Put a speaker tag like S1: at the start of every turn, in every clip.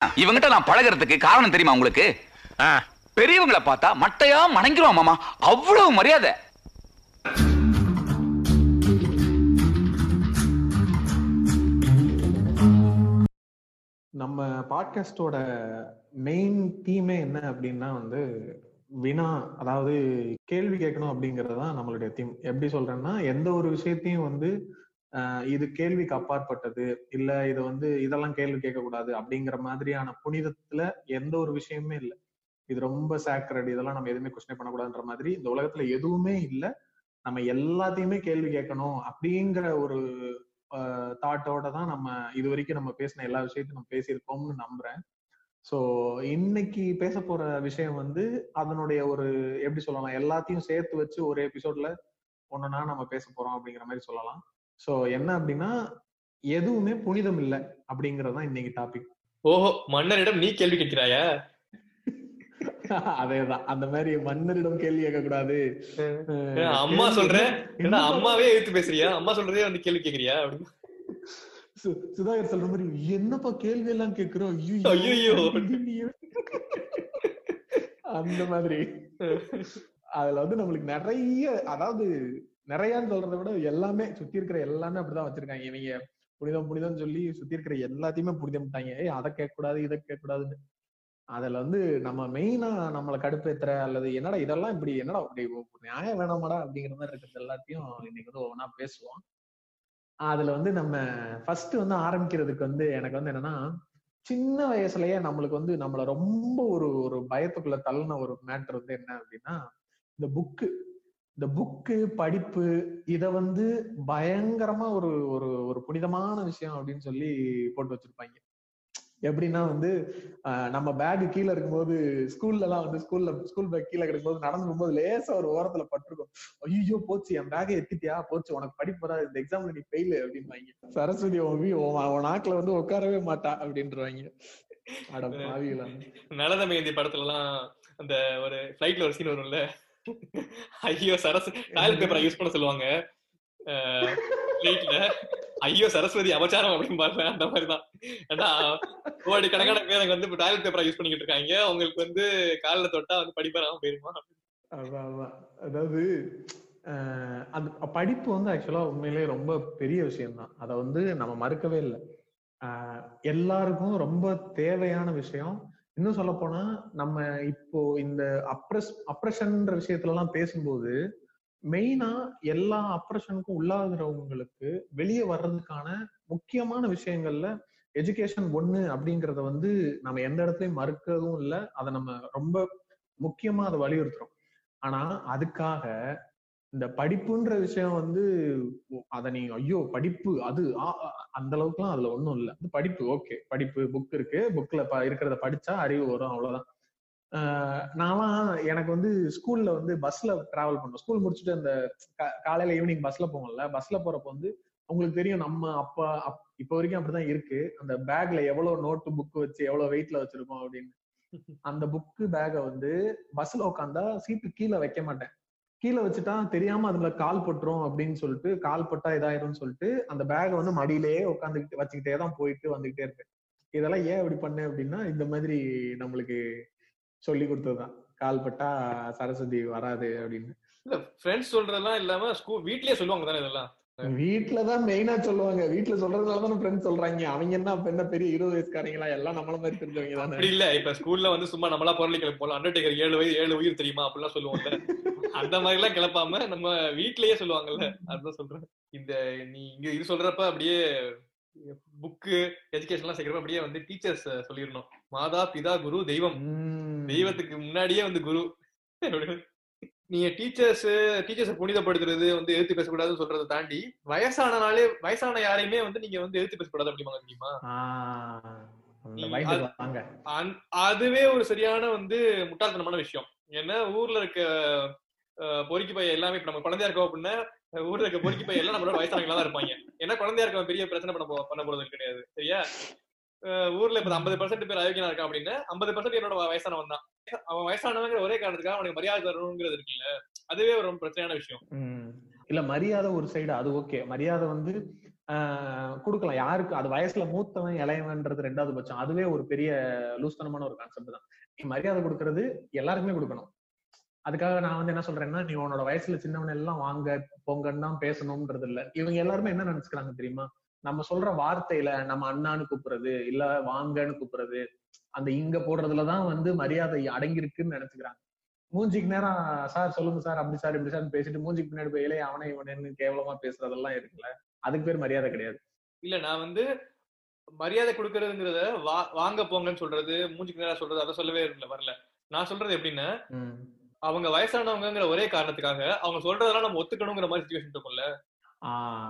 S1: இவங்கிட்ட நான் பழகுறதுக்கு காரணம் தெரியுமா உங்களுக்கு? பெரியவங்களை பார்த்தா மட்டையா மணங்கிருவான் மாமா. அவ்வளவு மரியாதை.
S2: நம்ம பாட்காஸ்டோட மெயின் தீமே என்ன அப்படின்னா வந்து வினா அதாவது கேள்வி கேட்கணும் அப்படிங்கிறது தான் நம்மளுடைய தீம் எப்படி சொல்றேன்னா எந்த ஒரு விஷயத்தையும் வந்து இது கேள்விக்கு அப்பாற்பட்டது இல்ல இது வந்து இதெல்லாம் கேள்வி கேட்கக்கூடாது அப்படிங்கிற மாதிரியான புனிதத்துல எந்த ஒரு விஷயமுமே இல்லை. இது ரொம்ப சேக்ரட் இதெல்லாம் நம்ம எதுவுமே கொஸ்டின் பண்ணக்கூடாதுன்ற மாதிரி இந்த உலகத்துல எதுவுமே இல்லை. நம்ம எல்லாத்தையுமே கேள்வி கேட்கணும் அப்படிங்கிற ஒரு தாட்டோட தான் நம்ம இது வரைக்கும் நம்ம பேசின எல்லா விஷயத்தையும் நம்ம பேசியிருக்கோம்னு நம்புறேன். ஸோ இன்னைக்கு பேச போற விஷயம் வந்து அதனுடைய ஒரு எப்படி சொல்லலாம் எல்லாத்தையும் சேர்த்து வச்சு ஒரு எபிசோட்ல ஒன்னா நம்ம பேச போறோம் அப்படிங்கிற மாதிரி சொல்லலாம். ஸோ என்ன அப்படின்னா எதுவுமே புனிதம் இல்லை அப்படிங்கிறது தான் இன்னைக்கு டாபிக்
S3: ஓஹோ மன்னரிடம் நீ கேள்வி கேட்கிறாயா?
S2: அதேதான். அந்த மாதிரி மன்னரிடம் கேள்வி கேட்க கூடாது
S3: அம்மா சொல்றேன்? என்ன அம்மாவே எடுத்து பேசுறியா? அம்மா சொல்றதே வந்து கேள்வி கேக்குறியா அப்படின்னு.
S2: சு- சுதாகர் சொல்ற மாதிரி என்னப்பா கேள்வி எல்லாம் கேக்குறோம்
S3: ஐயையோ.
S2: அந்த மாதிரி. அதுல வந்து நம்மளுக்கு நிறைய அதாவது நிறையான்னு சொல்றதை விட எல்லாமே சுத்தி இருக்கிற எல்லாமே அப்படிதான் வச்சிருக்காங்க. இவங்க புனிதம் புனிதம் சொல்லி சுத்தி இருக்கிற எல்லாத்தையுமே புனிதம்ட்டாங்க. ஏய் அதை கேட்கக்கூடாது இதை கேட்கக்கூடாதுன்னு. அதுல வந்து நம்ம மெயினா நம்மளை கடுப்பேத்துற அல்லது என்னடா இதெல்லாம் இப்படி என்னடா இப்படி நியாயம் வேணாமாடா அப்படிங்கிற மாதிரி இருக்கிறது எல்லாத்தையும் இன்னைக்கு வந்து ஒவ்வொன்றா பேசுவோம். அதுல வந்து நம்ம ஃபர்ஸ்ட் வந்து ஆரம்பிக்கிறதுக்கு வந்து எனக்கு வந்து என்னன்னா சின்ன வயசுலயே நம்மளுக்கு வந்து நம்மள ரொம்ப ஒரு ஒரு பயத்துக்குள்ள தள்ளின ஒரு மேட்டர் வந்து என்ன அப்படின்னா இந்த புக்கு இந்த புக்கு படிப்பு இத வந்து பயங்கரமா ஒரு ஒரு ஒரு புனிதமான விஷயம் அப்படின்னு சொல்லி போட்டு வச்சிருப்பாங்க. எப்படின்னா வந்து ஆஹ் நம்ம பேக் கீழே இருக்கும்போது ஸ்கூல்ல எல்லாம் வந்து ஸ்கூல்ல ஸ்கூல் பேக் கீழே கிடைக்கும்போது நடந்து போகும்போது லேசா ஒரு ஓரத்துல பட்டிருக்கும். ஐயோ போச்சு என் பேக்கை எத்திட்டியா? போச்சு உனக்கு படிப்பு வராது இந்த எக்ஸாம்ல நீ ஃபெயிலு அப்படின்வாங்க சரஸ்வதி ஓவி உன் நாக்குல வந்து உட்காரவே மாட்டா அப்படின்றவாங்க. அட பாவிகளா.
S3: நலத மேந்தி படத்துல எல்லாம் அந்த ஒரு ஃபிளைட்ல ஒரு சீன் வரும்ல. ஐயோ சரஸ் டாய்லெட் பேப்பரை யூஸ் பண்ண சொல்லுவாங்க. ஃபிளைட்ல ஐயோ சரஸ்வதி அபச்சாரம் அப்படின்னு பாருங்க அந்த மாதிரிதான். ஏன்னா கோடி கணக்கான பேர் அங்க வந்து டாய்லெட் பேப்பரா யூஸ் பண்ணிக்கிட்டு இருக்காங்க. அவங்களுக்கு வந்து காலில் தொட்டா வந்து படிப்பறாம போயிருமா?
S2: அதான் அதாவது ஆஹ் அது படிப்பு வந்து ஆக்சுவலா உண்மையிலேயே ரொம்ப பெரிய விஷயம்தான். அதை வந்து நம்ம மறுக்கவே இல்லை. ஆஹ் எல்லாருக்கும் ரொம்ப தேவையான விஷயம். இன்னும் சொல்ல போனா நம்ம இப்போ இந்த அப்ரஸ் அப்ரஷன்ற விஷயத்துல எல்லாம் பேசும்போது மெயினா எல்லா அப்ரஷனுக்கும் உள்ளாகிறவங்களுக்கு வெளியே வர்றதுக்கான முக்கியமான விஷயங்கள்ல எஜுகேஷன் ஒண்ணு அப்படிங்கறத வந்து நம்ம எந்த இடத்துலயும் மறுக்கவும் இல்லை. அதை நம்ம ரொம்ப முக்கியமா அதை வலியுறுத்துறோம். ஆனா அதுக்காக இந்த படிப்புன்ற விஷயம் வந்து அதை அத நீ ஐயோ படிப்பு அது ஆ, அந்த அளவுக்குலாம் அதுல ஒன்றும் இல்லை. அது படிப்பு ஓகே. படிப்பு புக் இருக்கு. புக்ல இருக்கிறத படிச்சா அறிவு வரும் அவ்வளவுதான். நான்லாம் எனக்கு வந்து ஸ்கூல்ல வந்து பஸ்ல டிராவல் பண்ணோம். ஸ்கூல் முடிச்சுட்டு அந்த காலையில ஈவினிங் பஸ்ல போவோம்ல. பஸ்ல போறப்ப வந்து உங்களுக்கு தெரியும் நம்ம அப்பா அப்- இப்போ வரைக்கும் அப்படிதான் இருக்கு. அந்த பேக்ல எவ்வளவு நோட்டு புக் வச்சு எவ்வளவு வெயிட்ல வச்சிருக்கோம் அப்படின்னு. அந்த புக்கு பேக்கை வந்து பஸ்ல உட்காந்தா சீட்டு கீழே வைக்க மாட்டேன். கீழே வச்சுட்டா தெரியாம அதுல கால் பட்டுரும் அப்படின்னு சொல்லிட்டு கால் பட்டா இதாயிரும் சொல்லிட்டு அந்த பேக்கை வந்து மடியிலேயே உட்காந்துக்கிட்டு வச்சுக்கிட்டே தான் போயிட்டு வந்துகிட்டே இருப்பேன் இதெல்லாம் ஏன் இப்படி பண்ணேன் அப்படின்னா இந்த மாதிரி நம்மளுக்கு சொல்லி கொடுத்ததுதான். கால் பட்டா சரஸ்வதி வராது அப்படின்னு.
S3: இல்ல ஃப்ரெண்ட்ஸ் சொல்றதெல்லாம் இல்லாம ஸ்கூல் வீட்லயே சொல்லுவாங்க தானே இதெல்லாம்?
S2: வீட்டுலதான் மெயினா சொல்லுவாங்க. வீட்டுல சொல்றதுனாலதான் ஃப்ரெண்ட்ஸ் சொல்றாங்க. அவங்க என்ன என்ன பெரிய இருபது வயசுக்காரங்களா? எல்லாம் நம்மள மாதிரி தெரிஞ்சவங்க தானே.
S3: அப்படி இல்ல. இப்ப ஸ்கூல்ல வந்து சும்மா நம்மளா பொருளை கிளப்போம் அண்டர்டேக்கர் ஏழு வயது ஏழு உயிர் தெரியுமா? அப்படிலாம் சொல்லுவோம்ல. அந்த மாதிரி எல்லாம் கிளப்பாம நம்ம வீட்லயே சொல்லுவாங்கல்ல. அதுதான் சொல்றேன். இந்த நீ இங்க இது சொல்றப்ப அப்படியே புக்கு எஜுகேஷன் எல்லாம் சேர்க்கிறப்ப அப்படியே வந்து டீச்சர்ஸ் சொல்லிடணும். மாதா பிதா குரு தெய்வம். தெய்வத்துக்கு முன்னாடியே வந்து குரு. நீங்க டீச்சர்ஸ் டீச்சர்ஸ் புனிதப்படுத்துறது வந்து எதிர்த்து பேசக்கூடாதுன்னு சொல்றதை தாண்டி வயசானனாலே வயசான யாரையுமே வந்து நீங்க வந்து எதிர்த்து பேசக்கூடாது அப்படிமா தெரியுமா? அதுவே ஒரு சரியான வந்து முட்டாள்தனமான விஷயம். ஏன்னா ஊர்ல இருக்க பொறுக்கி பையன் எல்லாமே இப்ப நம்ம குழந்தையா இருக்கோம் அப்படின்னா ஊர்ல இருக்க பொறுக்கி பையன் எல்லாம் நம்மளோட வயசானவங்களா தான் இருப்பாங்க. ஏன்னா குழந்தையா இருக்கவன் பெரிய பிரச்சனை பண்ண பண்ண போறது கிடையாது. சரியா? ஊர்ல இப்ப ஐம்பது பர்சன்ட் பேர் அயோக்கியனா இருக்கான் அப்படின்னு ஐம்பது பர்சன்ட் என்னோட வயசானவன் தான் அவன் வயசானவங்கிற ஒரே காரணத்துக்காக அவனுக்கு மரியாதை தரணுங்கிறது இருக்குல்ல. அதுவே ஒரு பிரச்சனையான விஷயம்.
S2: உம் இல்ல மரியாதை ஒரு சைடு அது ஓகே மரியாதை வந்து ஆஹ் கொடுக்கலாம். யாருக்கு அது வயசுல மூத்தவன் இளையவன்றது ரெண்டாவது பட்சம். அதுவே ஒரு பெரிய லூஸ்தனமான ஒரு கான்செப்ட் தான். நீ மரியாதை கொடுக்கறது எல்லாருக்குமே கொடுக்கணும். அதுக்காக நான் வந்து என்ன சொல்றேன்னா நீ உன்னோட வயசுல சின்னவன் எல்லாம் வாங்க பொங்கன்னு தான் பேசணும்ன்றது இல்ல இவங்க எல்லாருமே என்ன நினைச்சுக்கிறாங்க தெரியுமா? நம்ம சொல்ற வார்த்தையில நம்ம அண்ணான்னு கூப்பிடுறது இல்ல வாங்கன்னு கூப்பிடுறது அந்த இங்க போடுறதுலதான் வந்து மரியாதை அடங்கியிருக்குன்னு நினைச்சுக்கிறாங்க. மூஞ்சிக்கு நேரம் சார் சொல்லுங்க சார் அப்படி சார் இப்படி சார் பேசிட்டு மூஞ்சிக்கு பின்னாடி போய் இளைய அவனை இவனு கேவலமா பேசுறதெல்லாம் இருக்குல்ல அதுக்கு பேர் மரியாதை கிடையாது.
S3: இல்ல நான் வந்து மரியாதை கொடுக்கறதுங்கிறத வா வாங்க போங்கன்னு சொல்றது மூஞ்சிக்கு நேரா சொல்றது அதை சொல்லவே இல்ல வரல. நான் சொல்றது எப்படின்னா அவங்க வயசானவங்கங்கிற ஒரே காரணத்துக்காக அவங்க சொல்றதெல்லாம் நம்ம ஒத்துக்கணுங்கிற மாதிரி சுச்சுவேஷன் இருக்கும்ல.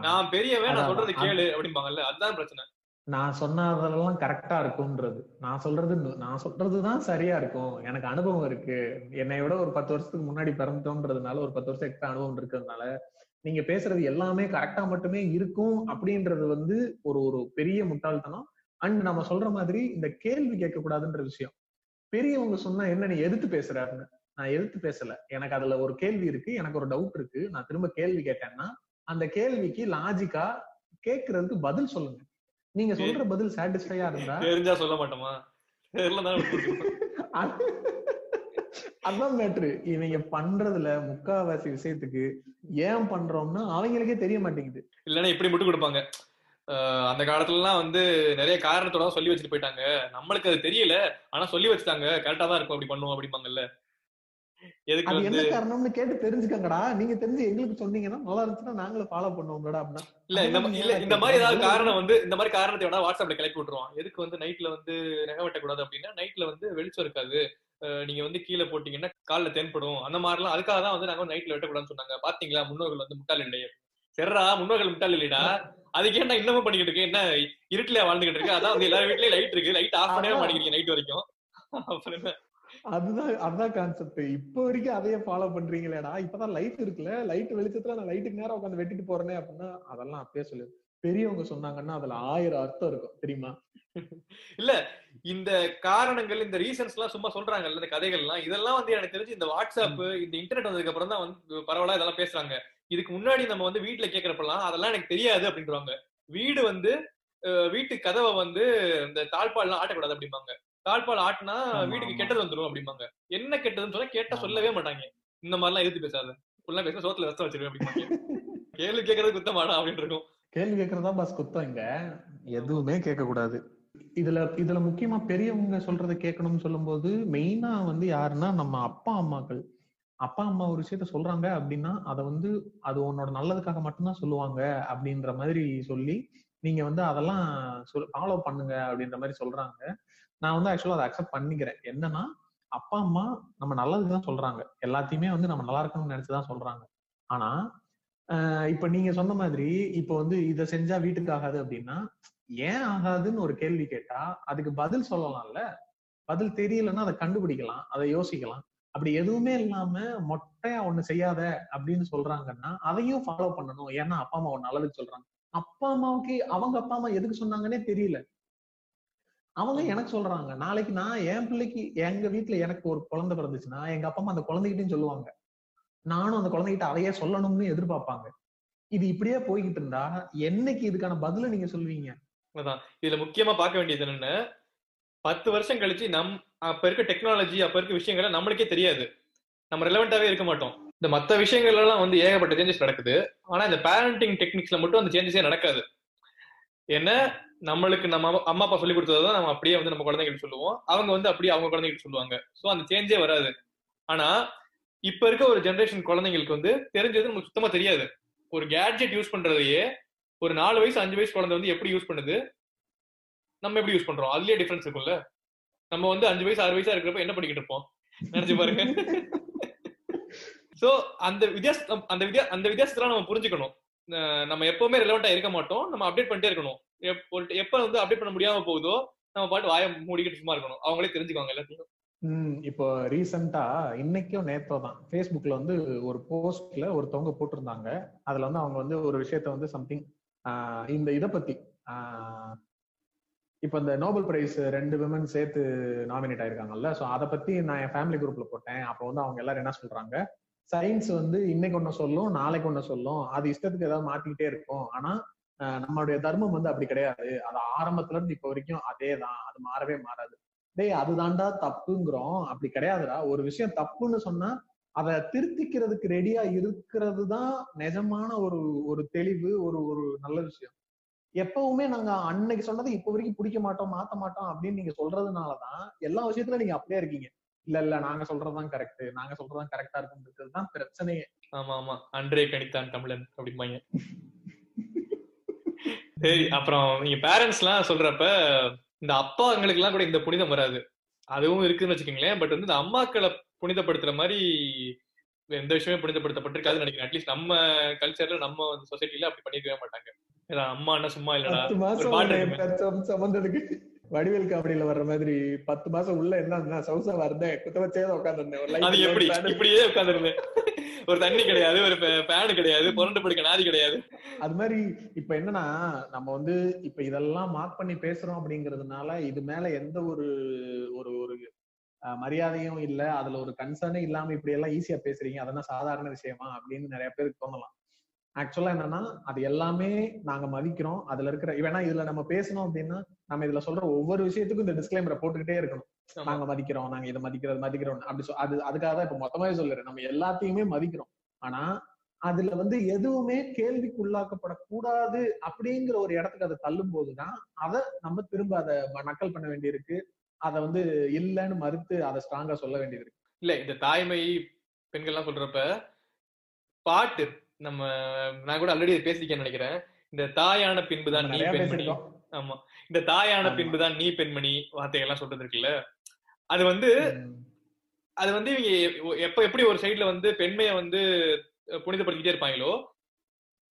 S3: நான் பெரியவன் நான் சொல்றது. கேளு அப்படிம்பாங்கல்ல அதுதான் பிரச்சனை.
S2: நான் சொன்னதெல்லாம் கரெக்டா இருக்கும்ன்றது. நான் சொல்றது நான் சொல்றதுதான் சரியா இருக்கும். எனக்கு அனுபவம் இருக்கு. என்னை விட ஒரு பத்து வருஷத்துக்கு முன்னாடி பிறந்தோன்றதுனால ஒரு பத்து வருஷம் எக்ஸ்ட்ரா அனுபவம் இருக்கிறதுனால நீங்க பேசுறது எல்லாமே கரெக்டா மட்டுமே இருக்கும் அப்படின்றது வந்து ஒரு ஒரு பெரிய முட்டாள்தனம். அண்ட் நம்ம சொல்ற மாதிரி இந்த கேள்வி கேட்க கூடாதுன்ற விஷயம். பெரியவங்க சொன்னா என்ன நீ எதிர்த்து பேசுறாருன்னு? நான் எதிர்த்து பேசல. எனக்கு அதுல ஒரு கேள்வி இருக்கு எனக்கு ஒரு டவுட் இருக்கு. நான் திரும்ப கேள்வி கேட்டேன்னா அந்த கேள்விக்கு லாஜிக்கா கேட்கறதுக்கு பதில் சொல்லுங்க. நீங்க சொல்ற பதில் சாட்டிஸ்ஃபையா இருந்தா?
S3: தெரிஞ்சா சொல்ல மாட்டோமா?
S2: அதான் மேட்ரு இவங்க பண்றதுல முக்காவாசி விஷயத்துக்கு ஏன் பண்றோம்னா அவங்களுக்கே தெரிய மாட்டேங்குது.
S3: இல்லன்னா இப்படி மட்டும் கொடுப்பாங்க. அந்த காலத்துலலாம் வந்து நிறைய காரணத்தோட சொல்லி வச்சுட்டு போயிட்டாங்க. நம்மளுக்கு அது தெரியல. ஆனா சொல்லி வச்சுட்டாங்க. கரெக்டா தான் இருக்கும். அப்படி பண்ணுவோம் அப்படிம்பாங்கல்ல. எதுக்கு
S2: அது என்ன காரணம்னு கேட்டு தெரிஞ்சுக்கங்கடா. நீங்க தெரிஞ்சு எங்களுக்கு சொன்னீங்கன்னா நல்லா இருந்துச்சுன்னா நாங்களும் ஃபாலோ பண்ணுவோம்டா அப்படின்னா.
S3: இல்ல இந்த இல்ல இந்த மாதிரி ஏதாவது காரணம் வந்து இந்த மாதிரி காரணத்தை வேணா வாட்ஸ்அப்ல கிளப்பி விட்டுருவான் எதுக்கு வந்து நைட்ல வந்து நகை வெட்டக்கூடாது அப்படின்னா நைட்ல வந்து வெளிச்சம் இருக்காது. நீங்க வந்து கீழே போட்டீங்கன்னா கால்ல தென்படும். அந்த மாதிரிலாம் அதுக்காக தான் வந்து நாங்க நைட்ல வெட்டக்கூடாதுன்னு சொன்னாங்க. பாத்தீங்களா? முன்னோர்கள் வந்து முட்டாள் இல்லையே சரிடா முன்னோர்கள் முட்டாள் இல்லைடா. அதுக்கு என்ன இன்னமும் பண்ணிக்கிட்டு இருக்கு? என்ன இருட்டுல வாழ்ந்துகிட்டு இருக்கு? அதான் வந்து எல்லாரும் வீட்லயும் லைட் இருக்கு. லைட் ஆஃப் பண்ணவே. மாட்டேங்கிறீங்க நைட் வரைக்கும். அப்புறம்
S2: அதுதான் அதுதான் கான்செப்ட் இப்போ வரைக்கும் அதையே ஃபாலோ பண்றீங்களேடா. இப்பதான் லைட் இருக்குல்ல. லைட் வெளிச்சத்துல நான் லைட்டுக்கு நேரம் உட்காந்து வெட்டிட்டு போறேனே அப்படின்னா அதெல்லாம் அப்பயே சொல்லு. பெரியவங்க சொன்னாங்கன்னா அதுல ஆயிரம் அர்த்தம் இருக்கும். தெரியுமா?
S3: இல்ல இந்த காரணங்கள் இந்த ரீசன்ஸ் எல்லாம் சும்மா சொல்றாங்கல்ல இந்த கதைகள்லாம். இதெல்லாம் வந்து எனக்கு தெரிஞ்சு இந்த வாட்ஸ்அப் இந்த இன்டர்நெட் வந்ததுக்கு அப்புறம் தான் வந்து பரவலா இதெல்லாம் பேசுறாங்க. இதுக்கு முன்னாடி நம்ம வந்து வீட்டுல கேக்குறப்பெல்லாம் அதெல்லாம் எனக்கு தெரியாது அப்படின்றாங்க. வீடு வந்து வீட்டு கதவை வந்து இந்த தாழ்பால்லாம் ஆட்டக்கூடாது அப்படிம்பாங்க. தாழ்பால் ஆட்டினா வீட்டுக்கு. கெட்டது வந்துரும் அப்படிம்பாங்க. என்ன கெட்டதுன்னு சொன்னா கேட்டா. சொல்லவே மாட்டாங்க. இந்த மாதிரிலாம் எதிர்த்து பேசாத. ஃபுல்லா பேச சோத்துல ரசம் வச்சிருவேன் அப்படிம்பாங்க. கேள்வி கேட்கறது குத்தமாடா அப்படின்னு இருக்கும்.
S2: கேள்வி கேட்கறதா பஸ் குத்தம் இங்க. எதுவுமே கேட்க கூடாது இதுல இதுல முக்கியமா பெரியவங்க சொல்றதை கேட்கணும்னு சொல்லும்போது மெயினா வந்து யாருன்னா நம்ம அப்பா அம்மாக்கள். அப்பா அம்மா ஒரு விஷயத்த சொல்றாங்க அப்படின்னா அதை வந்து அது உன்னோட நல்லதுக்காக மட்டும்தான் சொல்லுவாங்க அப்படின்ற மாதிரி சொல்லி நீங்க வந்து அதெல்லாம் ஃபாலோ பண்ணுங்க அப்படின்ற மாதிரி சொல்றாங்க. நான் வந்து ஆக்சுவலா அதை அக்செப்ட் பண்ணிக்கிறேன். என்னன்னா அப்பா அம்மா நம்ம நல்லதுக்கு தான் சொல்றாங்க. எல்லாத்தையுமே வந்து நம்ம நல்லா இருக்கணும்னு நினைச்சுதான் சொல்றாங்க. ஆனா ஆஹ் இப்ப நீங்க சொன்ன மாதிரி இப்ப வந்து இத செஞ்சா வீட்டுக்கு ஆகாது அப்படின்னா ஏன் ஆகாதுன்னு ஒரு கேள்வி கேட்டா அதுக்கு பதில் சொல்லலாம்ல. பதில் தெரியலன்னா அதை கண்டுபிடிக்கலாம் அதை யோசிக்கலாம். அப்படி எதுவுமே இல்லாம மொட்டையா ஒண்ணு செய்யாத அப்படின்னு சொல்றாங்கன்னா அதையும் ஃபாலோ பண்ணணும். ஏன்னா அப்பா அம்மா ஒண்ணு நல்லதுக்கு சொல்றாங்க. அப்பா அம்மாவுக்கு அவங்க அப்பா அம்மா எதுக்கு சொன்னாங்கன்னே தெரியல. அவங்க எனக்கு சொல்றாங்க நாளைக்கு நான் என் பிள்ளைக்கு எங்க வீட்டுல எனக்கு ஒரு குழந்தை பிறந்துச்சுன்னா எங்க அப்பா அம்மா அந்த குழந்தைகிட்டையும் சொல்லுவாங்க. நானும் அந்த குழந்தைகிட்ட அதையே சொல்லணும்னு எதிர்பார்ப்பாங்க. இது இப்படியே போய்கிட்டு இருந்தா என்னைக்கு இதுக்கான பதில நீங்க சொல்லுவீங்க?
S3: இதுல முக்கியமா பார்க்க வேண்டியது என்னன்னு பத்து வருஷம் கழிச்சு நம் அப்ப இருக்க டெக்னாலஜி அப்ப இருக்க விஷயங்கள் நம்மளுக்கே தெரியாது. நம்ம ரெலவெண்டாவே இருக்க மாட்டோம். இந்த மத்த விஷயங்கள் எல்லாம் வந்து ஏகப்பட்ட சேஞ்சஸ் நடக்குது. ஆனா இந்த பேரண்டிங் டெக்னிக்ஸ்ல மட்டும் அந்த சேஞ்சஸே நடக்காது. ஏன்னா நம்மளுக்கு நம்ம அம்மா- அம்மா அப்பா சொல்லி கொடுத்ததான் நம்ம அப்படியே வந்து நம்ம குழந்தைகிட்ட சொல்லுவோம். அவங்க வந்து அப்படியே அவங்க குழந்தைகிட்ட சொல்லுவாங்க. சோ அந்த சேஞ்சே வராது. ஆனா இப்ப இருக்க ஒரு ஜெனரேஷன் குழந்தைங்களுக்கு வந்து தெரிஞ்சது நமக்கு சுத்தமா தெரியாது. ஒரு கேட்ஜெட் யூஸ் பண்றதையே ஒரு நாலு வயசு அஞ்சு வயசு குழந்தை வந்து எப்படி யூஸ் பண்ணுது? நம்ம எப்படி யூஸ் பண்றோம்? அதுலயே டிஃபரன்ஸ் இருக்கும்ல. நம்ம வந்து அஞ்சு வயசு ஆறு வயசா இருக்கிறப்ப என்ன பண்ணிக்கிட்டு இருப்போம்? நினைச்சு பாருங்க. சோ அந்த வித்தியாசம் அந்த வித்தியா அந்த வித்தியாசத்தெல்லாம் நம்ம புரிஞ்சுக்கணும். நம்ம எப்பவுமே ரெலவெண்டா இருக்க மாட்டோம். நம்ம அப்டேட் பண்ணிட்டே இருக்கணும். எப்ப வந்து அப்டேட் பண்ண முடியாம போகுதோ நம்ம பாட்டு வாயை மூடிக்கிட்டு சும்மா இருக்கணும். அவங்களே தெரிஞ்சுக்குவாங்க எல்லாத்தையும்
S2: உம் இப்போ ரீசெண்டா இன்னைக்கும் நேத்தோ தான் ஃபேஸ்புக்ல வந்து ஒரு போஸ்ட்ல ஒருத்தவங்க போட்டிருந்தாங்க. அதுல வந்து அவங்க வந்து ஒரு விஷயத்த வந்து சம்திங் இந்த இதை பத்தி இப்போ இந்த நோபல் பிரைஸ் ரெண்டு விமன் சேர்த்து நாமினேட் ஆயிருக்காங்கல்ல ஸோ அதை பத்தி நான் என் ஃபேமிலி குரூப்ல போட்டேன். அப்போ வந்து அவங்க எல்லாரும் என்ன சொல்றாங்க? சயின்ஸ் வந்து இன்னைக்கு ஒன்று சொல்லும் நாளைக்கு ஒன்று சொல்லும். அது இஷ்டத்துக்கு ஏதாவது மாத்திக்கிட்டே இருக்கும். ஆனா நம்மளுடைய தர்மம் வந்து அப்படி கிடையாது. அது ஆரம்பத்துல இருந்து இப்ப வரைக்கும் அதே தான் அது மாறவே மாறாது. டேய் அதுதான்டா தப்புங்கிறோம். அப்படி கிடையாதுடா. ஒரு விஷயம் தப்புன்னு சொன்னா அதை திருத்திக்கிறதுக்கு ரெடியா இருக்கிறது தான் நிஜமான ஒரு ஒரு தெளிவு ஒரு ஒரு நல்ல விஷயம். எப்பவுமே நாங்க அன்னைக்கு சொன்னதை இப்ப வரைக்கும் பிடிக்க மாட்டோம் மாத்த மாட்டோம் அப்படின்னு நீங்க சொல்றதுனாலதான் எல்லா விஷயத்துல நீங்க அப்படியே இருக்கீங்க. இல்ல இல்ல நாங்க சொல்றதுதான் கரெக்ட் நாங்க சொல்றதுதான் கரெக்டா இருக்குன்றது தான் பிரச்சனையே.
S3: ஆமா ஆமா. அன்றே கணித்தான் தமிழன் அப்படிம்பாங்க. அப்புறம் நீங்க பேரண்ட்ஸ் எல்லாம் சொல்றப்ப இந்த அப்பாங்களுக்கு எல்லாம் கூட இந்த புனிதம் வராது. அதுவும் இருக்குன்னு வச்சுக்கோங்களேன். பட் வந்து இந்த அம்மாக்களை புனிதப்படுத்துற மாதிரி எந்த விஷயமே புனிதப்படுத்தப்பட்டிருக்காதுன்னு நினைக்கிறேன். அட்லீஸ்ட் நம்ம கல்ச்சர்ல நம்ம சொசைட்டில அப்படி பண்ணிருக்கவே மாட்டாங்க. ஏன்னா அம்மா என்ன சும்மா இல்லடா.
S2: வடிவேல் காமெடியில வர்ற மாதிரி பத்து மாசம் உள்ள என்ன சவுசா வரதேன் குத்த வச்சே உட்காந்துருந்தேன்
S3: அது எப்படி. இப்படியே உட்காந்துருந்தேன் ஒரு தண்ணி கிடையாது ஒரு ஃபேன் கிடையாது புரண்டு படுக்க நாதி கிடையாது.
S2: அது மாதிரி இப்ப என்னன்னா நம்ம வந்து இப்ப இதெல்லாம் மார்க் பண்ணி பேசுறோம் அப்படிங்கறதுனால இது மேல எந்த ஒரு ஒரு ஒரு மரியாதையும் இல்ல. அதுல ஒரு கன்சர்னே இல்லாம இப்படி எல்லாம் ஈஸியா பேசுறீங்க. அதெல்லாம் சாதாரண விஷயமா அப்படின்னு நிறைய பேருக்கு தோணலாம். ஆக்சுவலா என்னன்னா அது எல்லாமே நாங்க மதிக்கிறோம். அதுல இருக்கிற வேணா இதுல நம்ம பேசணும் அப்படின்னா நம்ம இதுல சொல்ற ஒவ்வொரு விஷயத்துக்கும் இந்த டிஸ்க்ளைமரை போட்டுக்கிட்டே இருக்கணும். நாங்க மதிக்கிறோம் நாங்க இதை மதிக்கிறது மதிக்கிறோம் அப்படி அது அதுக்காக தான் இப்ப மொத்தமாவே சொல்லுறேன். நம்ம எல்லாத்தையுமே மதிக்கிறோம். ஆனா அதுல வந்து எதுவுமே கேள்விக்குள்ளாக்கப்படக்கூடாது அப்படிங்கிற ஒரு இடத்துக்கு அதை தள்ளும் போதுதான் அதை நம்ம திரும்ப அதை நக்கல் பண்ண வேண்டியிருக்கு. அதை வந்து இல்லைன்னு மறுத்து அதை ஸ்ட்ராங்கா சொல்ல வேண்டியது இருக்கு
S3: இல்ல இந்த தாய்மை பெண்கள்லாம் சொல்றப்ப பாட்டு நம்ம நான் கூட ஆல்ரெடி பேசிருக்கேன்னு நினைக்கிறேன். இந்த தாயான பின்புதான் நீ பெண்மணி. ஆமா. இந்த தாயான. பின்புதான் நீ பெண்மணி வார்த்தைகள்லாம் சொல்றது இருக்குல்ல அது வந்து அது வந்து இவங்க எப்ப எப்படி ஒரு சைடுல வந்து பெண்மையை வந்து புனிதப்படுத்திக்கிட்டே இருப்பாங்களோ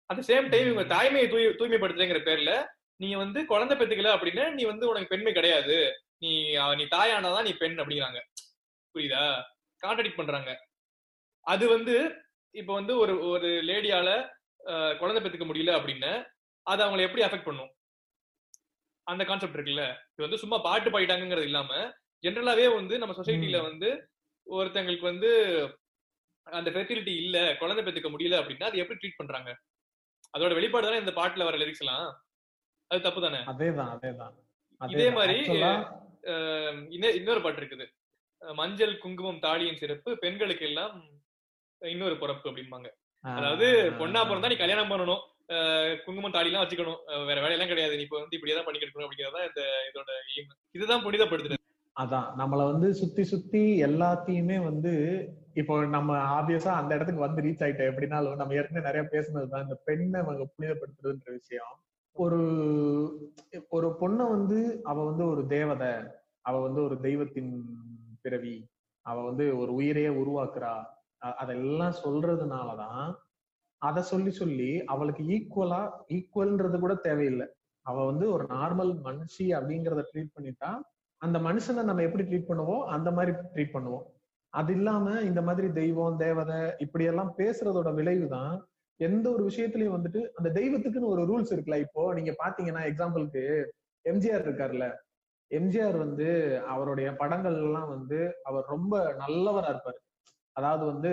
S3: அட் சேம் டைம் இவங்க தாய்மையை தூய் தூய்மைப்படுத்துறேங்கிற பேர்ல நீங்க வந்து குழந்தை பெத்துக்கல அப்படின்னா நீ வந்து உனக்கு பெண்மை கிடையாது. நீ நீ தாயானாதான் நீ பெண் அப்படிங்கிறாங்க. புரியுதா? கான்ட்ரடிக்ட் பண்றாங்க. அது வந்து இப்ப வந்து ஒரு ஒரு லேடியால குழந்தை பெத்துக்க முடியல அப்படின்னா அது அவங்களை எப்படி அஃபெக்ட் பண்ணும்? அந்த கான்செப்ட் இருக்குல்ல. இது வந்து சும்மா பாட்டு பாடிட்டாங்கிறது இல்லாம ஜென்ரலாவே வந்து நம்ம சொசைட்டில வந்து ஒருத்தங்களுக்கு வந்து அந்த ஃபெர்டிலிட்டி இல்ல குழந்தை பெத்துக்க முடியல அப்படின்னா அது எப்படி ட்ரீட் பண்றாங்க? அதோட வெளிப்பாடு தானே இந்த பாட்டுல வர லிரிக்ஸ் எல்லாம்? அது தப்பு தானே?
S2: அதேதான் அதேதான்.
S3: இதே. மாதிரி, இன்னொரு பாட்டு இருக்குது. மஞ்சள் குங்குமம் தாலியின் சிறப்பு பெண்களுக்கு எல்லாம் இன்னொரு பிறப்பு அப்படிம்பாங்க. அதாவது பொண்ணா பிறந்தா நீ கல்யாணம் பண்ணணும். குங்குமம் தாலிலாம் வச்சுக்கணும். வேற வேலையெல்லாம் கிடையாது. நீ இப்ப வந்து இப்படியேதான் தான் பண்ணிக்கிட்டு இருக்கணும் அப்படிங்கறதா இந்த இதோட எய்ம் இதுதான் புனிதப்படுத்துறது.
S2: அதான். நம்மள வந்து சுத்தி சுத்தி எல்லாத்தையுமே வந்து இப்போ நம்ம ஆப்வியஸா அந்த இடத்துக்கு வந்து ரீச் ஆயிட்டோம். எப்படின்னாலும் நம்ம ஏற்கனவே நிறைய பேசுனதுதான் இந்த பெண்ணை அவங்க புனிதப்படுத்துறதுன்ற விஷயம். ஒரு ஒரு பொண்ணை வந்து அவ வந்து ஒரு தேவதை. அவ வந்து ஒரு தெய்வத்தின் பிறவி. அவ வந்து ஒரு உயிரையே உருவாக்குறா. அதெல்லாம் சொல்றதுனாலதான் அதை சொல்லி சொல்லி அவளுக்கு ஈக்குவலா ஈக்குவல்ன்றது கூட தேவையில்லை. அவ வந்து ஒரு நார்மல் மனுஷி அப்படிங்கிறத ட்ரீட் பண்ணிட்டா அந்த மனுஷனை நம்ம எப்படி ட்ரீட் பண்ணுவோம்? அந்த மாதிரி ட்ரீட் பண்ணுவோம். அது இல்லாம இந்த மாதிரி தெய்வம் தேவதை இப்படி எல்லாம் பேசுறதோட விளைவுதான் எந்த ஒரு விஷயத்திலயும் வந்துட்டு அந்த தெய்வத்துக்குன்னு ஒரு ரூல்ஸ் இருக்குல்ல. இப்போ நீங்க பாத்தீங்கன்னா எக்ஸாம்பிளுக்கு எம்ஜிஆர் இருக்காருல்ல. எம்ஜிஆர் வந்து அவருடைய படங்கள் எல்லாம் வந்து அவர் ரொம்ப நல்லவரா இருப்பாரு. அதாவது வந்து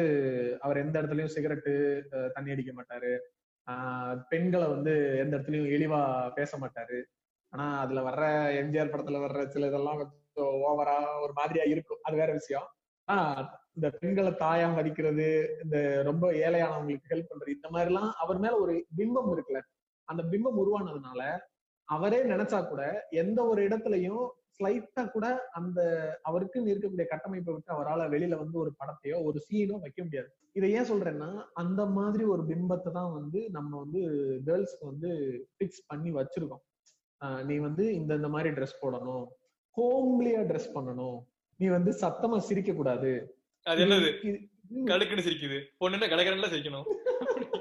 S2: அவர் எந்த இடத்துலயும் சிகரெட்டு தண்ணி அடிக்க மாட்டாரு. பெண்களை வந்து எந்த இடத்துலயும் இழிவா பேச மாட்டாரு. ஆனா அதுல வர்ற எம்ஜிஆர் படத்துல வர்ற சில இதெல்லாம் கொஞ்சம் ஓவரா ஒரு மாதிரியா இருக்கும். அது வேற விஷயம். ஆனா இந்த பெண்களை தாயா மதிக்கிறது இந்த ரொம்ப ஏழையானவங்களுக்கு ஹெல்ப் பண்றது இந்த மாதிரி எல்லாம் அவர் மேல ஒரு பிம்பம் இருக்குல்ல. அந்த பிம்பம் உருவானதுனால அவரே நினைச்சா கூட எந்த ஒரு இடத்துலயும் ஸ்லைட்டா கூட அந்த அவருக்குன்னு இருக்கக்கூடிய கட்டமைப்பை விட்டு அவரால் வெளியில வந்து ஒரு படத்தையோ ஒரு சீனோ வைக்க முடியாது. இதை ஏன் சொல்றேன்னா அந்த மாதிரி ஒரு பிம்பத்தை தான் வந்து நம்ம வந்து கேர்ள்ஸ்க்கு வந்து பிக்ஸ் பண்ணி வச்சிருக்கோம். நீ வந்து இந்த இந்த மாதிரி ட்ரெஸ் போடணும். ஹோம்லியா ட்ரெஸ் பண்ணணும். நீ வந்து சத்தமா சிரிக்க கூடாது
S3: அது என்னது? கடுக்குன்னு சிரிக்குது. பொண்ணுன்னா கடகடன்ல சிரிக்கணும்.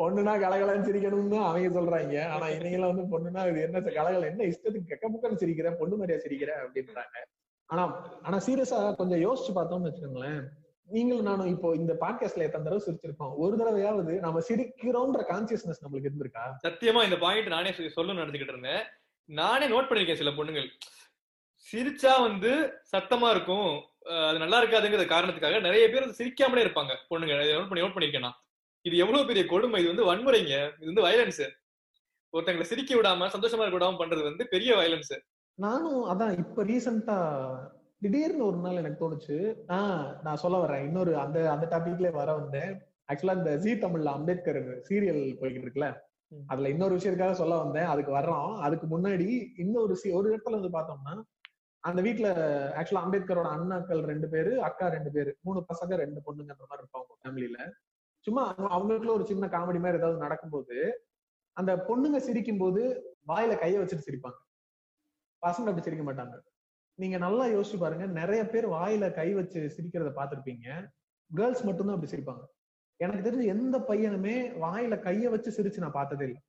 S2: பொண்ணுனா கலகலன்னு சிரிக்கணும்னு அவங்க சொல்றாங்க. ஆனா இவங்கள வந்து பொண்ணுனா இது என்ன கலகல என்ன இஷ்டத்துக்கு கெக்க புக்கன்னு சிரிக்கிற பொண்ணு மாதிரியா சிரிக்கிற அப்படின்றாங்க. ஆனா ஆனா சீரியஸா கொஞ்சம் யோசிச்சு பார்த்தோம்னு வச்சுக்கோங்களேன் நீங்களும் நானும் இப்போ இந்த பாட்காஸ்ட்ல எத்தனை தடவை சிரிச்சிருக்கோம். ஒரு தடவையாவது நம்ம சிரிக்கிறோம்ன்ற கான்சியஸ்னஸ் நம்மளுக்கு இருந்திருக்கா?
S3: சத்தியமா இந்த பாயிண்ட் நானே சொல்லணும்னு நினைச்சுக்கிட்டு இருந்தேன். நானே நோட் பண்ணிருக்கேன் சில பொண்ணுங்கள். சிரிச்சா வந்து சத்தமா இருக்கும். அது நல்லா இருக்காதுங்கிற காரணத்துக்காக நிறைய பேர் சிரிக்காமலே இருப்பாங்க. பொண்ணுங்க நோட் பண்ணி நோட் பண்ணிருக்கேன் நான். இது எவ்வளவு பெரிய கொடுமை? இது வந்து வன்முறைங்க. இது வந்து வயலன்ஸ் ஒருத்தங்களை சிரிக்க விடாம சந்தோஷமா இருக்க விடாம பண்றது வந்து பெரிய வயலன்ஸ்
S2: நானும் அதான் இப்ப ரீசெண்டா திடீர்னு ஒரு நாள் எனக்கு தோணுச்சு. ஆஹ் நான் சொல்ல வரேன் இன்னொரு அந்த அந்த டாபிக்ல வர வந்தேன். ஆக்சுவலா இந்த ஜி தமிழ்ல அம்பேத்கர் சீரியல் போய்கிட்டு இருக்குல்ல. அதுல இன்னொரு விஷயத்துக்காக சொல்ல வந்தேன். அதுக்கு வர்றோம். அதுக்கு முன்னாடி இன்னொரு ஒரு இடத்துல வந்து பார்த்தோம்னா அந்த வீட்ல ஆக்சுவலா அம்பேத்கரோட அண்ணாக்கள் ரெண்டு பேரு அக்கா ரெண்டு பேரு மூணு பசங்க ரெண்டு பொண்ணுங்கன்ற மாதிரி இருப்பாங்க ஃபேமிலியில சும்மா அவங்க- அவங்களுக்குள்ள ஒரு சின்ன காமெடி மாதிரி ஏதாவது நடக்கும்போது அந்த பொண்ணுங்க சிரிக்கும் போது வாயில கைய வச்சுட்டு சிரிப்பாங்க. பசங்க அப்படி சிரிக்க மாட்டாங்க. நீங்க நல்லா யோசிச்சு பாருங்க நிறைய பேர் வாயில கை வச்சு சிரிக்கிறத பார்த்திருப்பீங்க. கேர்ள்ஸ் மட்டும்தான் அப்படி சிரிப்பாங்க. எனக்கு தெரிஞ்சு எந்த பையனுமே வாயில கைய வச்சு சிரிச்சு நான் பார்த்ததே இல்லை.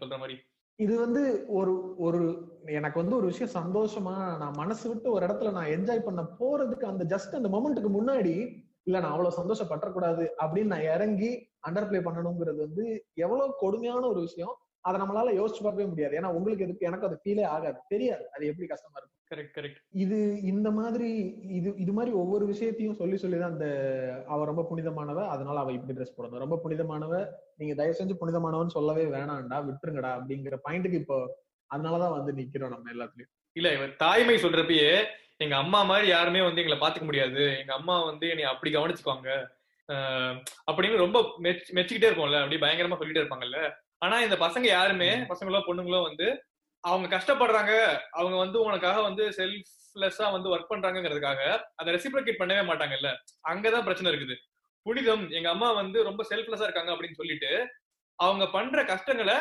S3: சொல்ற மாதிரி.
S2: இது வந்து ஒரு ஒரு எனக்கு வந்து ஒரு விஷயம் சந்தோஷமா நான் மனசு விட்டு ஒரு இடத்துல நான் என்ஜாய் பண்ண போறதுக்கு அந்த ஜஸ்ட் அந்த மொமெண்ட்டுக்கு முன்னாடி இல்ல நான் அவ்வளவு சந்தோஷப்பட்டக்கூடாது அப்படின்னு நான் இறங்கி அண்டர் பிளே பண்ணணுங்கிறது வந்து எவ்வளவு கொடுமையான ஒரு விஷயம். அதை நம்மளால யோசிச்சு பார்க்கவே முடியாது. ஏன்னா உங்களுக்கு எதுக்கு எனக்கு அது ஃபீலே ஆகாது. தெரியாது. அது எப்படி கஷ்டமா இருக்கும்
S3: கரெக்ட் கரெக்ட்
S2: இது இந்த மாதிரி இது இது மாதிரி ஒவ்வொரு விஷயத்தையும் சொல்லி சொல்லிதான் அந்த அவ ரொம்ப புனிதமானவ அதனால அவ இப்படி ட்ரெஸ் போடணும். ரொம்ப புனிதமானவ நீங்க தயவு செஞ்சு புனிதமானவன்னு சொல்லவே வேணாம்டா விட்டுருங்கடா அப்படிங்கிற பாயிண்ட்டுக்கு இப்போ அதனாலதான் வந்து நிக்கிறோம் நம்ம எல்லாத்துலயும்.
S3: இல்ல இவன் தாய்மை சொல்றப்பயே எங்க அம்மா மாதிரி யாருமே வந்து எங்களை பாத்துக்க முடியாது. எங்க அம்மா வந்து என்னை அப்படி கவனிச்சுக்குவாங்க. அப்படின்னு ரொம்ப மெச் மெச்சுக்கிட்டே இருப்போம்ல. அப்படி பயங்கரமா சொல்லிட்டே இருப்பாங்கல்ல. ஆனா இந்த பசங்க யாருமே பசங்களோ பொண்ணுங்களோ வந்து அவங்க கஷ்டப்படுறாங்க. அவங்க வந்து உனக்காக வந்து செல்ஃப்லெஸ்ஸா வந்து ஒர்க் பண்றாங்கங்கிறதுக்காக அதை ரெசிப்ரிகேட் பண்ணவே மாட்டாங்கல்ல. அங்கதான் பிரச்சனை இருக்குது. புனிதம் எங்க அம்மா வந்து ரொம்ப செல்ஃப்லெஸ்ஸா இருக்காங்க அப்படின்னு சொல்லிட்டு அவங்க பண்ற கஷ்டங்களை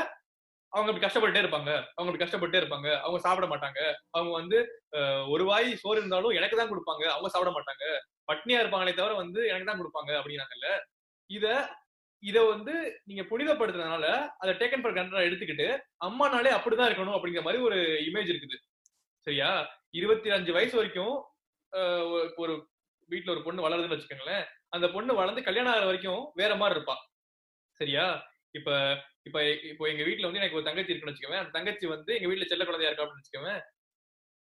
S3: அவங்க அப்படி கஷ்டப்பட்டுட்டே இருப்பாங்க. அவங்க அப்படி கஷ்டப்பட்டே இருப்பாங்க. அவங்க சாப்பிட மாட்டாங்க. அவங்க வந்து ஒரு வாய் சோறு இருந்தாலும் எனக்கு தான் கொடுப்பாங்க. அவங்க சாப்பிட மாட்டாங்க. பட்னியா இருப்பாங்களே தவிர வந்து எனக்கு தான் கொடுப்பாங்க அப்படின்னாங்கல்ல. இத இத வந்து நீங்க புனிதப்படுத்துறதுனால அதை டேக்கன் ஃபார் கண்டா எடுத்துக்கிட்டு அம்மானாலே அப்படிதான் இருக்கணும் அப்படிங்கிற மாதிரி ஒரு இமேஜ் இருக்குது. சரியா? இருபத்தி அஞ்சு வயசு வரைக்கும் ஒரு- ஒரு வீட்டுல ஒரு பொண்ணு வளருதுன்னு வச்சுக்கோங்களேன். அந்த பொண்ணு வளர்ந்து கல்யாணம் ஆகிற வரைக்கும் வேற மாதிரி இருப்பா. சரியா? இப்ப இப்ப இப்போ எங்க வீட்ல வந்து எனக்கு ஒரு தங்கச்சி இருக்குன்னு வச்சுக்கோவேன் அந்த தங்கச்சி வந்து எங்க வீட்ல செல்ல குழந்தையா இருக்கா அப்படின்னு வச்சுக்கோவேன்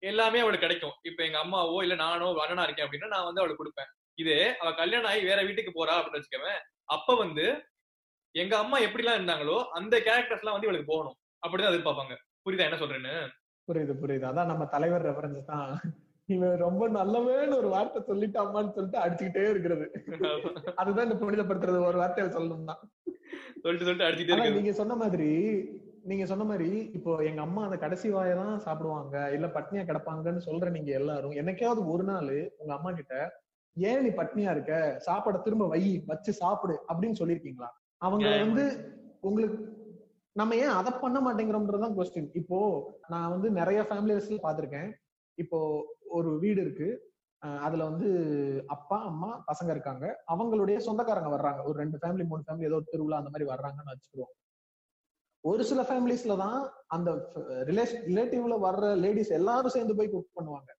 S3: எல்லாமே அவளுக்கு கிடைக்கும். இப்ப எங்க அம்மாவோ இல்ல நானோ அண்ணனா இருக்கேன் அப்படின்னா நான் வந்து அவளுக்கு கொடுப்பேன். இதே அவ கல்யாணம் ஆகி வேற வீட்டுக்கு போறா அப்படின்னு வச்சுக்கோவேன் அப்ப வந்து எங்க அம்மா எப்படிலாம் இருந்தாங்களோ அந்த கேரக்டர்ஸ் எல்லாம் வந்து இவளுக்கு போகணும். அப்படிதான் எதிர்பார்ப்பாங்க. புரியுதா என்ன சொல்றேன்னு?
S2: புரியுது புரியுது. அதான் நம்ம தலைவர் ரெஃபரன்ஸ் தான். இவன் ரொம்ப நல்லவேன்னு ஒரு வார்த்தை சொல்லிட்டாமான்னு சொல்லிட்டு அடிச்சுக்கிட்டே இருக்கிறது. அதுதான் இந்த புனிதப்படுத்துறது ஒரு வார்த்தையில சொல்லணும் தான்
S3: சொல்லிட்டு சொல்லிட்டு அடிச்சுட்டே
S2: ஆனா
S3: இருக்கு
S2: நீங்க சொன்ன மாதிரி நீங்க சொன்ன மாதிரி இப்போ எங்க அம்மா அந்த கடைசி வாயை தான் சாப்பிடுவாங்க இல்ல பட்னியா கிடப்பாங்கன்னு சொல்ற நீங்க எல்லாரும் என்னைக்காவது ஒரு நாள் உங்க அம்மா கிட்ட ஏன் நீ பட்னியா இருக்க? சாப்பாட திரும்ப வை வச்சு சாப்பிடு அப்படின்னு சொல்லிருக்கீங்களா அவங்க. வந்து உங்களுக்கு நம்ம ஏன் அதை பண்ண மாட்டேங்கிறோம்ன்றதுதான் கொஸ்டின் இப்போ நான் வந்து நிறைய ஃபேமிலிஸ்ல பாத்திருக்கேன் இப்போ ஒரு வீடு இருக்கு அதுல வந்து அப்பா அம்மா பசங்க இருக்காங்க. அவங்களுடைய சொந்தக்காரங்க வர்றாங்க. ஒரு ரெண்டு ஃபேமிலி மூணு ஃபேமிலி ஏதோ ஒரு திருவிழா அந்த மாதிரி வர்றாங்கன்னு வச்சுக்கிறோம் ஒரு சில ஃபேமிலிஸ்ல தான் அந்த ரிலேஷன் ரிலேட்டிவ்ல வர்ற லேடிஸ் எல்லாரும் சேர்ந்து போய் குக் பண்ணுவாங்க.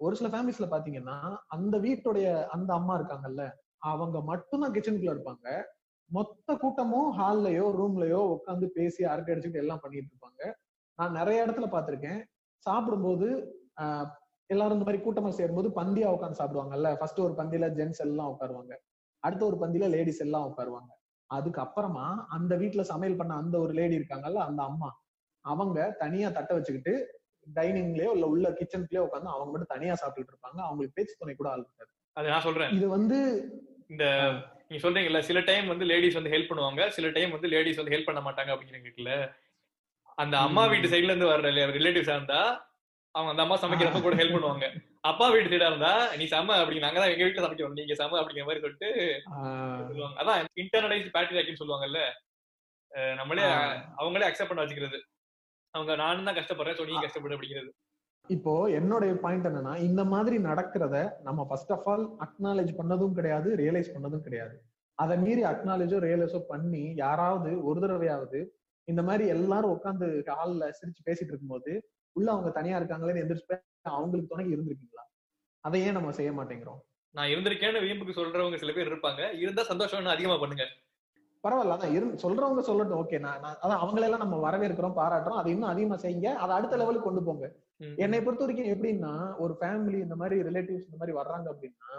S2: ஒரு சில ஃபேமிலிஸ்ல பாத்தீங்கன்னா அந்த வீட்டுடைய அந்த அம்மா இருக்காங்கல்ல அவங்க மட்டும்தான் கிச்சனுக்குள்ள இருப்பாங்க. மொத்த கூட்டமும் ஹால்லயோ ரூம்லயோ உட்காந்து பேசி அரட்டை அடிச்சுட்டு எல்லாம் பண்ணிட்டு இருப்பாங்க. நான் நிறைய இடத்துல பார்த்திருக்கேன் சாப்பிடும்போது ஆஹ், எல்லாரும் இந்த மாதிரி கூட்டமா சேரும்போது பந்தியா உட்காந்து சாப்பிடுவாங்கல்ல? ஃபர்ஸ்ட் ஒரு பந்தியில ஜென்ஸ் எல்லாம் உட்காருவாங்க. அடுத்த ஒரு பந்தியில லேடிஸ் எல்லாம் உட்காருவாங்க. அதுக்கப்புறமா அந்த வீட்ல சமையல் பண்ண அந்த ஒரு லேடி இருக்காங்கல்ல அந்த அம்மா அவங்க தனியா தட்டை வச்சுக்கிட்டு டைனிங்லயோ இல்ல உள்ள கிச்சன்லயோ உட்காந்து அவங்க மட்டும் தனியா சாப்பிட்டுட்டு இருப்பாங்க. அவங்களுக்கு பேச்சு துணை கூட ஆள் இருக்காது.
S3: அது நான் சொல்றேன்.
S2: இது வந்து
S3: இந்த நீங்க சொல்றீங்கல்ல சில டைம் வந்து லேடிஸ் வந்து ஹெல்ப் பண்ணுவாங்க. சில டைம் வந்து லேடிஸ் வந்து ஹெல்ப் பண்ண மாட்டாங்க அப்படிங்கிறீங்கல்ல அந்த அம்மா. வீட்டு சைடுல இருந்து வர்ற ரிலேட்டிவ்ஸா இருந்தா அவங்க அந்த அம்மா சமைக்கிறப்ப கூட ஹெல்ப் பண்ணுவாங்க. அப்பா வீட்டு சைடா இருந்தா நீ சம அப்படி நாங்க தான் எங்க வீட்டுல சமைக்கிறோம் நீங்க சம அப்படிங்கிற மாதிரி சொல்லிட்டு சொல்லுவாங்க. அதான் இன்டர்னலைஸ் பேட்ரியாக்கின்னு சொல்லுவாங்கல்ல. நம்மளே அவங்களே அக்செப்ட் பண்ண வச்சுக்கிறது. அவங்க நானும் தான் கஷ்டப்படுறேன் சோ நீ கஷ்டப்படு அப்படிங்கிறது.
S2: இப்போ என்னுடைய பாயிண்ட் என்னன்னா இந்த மாதிரி நடக்கிறத நம்ம ஃபர்ஸ்ட் ஆஃப் ஆல் அக்னாலேஜ் பண்ணதும் கிடையாது ரியலைஸ் பண்ணதும் கிடையாது. அதை மீறி அக்னாலேஜோ ரியலைஸோ பண்ணி யாராவது ஒரு தடவையாவது இந்த மாதிரி எல்லாரும் உட்காந்து ஹால்ல சிரிச்சு பேசிட்டு இருக்கும்போது உள்ள அவங்க தனியா இருக்காங்களேன்னு எந்திரிச்சு அவங்களுக்கு துணைக்கு இருந்திருக்கீங்களா? அதை ஏன் நம்ம செய்ய மாட்டேங்கிறோம்?
S3: நான் இருந்திருக்கேன்னு வீம்புக்கு சொல்றவங்க சில பேர் இருப்பாங்க. இருந்தா சந்தோஷம் அதிகமா பண்ணுங்க.
S2: பரவாயில்ல அதான் இருந்து சொல்றவங்க சொல்லட்டும். ஓகே நான் அதான் அவங்களெல்லாம் நம்ம வரவேற்கிறோம் பாராட்டுறோம். அதை இன்னும் அதிகமா செய்யுங்க. அதை அடுத்த லெவலுக்கு கொண்டு போங்க. என்னை பொறுத்த வரைக்கும் எப்படின்னா ஒரு ஃபேமிலி இந்த மாதிரி ரிலேட்டிவ்ஸ் இந்த மாதிரி வர்றாங்க அப்படின்னா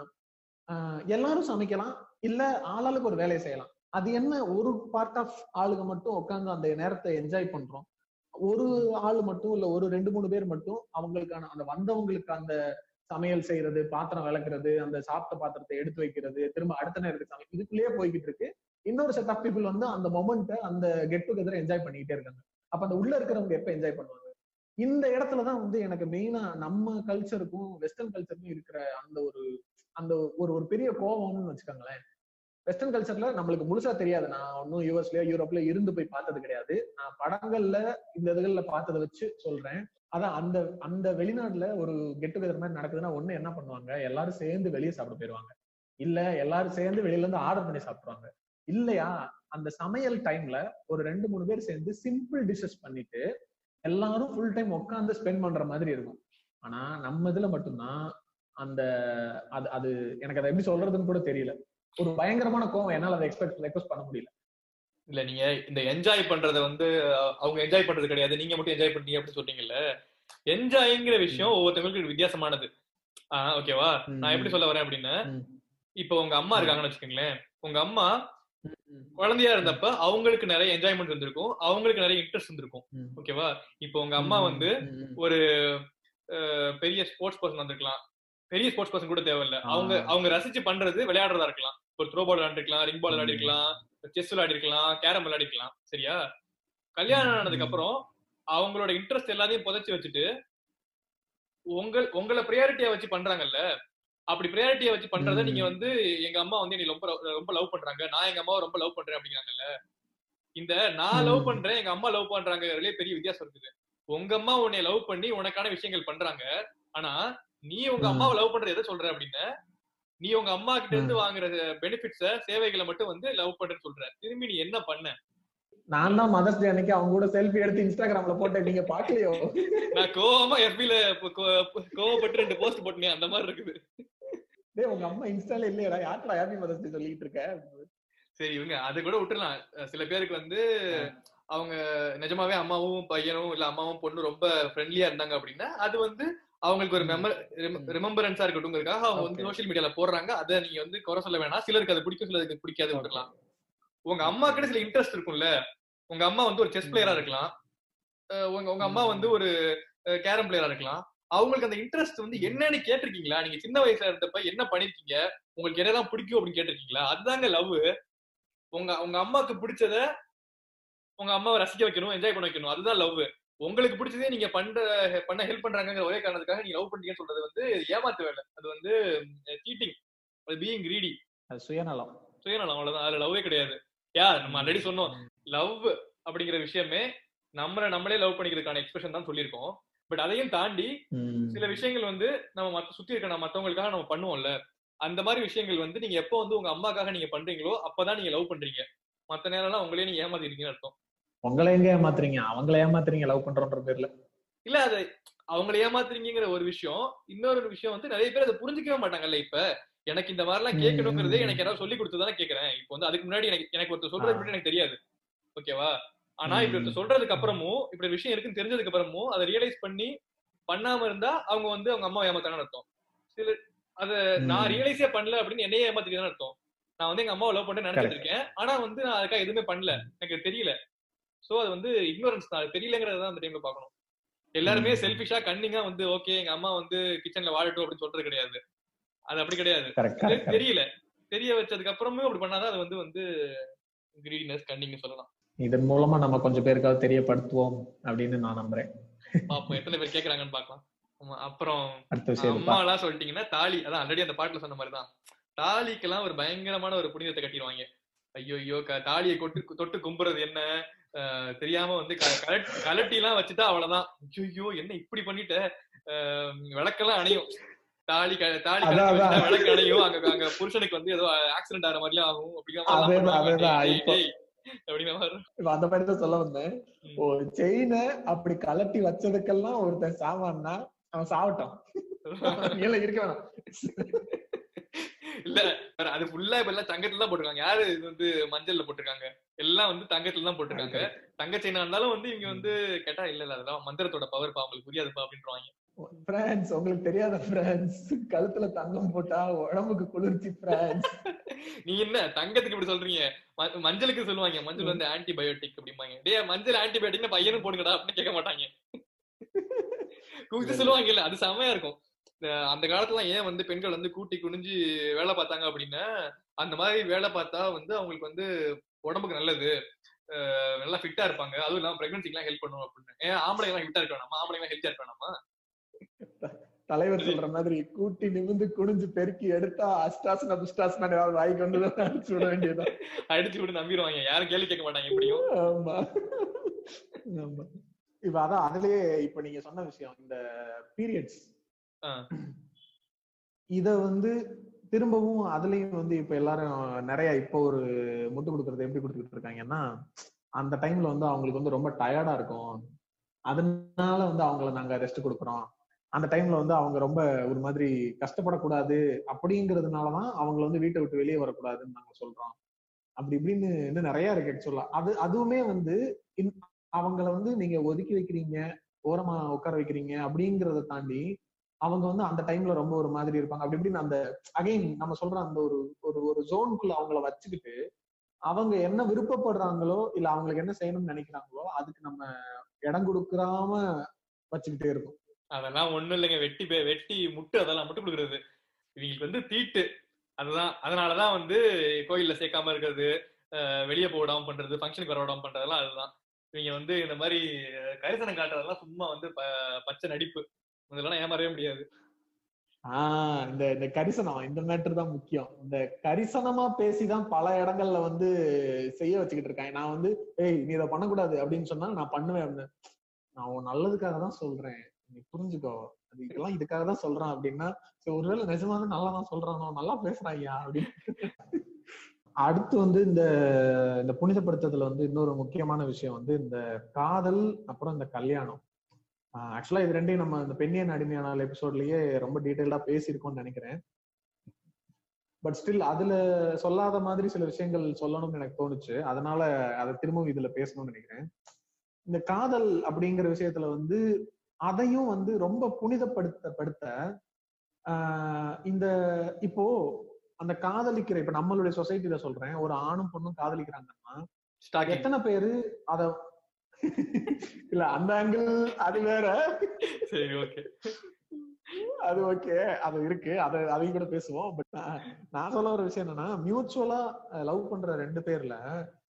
S2: எல்லாரும் சமைக்கலாம். இல்ல ஆளாளுக்கு ஒரு வேலையை செய்யலாம். அது என்ன ஒரு பார்ட் ஆஃப் ஆளுங்க மட்டும் உட்காந்து அந்த நேரத்தை என்ஜாய் பண்றோம். ஒரு ஆள் மட்டும் இல்ல ஒரு ரெண்டு மூணு பேர் மட்டும் அவங்களுக்கான அந்த வந்தவங்களுக்கு அந்த சமையல் செய்யறது பாத்திரம் விளக்குறது அந்த சாப்பிட்ட பாத்திரத்தை எடுத்து வைக்கிறது திரும்ப அடுத்த நேரத்துக்கு சமையல் இதுக்குள்ளேயே போய்கிட்டு இருக்கு. இன்னொரு செட் ஆஃப் பீப்புள் வந்து அந்த மொமெண்ட்டை அந்த கெட் டுகெதர் என்ஜாய் பண்ணிக்கிட்டே இருக்காங்க. அப்ப அந்த உள்ள இருக்கிறவங்க எப்ப என்ஜாய் பண்ணுவாங்க? இந்த இடத்துலதான் வந்து எனக்கு மெயினா நம்ம கல்ச்சருக்கும் வெஸ்டர்ன் கல்ச்சருக்கும் இருக்கிற அந்த ஒரு அந்த ஒரு ஒரு பெரிய கோபம்னு வச்சுக்கோங்களேன். வெஸ்டர்ன் கல்ச்சர்ல நம்மளுக்கு முழுசா தெரியாது. நான் ஒன்னும் யூஎஸ்லயோ யூரோப்ல இருந்து போய் பார்த்தது கிடையாது. நான் படங்கள்ல இந்த இதுகள்ல பார்த்ததை வச்சு சொல்றேன். அதான் அந்த அந்த வெளிநாட்டுல ஒரு கெட் டுகெதர் மாதிரி நடக்குதுன்னா ஒண்ணு என்ன பண்ணுவாங்க? எல்லாரும் சேர்ந்து வெளியே சாப்பிட போயிருவாங்க. இல்ல எல்லாரும் சேர்ந்து வெளியில இருந்து ஆர்டர் பண்ணி சாப்பிடுவாங்க இல்லையா? அந்த சமையல் டைம்ல ஒரு ரெண்டு மூணு பேர் சேர்ந்து சிம்பிள் டிஷஸ் பண்ணிட்டு எல்லாரும் ஃபுல் டைம் உட்காந்து ஸ்பெண்ட் பண்ற மாதிரி இருக்கும். ஆனா நம்ம இதுல மட்டும்தான் அந்த அது அது எனக்கு அதை எப்படி சொல்றதுன்னு கூட தெரியல. ஒரு பயங்கரமான கோவம் என்னால அதை எக்ஸ்பெக்ட் ரெக்வஸ்ட் பண்ண முடியல.
S3: இல்ல நீங்க இந்த என்ஜாய் பண்றத வந்து அவங்க என்ஜாய் பண்றது கிடையாது. நீங்க மட்டும் என்ஜாய் பண்றீங்க அப்படின்னு சொல்றீங்கல்ல? என்ஜாய்ங்கிற விஷயம் ஒவ்வொருத்தவங்களுக்கு வித்தியாசமானது. ஆஹ் ஓகேவா நான் எப்படி சொல்ல வரேன் அப்படின்னா. இப்போ உங்க அம்மா இருக்காங்கன்னு வச்சுக்கோங்களேன். உங்க அம்மா குழந்தையா இருந்தப்ப அவங்களுக்கு நிறைய என்ஜாய்மெண்ட் இருந்திருக்கும். அவங்களுக்கு நிறைய இன்ட்ரெஸ்ட் இருந்திருக்கும். ஓகேவா இப்போ உங்க அம்மா வந்து. ஒரு பெரிய ஸ்போர்ட்ஸ் பர்சன் வந்திருக்கலாம். பெரிய ஸ்போர்ட்ஸ் பர்சன் கூட தேவையில்ல. அவங்க அவங்க ரசிச்சு பண்றது விளையாடுறதா இருக்கலாம் ஒரு த்ரோ பால் விளையாடிருக்கலாம் ரிங் பால். விளையாடிருக்கலாம் செஸ் விளையாடிருக்கலாம் கேரம் விளையாடிருக்கலாம் சரியா கல்யாணம். ஆனதுக்கு அப்புறம் அவங்களோட இன்ட்ரெஸ்ட் எல்லாத்தையும் புதைச்சு வச்சுட்டு உங்கள் உங்களை ப்ரையாரிட்டியா வச்சு பண்றாங்கல்ல அப்படி ப்ரையாரிட்டியா வச்சு பண்றத. நீங்க வந்து எங்க அம்மா வந்து என்னை ரொம்ப ரொம்ப லவ் பண்றாங்க நான் எங்க அம்மாவை ரொம்ப லவ் பண்றேன் அப்படிங்கிறாங்கல்ல இந்த நான் லவ். பண்றேன் எங்க அம்மா லவ் பண்றாங்கறதுலயே பெரிய வித்தியாசம் இருக்குது உங்க அம்மா உன்னை லவ் பண்ணி உனக்கான விஷயங்கள் பண்றாங்க ஆனா நீ உங்க. அம்மாவை லவ் பண்றது எதை சொல்ற அப்படின்னா? நீ உங்க அம்மா கிட்ட இருந்து வாங்குற பெனிஃபிட்ஸ சேவைகளை மட்டும் வந்து லவ் பண்றேன்னு சொல்ற. திரும்பி நீ என்ன பண்ண?
S2: நான் தான் மதர்ஸ் டே அன்னைக்கு அவங்க கூட செல்ஃபி எடுத்து இன்ஸ்டாகிராம்ல போட்டேன். நீங்க பாக்கலையோ
S3: நான் கோவமா எஃபில கோவப்பட்டு ரெண்டு போஸ்ட் போட்டேன் அந்த மாதிரி இருக்குது.
S2: டேய் உங்க அம்மா இன்ஸ்டால இல்லையடா. யார்டா ஹாப்பி மதர்ஸ் டே சொல்லிட்டு இருக்க?
S3: சரி இவங்க அது கூட விட்டுறலாம். சில பேருக்கு வந்து அவங்க நிஜமாவே அம்மாவும் பையனும் இல்ல அம்மாவும் பொண்ணு ரொம்ப ஃப்ரெண்ட்லியா இருந்தாங்க அப்படின்னா அது வந்து அவங்களுக்கு ஒரு மெமர் ரிமெம்பரன்ஸா இருக்கட்டும்ங்கிறதுக்காக அவங்க வந்து. சோஷியல் மீடியால போடுறாங்க. அதை நீங்க வந்து குறை சொல்ல வேணாம். சிலருக்கு அது பிடிக்கும் சிலருக்கு பிடிக்காது விட்டுறலாம். உங்க அம்மா கிட்ட சில இன்ட்ரெஸ்ட் இருக்கும்ல. உங்க அம்மா வந்து ஒரு செஸ். பிளேயரா இருக்கலாம். உங்க உங்க அம்மா வந்து ஒரு கேரம் பிளேயரா இருக்கலாம். அவங்களுக்கு அந்த இன்ட்ரெஸ்ட் வந்து என்னன்னு கேட்டிருக்கீங்களா? நீங்க சின்ன வயசுல இருந்தப்ப என்ன பண்ணிருக்கீங்க? உங்களுக்கு என்னதான் பிடிக்கும் அப்படின்னு கேட்டிருக்கீங்களா? அதுதாங்க லவ் உங்க உங்க அம்மாக்கு பிடிச்சத உங்க அம்மாவை ரசிக்க வைக்கணும் என்ஜாய் பண்ண வைக்கணும். அதுதான் லவ் உங்களுக்கு பிடிச்சதே நீங்க பண்ற பண்ண ஹெல்ப் பண்றாங்கிற ஒரே காரணத்துக்காக நீங்க லவ் பண்றீங்கன்னு சொல்றது வந்து ஏமாத்து வேலை. அது வந்து சீட்டிங் அது பீயிங் கிரீடி
S2: அது சுயநலம்.
S3: சுயநலம் அவ்வளவுதான். அதுல லவ்வே கிடையாது. யா நம்ம ஆல்ரெடி சொன்னோம். லவ் அப்படிங்கிற விஷயமே நம்மள நம்மளே லவ் பண்ணிக்கிறதுக்கான எக்ஸ்பிரஷன் தான் சொல்லியிருக்கோம். பட் அதையும் தாண்டி. சில விஷயங்கள் வந்து நம்ம மத்த சுத்தி இருக்க நம்ம மத்தவங்களுக்காக நம்ம பண்ணுவோம்ல. அந்த மாதிரி விஷயங்கள் வந்து நீங்க எப்போ வந்து உங்க அம்மாக்காக நீங்க பண்றீங்களோ அப்பதான் நீங்க லவ் பண்றீங்க. மத்த நேரம்லாம் உங்களே நீங்க ஏமாத்திருக்கீங்கன்னு அர்த்தம்.
S2: உங்களை எங்க ஏமாத்துறீங்க? அவங்கள ஏமாத்துறீங்க லவ் பண்றோன்ற பேர்ல.
S3: இல்ல அது அவங்கள ஏமாத்துறீங்கிற ஒரு விஷயம். இன்னொரு விஷயம் வந்து நிறைய பேர் அதை புரிஞ்சுக்கவே மாட்டாங்கல்ல இப்ப. எனக்கு இந்த மாதிரி எல்லாம் கேட்கணுங்கிறதே. எனக்கு யாராவது சொல்லி கொடுத்துதானே கேக்குறேன் இப்போ வந்து அதுக்கு முன்னாடி எனக்கு எனக்கு ஒருத்தர் சொல்றது எனக்கு தெரியாது. ஓகேவா? ஆனா இப்படி. ஒருத்தர் சொல்றதுக்கு அப்புறமும் இப்படி விஷயம் இருக்குன்னு தெரிஞ்சதுக்கு அப்புறமும் அதை ரியலைஸ் பண்ணி பண்ணாம இருந்தா அவங்க வந்து அவங்க அம்மா ஏமாத்தாங்கன்னு அர்த்தம். சில அத நான். ரியலைஸே பண்ணல அப்படின்னு என்னையே ஏமாத்திக்கிறேன்னு அர்த்தம். நான் வந்து எங்க அம்மாவை லவ் பண்ண நினைச்சிட்டு. இருக்கேன். ஆனா வந்து நான் அதுக்காக எதுவுமே பண்ணல. எனக்கு தெரியல. சோ அது வந்து இக்னோரன்ஸ் தான். தெரியலங்கிறத தான் அந்த டைம்ல பார்க்கணும். எல்லாருமே. செல்ஃபிஷா கன்னிங்கா வந்து ஓகே எங்க அம்மா வந்து கிச்சன்ல வாழட்டும் அப்படின்னு சொல்றது கிடையாது. அது அப்படி கிடையாது. தெரியல. தெரிய வச்சதுக்கு அப்புறமும் அப்படி பண்ணாதான் அது வந்து வந்து கிரீடினஸ் கன்னிங்னு சொல்லலாம்.
S2: இதன் மூலமா நம்ம கொஞ்சம் பேருக்காவது தெரியப்படுத்துவோம் அப்படின்னு நான் நம்புறேன்.
S3: பாப்போம் எத்தனை பேர் கேக்குறாங்கன்னு பார்க்கலாம். ஆமா, அப்புறம் அம்மா எல்லாம் சொல்லிட்டீங்கன்னா தாலி அதான் ஆல்ரெடி அந்த பாட்டுல சொன்ன மாதிரிதான். தாலிக்கெல்லாம் ஒரு பயங்கரமான ஒரு புனிதத்தை கட்டிடுவாங்க. ஐயோ ஐயோ தாலியை கொட்டு தொட்டு கும்புறது என்ன? தெரியாம வந்து கலட்டி எல்லாம் வச்சுட்டா அவ்வளவுதான். ஐயோ என்ன இப்படி பண்ணிட்ட? விளக்கெல்லாம் அணையும். தாலி தாலி. விளக்கு அணையும். அங்க அங்க புருஷனுக்கு வந்து ஏதோ ஆக்சிடென்ட் ஆகிற மாதிரிலாம் ஆகும். அப்படிங்கிற மாதிரி. மாதிரி
S2: அந்த மாதிரி சொல்ல வந்தேன். ஒரு செயினை அப்படி கலட்டி வச்சதுக்கெல்லாம் ஒருத்தன் சாவான்னா அவன் சாவட்டும். நீல இருக்க வேணாம்.
S3: இல்ல அது ஃபுல்லா இப்ப எல்லாம் தங்கத்துல தான் போட்டிருக்காங்க. யாரு இது வந்து மஞ்சள்ல போட்டிருக்காங்க? எல்லாம் வந்து தங்கத்துல தான் போட்டிருக்காங்க. தங்க. செயினா இருந்தாலும் வந்து இவங்க வந்து கேட்டா இல்ல இல்ல அதெல்லாம் மந்திரத்தோட பவர் பா உங்களுக்கு புரியாதுப்பா அப்படின்றாங்க
S2: பிரான்ஸ் உங்களுக்கு தெரியாத பிரான்ஸ் கழுத்துல தங்கம் போட்டா உடம்புக்கு குளிர்ச்சி பிரான்ஸ்
S3: நீ என்ன தங்கத்துக்கு இப்படி சொல்றீங்க? மஞ்சளுக்கு சொல்லுவாங்க மஞ்சள் வந்து ஆன்டிபயோட்டிக் அப்படிம்பாங்க. டேய் மஞ்சள் ஆன்டிபயோட்டிக்னு பையனும் போடுங்கடா அப்படின்னு கேட்க மாட்டாங்க. கூத்து சொல்லுவாங்க இல்ல அது செமையா இருக்கும். அந்த காலத்துல ஏன் வந்து பெண்கள் வந்து கூட்டி குனிஞ்சு வேலை பார்த்தாங்க அப்படின்னா அந்த மாதிரி வேலை பார்த்தா வந்து அவங்களுக்கு வந்து உடம்புக்கு நல்லது. நல்லா ஃபிட்டா இருப்பாங்க. அதுவும் இல்லாம பிரெக்னன்சிக்கு ஹெல்ப் பண்ணும் அப்படின்னு. ஏன் ஆம்பளை எல்லாம் ஃபிட்டா இருக்க வேணாமா? ஆம்பளை எல்லாம் ஹெல்த்தியா இருக்க வேணாமா?
S2: தலைவர் சொல்ற மாதிரி கூட்டி நிமிந்து குனிஞ்சு பெருக்கி எடுத்தா அஸ்டாசன புஸ்டாசன வாய்க்கு வந்து அடிச்சு விட வேண்டியதுதான்
S3: அடிச்சு விட்டு நம்பிடுவாங்க. யாரும் கேள்வி கேட்க மாட்டாங்க எப்படியும்.
S2: ஆமா. ஆமா. இப்ப அதான் அதுலயே இப்ப நீங்க சொன்ன விஷயம் இந்த பீரியட்ஸ். இத வந்து திரும்பவும் அதுலயும் வந்து இப்ப எல்லாரும் நிறைய இப்போ ஒரு முட்டு கொடுக்கறது எப்படி கொடுத்துட்டு இருக்காங்கன்னா அந்த டைம்ல வந்து அவங்களுக்கு வந்து ரொம்ப டயர்டா இருக்கும். அதனால வந்து அவங்கள நாங்க ரெஸ்ட் கொடுக்குறோம். அந்த டைம்ல வந்து அவங்க ரொம்ப ஒரு மாதிரி கஷ்டப்படக்கூடாது அப்படிங்கறதுனாலதான் அவங்கள வந்து வீட்டை விட்டு வெளியே வரக்கூடாதுன்னு நாங்க சொல்றோம். அப்படி இப்படின்னு இன்னும் நிறைய இருக்கு ஆக்சுவலா அது அதுவுமே வந்து அவங்கள வந்து நீங்க ஒதுக்கி வைக்கிறீங்க ஓரமா உட்கார வைக்கிறீங்க அப்படிங்கறத தாண்டி அவங்க வந்து அந்த டைம்ல ரொம்ப ஒரு மாதிரி இருப்பாங்க. அப்படி இப்படின்னு அந்த அகைன் நம்ம சொல்ற அந்த ஒரு ஒரு ஒரு ஜோனுக்குள்ள அவங்கள வச்சுக்கிட்டு அவங்க என்ன விருப்பப்படுறாங்களோ இல்ல அவங்களுக்கு என்ன செய்யணும்னு நினைக்கிறாங்களோ அதுக்கு நம்ம இடம் கொடுக்காம வச்சுக்கிட்டே இருக்கும்.
S3: அதெல்லாம் ஒண்ணும் இல்லைங்க. வெட்டி வெட்டி முட்டு அதெல்லாம் முட்டு கொடுக்கறது. இவங்களுக்கு வந்து தீட்டு. அதுதான் அதனாலதான் வந்து கோயில்ல சேர்க்காம இருக்கிறது வெளியே போக விடாம பண்றது ஃபங்க்ஷனுக்கு வர விடாம பண்றதெல்லாம் அதுதான். இவங்க வந்து இந்த மாதிரி கரிசனம் காட்டுறதெல்லாம் சும்மா வந்து ப- பச்சை நடிப்பு. இதெல்லாம் ஏமாறவே முடியாது.
S2: ஆஹ் இந்த இந்த கரிசனம் இந்த மேட்டர் தான் முக்கியம். இந்த கரிசனமா பேசிதான் பல இடங்கள்ல வந்து செய்ய வச்சுக்கிட்டு இருக்காங்க நான் வந்து ஏய் நீ இதை பண்ணக்கூடாது அப்படின்னு சொன்னா நான் பண்ணுவேன் அப்படின்னு. நான் உன் நல்லதுக்காக தான் சொல்றேன். நீ புரிஞ்சுக்கோ. அது இதெல்லாம் இதுக்காக தான் சொல்றான் அப்படின்னா சரி ஒருவேளை நிஜமா தான் நல்லா தான் சொல்றானோ? நல்லா பேசுறான் ஐயா அப்படின்னு. அடுத்து வந்து இந்த இந்த புனிதப்படுத்துறதுல வந்து இன்னொரு முக்கியமான விஷயம் வந்து இந்த காதல் அப்புறம் இந்த கல்யாணம். ஆக்சுவலா இது ரெண்டையும் நம்ம இந்த பெண்ணியன் அடிமையான எபிசோட்லயே ரொம்ப டீடைல்டா பேசியிருக்கோம்னு நினைக்கிறேன். பட் ஸ்டில் அதுல சொல்லாத மாதிரி சில விஷயங்கள் சொல்லணும்னு எனக்கு தோணுச்சு. அதனால அதை திரும்பவும் இதுல பேசணும்னு நினைக்கிறேன். இந்த காதல் அப்படிங்கிற விஷயத்துல வந்து அதையும் வந்து ரொம்ப புனிதப்படுத்த படுத்த ஆஹ் இந்த இப்போ அந்த காதலிக்கிற இப்ப நம்மளுடைய சொசைட்டில சொல்றேன் ஒரு ஆணும் பொண்ணும் காதலிக்கிறாங்கன்னா எத்தனை பேரு அத இல்ல அந்த ஆங்கிள் அது வேற.
S3: சரி ஓகே
S2: அது ஓகே அது இருக்கு. அத அதையும் கூட பேசுவோம். பட் நான் சொல்ல ஒரு விஷயம் என்னன்னா மியூச்சுவலா லவ் பண்ற ரெண்டு பேர்ல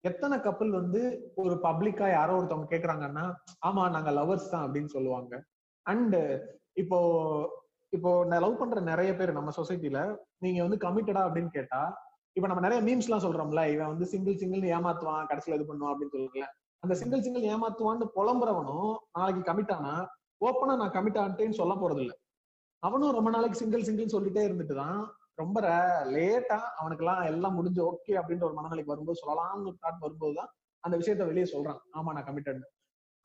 S2: எத்தனை கப்பல் வந்து ஒரு பப்ளிக்கா யாரோ ஒருத்தவங்க கேக்குறாங்கன்னா ஆமா நாங்க லவர்ஸ் தான் அப்படின்னு சொல்லுவாங்க. அண்ட் இப்போ இப்போ நான் லவ் பண்ற நிறைய பேர் நம்ம சொசைட்டில நீங்க வந்து கமிட்டடா அப்படின்னு கேட்டா இப்ப நம்ம நிறைய மீம்ஸ் எல்லாம் சொல்றோம்ல இவன் வந்து சிங்கிள் சிங்கிள் ஏமாத்துவான் கடைசியில இது பண்ணுவான் அப்படின்னு சொல்லுவாங்கல்ல அந்த சிங்கிள் சிங்கிள் ஏமாத்துவான்னு புலம்புறவனும் நாளைக்கு கமிட் ஆனா ஓப்பனா நான் கமிட் ஆன்ட்டேன்னு சொல்ல போறது இல்ல அவனும் ரொம்ப நாளைக்கு சிங்கிள் சிங்கிள் சொல்லிட்டே இருந்துட்டு தான் ரொம்ப லேட்டா அவனுக்கு எல்லாம் எல்லாம் முடிஞ்சு ஓகே அப்படின்ற ஒரு மனநிலைக்கு வரும்போது சொல்லலாம்னு தாட் வரும்போதுதான் அந்த விஷயத்த வெளியே சொல்றான். ஆமா நான் கமிட்டட்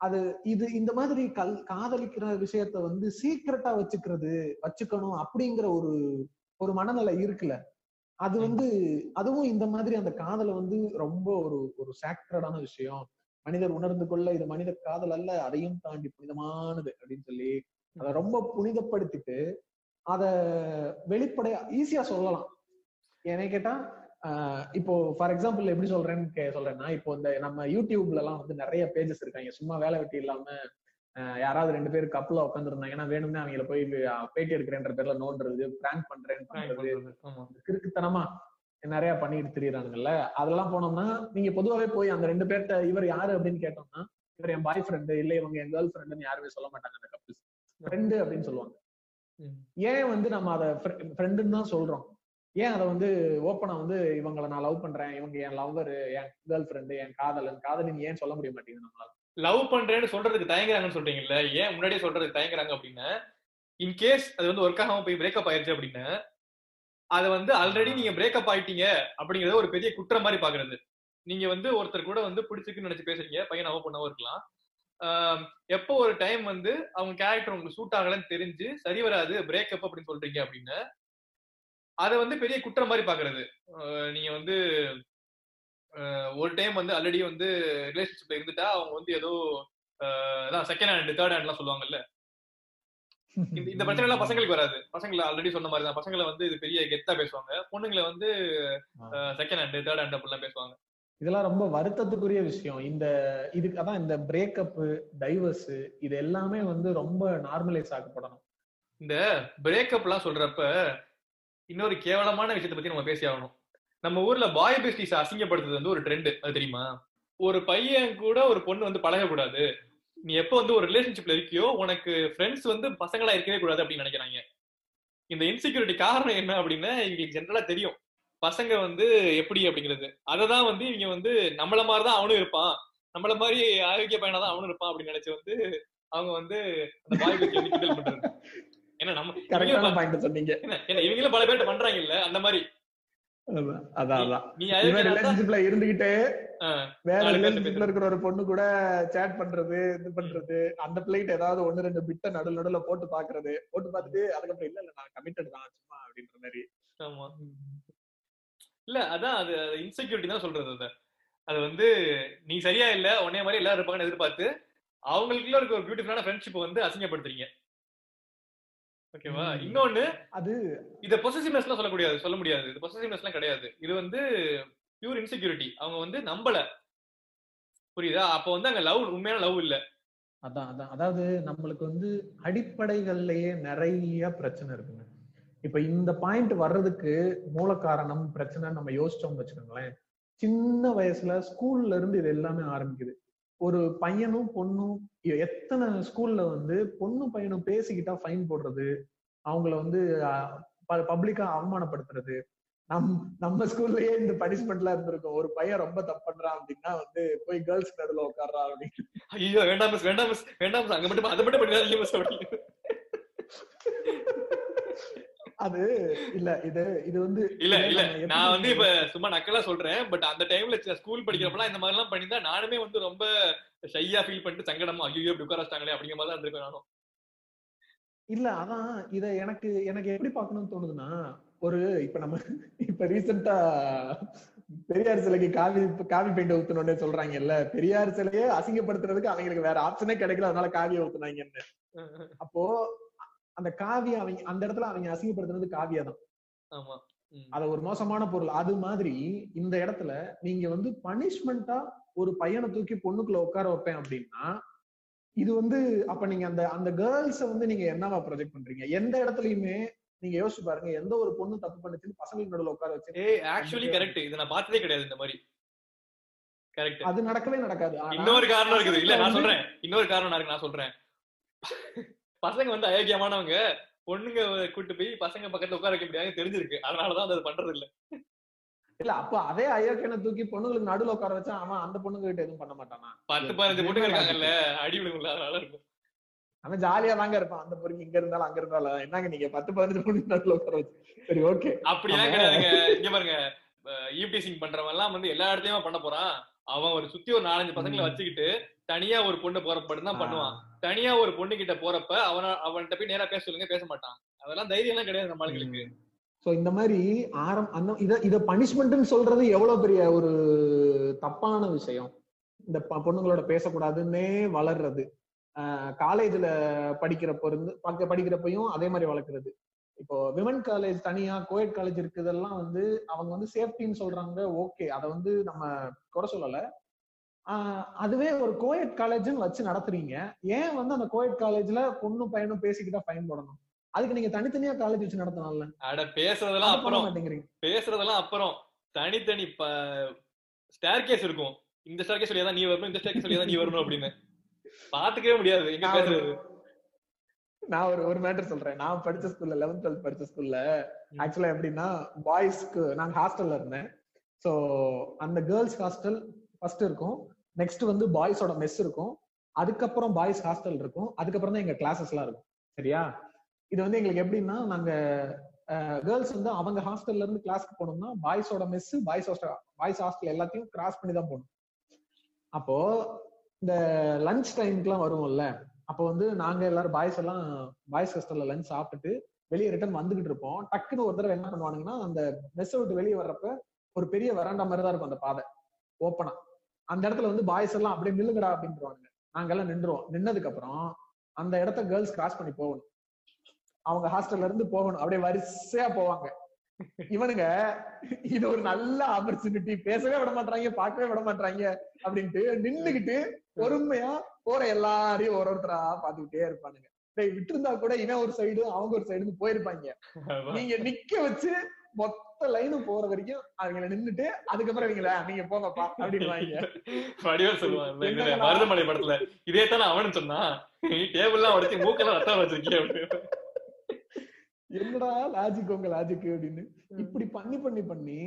S2: அது இது இந்த மாதிரி கல் காதலிக்கிற விஷயத்த வந்து சீக்கிரட்டா வச்சுக்கிறது வச்சுக்கணும் அப்படிங்கிற ஒரு ஒரு மனநிலை இருக்குல்ல. அது வந்து அதுவும் இந்த மாதிரி அந்த காதலை வந்து ரொம்ப ஒரு ஒரு சேக்ரடான விஷயம். மனிதர் உணர்ந்து கொள்ள இது மனித காதல் அல்ல அதையும் தாண்டி புனிதமானது அப்படின்னு சொல்லி அதை ரொம்ப புனிதப்படுத்திட்டு அத வெளிப்படையா ஈஸியா சொல்லலாம். என்னை கேட்டா இப்போ ஃபார் எக்ஸாம்பிள் எப்படி சொல்றேன்னு சொல்றேன்னா இப்போ இந்த நம்ம யூடியூப்ல எல்லாம் வந்து நிறைய பேஜஸ் இருக்காங்க. சும்மா வேலை வெட்டி இல்லாம யாராவது ரெண்டு பேர் கப்பல உட்காந்துருந்தாங்கன்னா வேணும்னே அவங்கள போய் பேட்டி எடுக்கிறேன்ற பேர்ல நோண்டுறது பிராங்க் பண்றேன் கிறுக்குத்தனமா நிறைய பண்ணிட்டு திரியறாங்கல்ல அதெல்லாம் போனோம்னா நீங்க பொதுவாவே போய் அந்த ரெண்டு பேர்ட்ட இவர் யாரு? அப்படின்னு கேட்டோம்னா இவர் என் பாய் ஃப்ரெண்டு இல்ல இவங்க என் கேர்ள் ஃப்ரெண்டுன்னு யாருமே சொல்ல மாட்டாங்க அந்த கப்பிள்ஸ் ஃப்ரெண்டு அப்படின்னு சொல்லுவாங்க. ஏன் வந்து நம்ம அதை ஃப்ரெண்டுன்னு தான் சொல்றோம். ஏன் அதை வந்து ஓப்பனா வந்து இவங்களை நான் லவ் பண்றேன். இவங்க என் லவ்வர் என் கேர்ள் ஃப்ரெண்டு என் காதலன். காதலின் ஏன் சொல்ல முடிய மாட்டேங்குது நம்மளால?
S3: லவ் பண்றேன்னு சொல்றதுக்கு தயங்குறாங்கன்னு சொல்றீங்கல்ல? ஏன் முன்னாடியே சொல்றதுக்கு தயங்குறாங்க அப்படின்னா இன்கேஸ் அது வந்து ஒர்க் ஆகாம போய் பிரேக்கப் ஆயிருச்சு அப்படின்னா அதை வந்து ஆல்ரெடி நீங்க பிரேக்கப் ஆயிட்டீங்க அப்படிங்கறத ஒரு பெரிய குற்றம் மாதிரி பாக்குறது. நீங்க வந்து ஒருத்தர் கூட வந்து பிடிச்சிருக்குன்னு நினைச்சு பேசுறீங்க பையன் அவ பொண்ணாவும் இருக்கலாம். எப்போ ஒரு டைம் வந்து அவங்க கேரக்டர் உங்களுக்கு சூட் ஆகலன்னு தெரிஞ்சு சரி வராது பிரேக்கப் அப்படின்னு சொல்றீங்க அப்படின்னு அதை வந்து பெரிய குற்றம் மாதிரி பாக்குறது. நீங்க வந்து ஒரு டைம் வந்து ஆல்ரெடி வந்து ரிலேஷன்ஷிப்ல இருந்துட்டா அவங்க வந்து ஏதோ அதான் செகண்ட் ஹேண்ட் தேர்ட் ஹேண்ட்லாம் சொல்லுவாங்கல்ல இந்த பிரச்சனை எல்லாம் பசங்களுக்கு வராது. பசங்களை ஆல்ரெடி சொன்ன மாதிரி தான் பசங்களை வந்து இது பெரிய கெத்தா பேசுவாங்க. பொண்ணுங்களை வந்து செகண்ட் ஹேண்ட் தேர்ட் ஹேண்ட் அப்படிலாம் பேசுவாங்க.
S2: இதெல்லாம் ரொம்ப வருத்தத்துக்குரிய விஷயம். இந்த இதுக்கு அதான் இந்த பிரேக்கப் டைவர்ஸ் இது எல்லாமே வந்து ரொம்ப நார்மலைஸ் ஆக்கப்படணும்.
S3: இந்த பிரேக்கப் எல்லாம் சொல்றப்ப இன்னொரு கேவலமான விஷயத்தை பத்தி நம்ம பேசி ஆகணும். நம்ம ஊர்ல பாய் பெஸ்டிஸ் அசிங்கப்படுத்துறது வந்து ஒரு ட்ரெண்ட் அது தெரியுமா? ஒரு பையன் கூட ஒரு பொண்ணு வந்து பழகக்கூடாது. நீ எப்போ வந்து ஒரு ரிலேஷன்ஷிப்ல இருக்கியோ உனக்கு ஃப்ரெண்ட்ஸ் வந்து பசங்களா இருக்கவே கூடாது அப்படின்னு நினைக்கிறாங்க. இந்த இன்செக்யூரிட்டி காரணம் என்ன அப்படின்னா இவங்களுக்கு ஜென்ரலா தெரியும். பசங்க வந்து எப்படி அப்படிங்கிறது. அததான் வந்து இவங்க வந்து நம்மள மாதிரிதான் அவனும் இருப்பான். நம்மள மாதிரி ஆரோக்கிய பையனா தான் அவனும் இருப்பான் அப்படின்னு நினைச்சு வந்து அவங்க வந்து அந்த பாய் பண்றது. ஏன்னா நம்ம
S2: சொன்னீங்க.
S3: என்ன இவங்களும் பல பேர்ட்ட பண்றாங்க இல்ல அந்த மாதிரி.
S2: அதான், அதான். இவன் ரிலேஷன்ஷிப்ல இருந்துகிட்டே வேற ரிலேஷன்ஷிப்ல இருக்கிற ஒரு பொண்ணு கூட சேட் பண்றது இது பண்றது அந்த பிளைட் ஏதாவது ஒண்ணு ரெண்டு பிட்ட நடுல நடுல போட்டு பாக்குறது. போட்டு பார்த்துட்டு அதுக்கப்புறம் இல்ல இல்ல நான் கமிட்டட் தான் சும்மா அப்படின்ற மாதிரி.
S3: ஆமா. இல்ல அதான் அது இன்செக்யூரிட்டி தான் சொல்றது அது. அது வந்து நீ சரியா இல்ல உன்னைய மாதிரி எல்லாரும் இருப்பாங்கன்னு எதிர்பார்த்து அவங்களுக்குள்ள இருக்க ஒரு பியூட்டிஃபுல்லான ஃப்ரெண்ட்ஷிப் வந்து அசிங்கப்படுத்துறீங்க. ஓகேவா. இன்னொன்னு
S2: அது
S3: இத பொசசிவ்னஸ்லாம் சொல்ல முடியாது சொல்ல முடியாது. இது பொசசிவ்னஸ்லாம் கிடையாது. இது வந்து பியூர் இன்செக்யூரிட்டி அவங்க வந்து நம்பல. புரியுதா? அப்ப வந்து அங்க லவ் உண்மையான லவ் இல்ல.
S2: அதான் அதான். அதாவது நம்மளுக்கு வந்து அடிப்படைகள்லயே நிறைய பிரச்சனை இருக்குங்க. இப்ப இந்த பாயிண்ட் வர்றதுக்கு மூல காரணம் பிரச்சனை நம்ம யோசிச்சோம்னு வச்சுக்கோங்களேன். சின்ன வயசுல ஸ்கூல்ல இருந்து இது எல்லாமே ஆரம்பிக்குது. ஒரு பையனும் பொண்ணும் எத்தனை ஸ்கூல்ல வந்து பொண்ணும் பையனும் பேசிக்கிட்டா ஃபைன் போடுறது அவங்கள வந்து பப்ளிக்கா அவமானப்படுத்துறது. நம் நம்ம ஸ்கூல்லயே இந்த பனிஷ்மெண்ட்லாம் இருந்திருக்கும். ஒரு பையன் ரொம்ப தப்பு பண்றான் அப்படின்னா வந்து போய் கேர்ள்ஸ் நடுவில் உட்கார்றான் அப்படின்னு.
S3: ஐயோ வேண்டாம் மிஸ் வேண்டாம் மிஸ் வேண்டாம் மிஸ் அங்க மட்டும் அதை மட்டும்
S2: அது இல்ல இது இது வந்து
S3: இல்ல இல்ல. நான் வந்து இப்ப சும்மா நக்கலா சொல்றேன் பட் அந்த டைம்ல ஸ்கூல் படிக்கிறப்பலாம் இந்த மாதிரி எல்லாம் பண்ணிருந்தா நானுமே வந்து ரொம்ப ஷையா ஃபீல் பண்ணிட்டு சங்கடமா ஐயோ இப்படி உட்கார வச்சிட்டாங்களே அப்படிங்கிற மாதிரி தான் இருந்திருக்கேன் நானும்.
S2: இல்ல அதான் இத எனக்கு எனக்கு எப்படி பார்க்கணும்னு தோணுதுன்னா ஒரு இப்ப நம்ம இப்ப ரீசெண்டா பெரியார் சிலைக்கு காவி காவி பெயிண்ட் ஊத்தணும்னு சொல்றாங்கல்ல பெரியார் சிலையே அசிங்கப்படுத்துறதுக்கு அவங்களுக்கு வேற ஆப்ஷனே கிடைக்கல அதனால காவியை ஊத்துனாங்கன்னு. அப்போ அந்த காவி அவங்க அந்த இடத்துல அவங்க அசிங்கப்படுத்துறது காவியா தான்
S3: ஆமா.
S2: அத ஒரு மோசமான பொருள். அது மாதிரி இந்த இடத்துல நீங்க வந்து பனிஷ்மெண்டா ஒரு பையனை தூக்கி பொண்ணுக்குள்ள உட்கார வைப்பேன் அப்படின்னா இது வந்து அப்ப நீங்க அந்த அந்த கேர்ள்ஸ வந்து நீங்க என்னவா ப்ரொஜெக்ட் பண்றீங்க? எந்த இடத்துலயுமே நீங்க யோசிச்சு பாருங்க எந்த ஒரு பொண்ணு தப்பு பண்ணுச்சுன்னு பசங்களுக்கு நடுவுல உட்கார வச்சு
S3: ஆக்சுவலி கரெக்ட் இதை நான் பார்த்ததே கிடையாது இந்த மாதிரி. கரெக்ட்
S2: அது நடக்கவே நடக்காது.
S3: இன்னொரு காரணம் இருக்குது. இல்ல நான் சொல்றேன். இன்னொரு காரணம் இருக்கு நான் சொல்றேன். பசங்க வந்து அயோக்கியமானவங்க. பொண்ணுங்க கூட்டு போய் பசங்க பக்கத்துல உட்கார வைக்க முடியாது தெரிஞ்சிருக்கு. அதனாலதான் அது பண்றது இல்ல
S2: இல்ல அப்ப அதே அயோக்கியனை தூக்கி பொண்ணுங்களுக்கு நடுவுல உட்கார வச்சா அவன் அந்த பொண்ணுங்க கிட்ட எதுவும் பண்ண மாட்டானா?
S3: பத்து பதினஞ்சு பொண்ணுங்க இருக்காங்கல்ல அடி விழுங்கும்ல அதனால இருக்கும்.
S2: அவன் ஜாலியா தாங்க இருப்பான். அந்த பொறுக்கு இங்க இருந்தாலும் அங்க இருந்தாலும். என்னங்க நீங்க பத்து பதினஞ்சு பொண்ணு நடுவுல உட்கார வச்சு? சரி ஓகே
S3: அப்படிலாம். கிடையாதுங்க இங்க பாருங்க. ஈவ்டீசிங் பண்றவன் எல்லாம் வந்து எல்லா இடத்துலயுமே பண்ண போறான். அவன் ஒரு சுத்தி ஒரு நாலஞ்சு பசங்களை. வச்சுக்கிட்டு தனியா ஒரு பொண்ணு போறப்ப தான் பண்ணுவான். தனியா ஒரு பொண்ணு கிட்ட போறப்ப அவன அவன்கிட்ட போய் நேரா பேச சொல்லுங்க பேச மாட்டான். அதெல்லாம் தைரியம் எல்லாம் கிடையாது நம்ம ஆளுங்களுக்கு.
S2: சோ இந்த மாதிரி ஆரம் அந்த இத இத பனிஷ்மெண்ட்னு சொல்றது எவ்வளவு பெரிய ஒரு தப்பான விஷயம்? இந்த ப- பொண்ணுங்களோட பேசக்கூடாதுன்னே வளர்றது. காலேஜ்ல படிக்கிறப்ப இருந்து பக்க- படிக்கிறப்பையும் அதே மாதிரி வளர்க்கறது. இப்போ விமன் காலேஜ் தனியா கோயட் காலேஜ் இருக்குதெல்லாம் வந்து அவங்க வந்து சேஃப்டின்னு சொல்றாங்க ஓகே அதை வந்து நம்ம குறை சொல்லல. அதுவே ஒரு கோயட் காலேஜ்னு வச்சு நடத்துறீங்க. ஏன் வந்து அந்த கோயட் காலேஜ்ல பொண்ணும் பையனும் பேசிக்கிட்டா ஃபைன் போடணும் அதுக்கு நீங்க தனித்தனியா காலேஜ் வச்சு நடத்தலாம்ல.
S3: அட பேசுறதெல்லாம் அப்புறம்.
S2: மாட்டேங்கிறீங்க.
S3: பேசுறதெல்லாம் அப்புறம். தனித்தனி ஸ்டேர் கேஸ் இருக்கும். இந்த ஸ்டேர் கேஸ் வழியா தான் நீ வரணும் இந்த ஸ்டேர் கேஸ் வழியா தான் நீ வரணும் அப்படின்னு. பாத்துக்கவே முடியாது. எங்க பேசுறது?
S2: நான் ஒரு ஒரு மேட்டர் சொல்றேன். நான் படிச்ச ஸ்கூல்ல லெவன்த் டுவெல்த் படிச்ச ஸ்கூல்ல ஆக்சுவலா எப்படின்னா பாய்ஸ்க்கு நாங்க ஹாஸ்டல்ல இருந்தேன். சோ அந்த கேர்ள்ஸ் ஹாஸ்டல் ஃபர்ஸ்ட் இருக்கும். நெக்ஸ்ட் வந்து பாய்ஸோட மெஸ் இருக்கும். அதுக்கப்புறம் பாய்ஸ் ஹாஸ்டல் இருக்கும். அதுக்கப்புறம் தான் எங்க கிளாஸஸ் எல்லாம் இருக்கும். சரியா? இது வந்து எங்களுக்கு எப்படின்னா நாங்க கேர்ள்ஸ் வந்து அவங்க ஹாஸ்டல்ல இருந்து கிளாஸ்க்கு போனோம்னா பாய்ஸோட mess boys hostel boys hostel எல்லாத்தையும் கிராஸ் பண்ணி தான் போகணும். அப்போ இந்த லஞ்ச் டைம்க்குலாம் வருவோம்ல. அப்போ வந்து நாங்க எல்லாரும் பாய்ஸ் எல்லாம் பாய்ஸ் ஹாஸ்டல்ல லஞ்ச் சாப்பிட்டுட்டு வெளியே ரிட்டர்ன் வந்துகிட்டு இருப்போம். டக்குன்னு ஒரு தடவை என்ன பண்ணுவானுங்கன்னா அந்த மெஸ் விட்டு வெளியே வர்றப்ப ஒரு பெரிய வராண்டா மாதிரி தான் இருக்கும் அந்த பாதை. ஓப்பனா அந்த இடத்துல வந்து பாய்ஸ் எல்லாம் அப்படியே நில்லுங்கடா அப்படின்றாங்க நாங்க எல்லாம் நின்றுவோம் நின்னதுக்கு அப்புறம் அந்த இடத்த கேர்ள்ஸ் கிராஸ் பண்ணி போகணும். அவங்க ஹாஸ்டல்ல இருந்து போகணும். அப்படியே வரிசையா போவாங்க. இவனுங்க இது ஒரு நல்ல ஆப்பர்ச்சுனிட்டி பேசவே விட மாட்டாங்க பார்க்கவே விட மாட்டாங்க அப்படின்ட்டு நின்னுகிட்டு பொறுமையா போற எல்லாரையும் ஒரு ஒருத்தரா பாத்துக்கிட்டே இருப்பானுங்க. டேய் விட்டுருந்தா கூட இவன் ஒரு சைடு அவங்க ஒரு சைடு போயிருப்பாங்க. நீங்க நிக்க வச்சு மொத்த லைனும் போற வரைக்கும் அவங்கள நின்னுட்டு அதுக்கப்புறம் இவங்கள நீங்க போங்கப்பா அப்படின்னு
S3: வடிவம் சொல்லுவான் இந்த மருதமலை படத்துல இதே தானே அவனு சொன்னான்? நீ டேபிள்லாம் உடைச்சு மூக்கெல்லாம் ரத்தம் வச்சிருக்கிய அப்படின்னு.
S2: என்னடா லாஜிக் உங்க லாஜிக் அப்படின்னு. இப்படி பண்ணி பண்ணி பண்ணி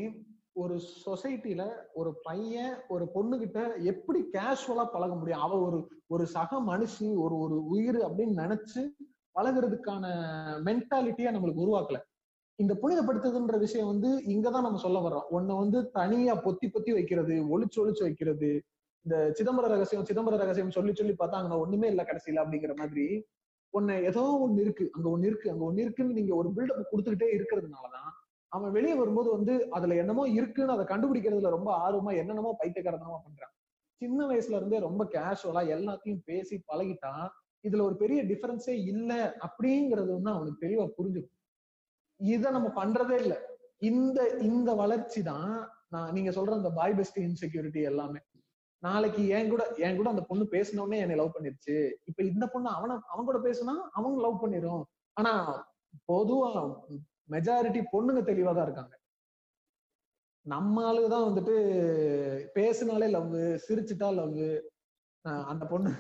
S2: ஒரு சொசைட்டில ஒரு பையன் ஒரு பொண்ணு கிட்ட எப்படி கேஷுவலா பழக முடியும்? அவ ஒரு ஒரு சக மனுஷி ஒரு ஒரு உயிர் அப்படின்னு நினைச்சு பழகுறதுக்கான மென்டாலிட்டியா நம்மளுக்கு உருவாக்கல. இந்த புனிதப்படுத்துதுன்ற விஷயம் வந்து இங்கதான் நம்ம சொல்ல வர்றோம். ஒன்ன வந்து தனியா பொத்தி பொத்தி வைக்கிறது ஒளிச்சு ஒளிச்சு வைக்கிறது இந்த சிதம்பர ரகசியம் சிதம்பர ரகசியம் சொல்லி சொல்லி பார்த்தா அங்க ஒண்ணுமே இல்ல கடைசியில அப்படிங்கிற மாதிரி ஒன்னு ஏதோ ஒண்ணு இருக்கு. அங்க ஒண்ணு இருக்கு அங்க ஒண்ணு இருக்குன்னு நீங்க ஒரு பில்டப் கொடுத்துக்கிட்டே இருக்கிறதுனாலதான் அவன் வெளியே வரும்போது வந்து அதுல என்னமோ இருக்குன்னு அதை கண்டுபிடிக்கிறதுல ரொம்ப ஆர்வமா என்னென்னமோ பைத்தியக்காரத்தனமா பண்றான். சின்ன வயசுல இருந்தே ரொம்ப கேஷுவலா எல்லாத்தையும் பேசி பழகிட்டான். இதுல ஒரு பெரிய டிஃபரன்ஸே இல்ல அப்படிங்கறது வந்து அவனுக்கு தெளிவா புரிஞ்சுக்கும் இத நம்ம பண்றதே இல்ல. இந்த இந்த வளர்ச்சி தான் நான் நீங்க சொல்ற அந்த பாய் பெஸ்ட் இன்செக்யூரிட்டி எல்லாமே. நாளைக்கு என் கூட என் கூட அந்த பொண்ணு பேசினோடனே என்னை லவ் பண்ணிருச்சு. இப்ப இந்த பொண்ணு அவன அவன் கூட பேசுனா அவங்க லவ் பண்ணிரும். ஆனா பொதுவா மெஜாரிட்டி பொண்ணுங்க தெளிவா தான் இருக்காங்க. நம்ம ஆளுதான் வந்துட்டு பேசினாலே லவ் சிரிச்சுட்டா லவ் அந்த பொண்ணு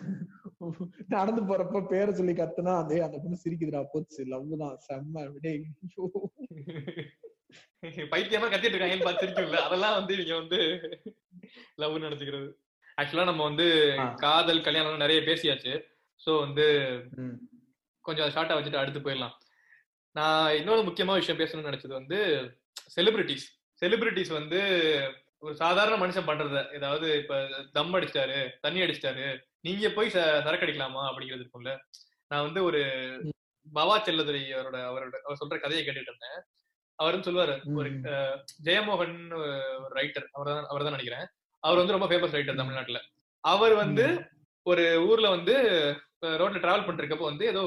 S2: நடந்து போறப்ப பேரை சொல்லி கத்துனா அந்த அந்த பொண்ணு சிரிக்குதுடா போச்சு லவ் தான் செம்ம விடே
S3: பைத்தியமா கத்திட்டு இருக்காங்கன்னு பார்த்து சிரிக்கும்ல அதெல்லாம் வந்து நீங்க வந்து லவ் நினைச்சுக்கிறது. ஆக்சுவலா நம்ம வந்து காதல் கல்யாணம் நிறைய பேசியாச்சு. சோ வந்து கொஞ்சம் ஷார்ட்டா வச்சுட்டு அடுத்து போயிடலாம். நான் இன்னொரு முக்கியமான விஷயம் பேசணும்னு நினைச்சது வந்து செலிபிரிட்டிஸ் செலிபிரிட்டிஸ் வந்து ஒரு சாதாரண மனுஷன் பண்றத ஏதாவது இப்ப தம் அடிச்சிட்டாரு தண்ணி அடிச்சிட்டாரு நீங்க போய் சரக்கு அடிக்கலாமா அப்படிங்கிறது இருக்கும்ல. நான் வந்து ஒரு பவா செல்லதுரை அவரோட அவரோட அவர் சொல்ற கதையை கேட்டுட்டு இருந்தேன். அவரும் சொல்லுவாரு ஒரு ஜெயமோகன் ஒரு ரைட்டர் அவர் தான் அவர் தான் நினைக்கிறேன். அவர் வந்து ரொம்ப ஃபேமஸ் ரைட்டர் தமிழ்நாட்டுல. அவர் வந்து ஒரு ஊர்ல வந்து ரோட்ல டிராவல் பண்ணிருக்கப்போ வந்து ஏதோ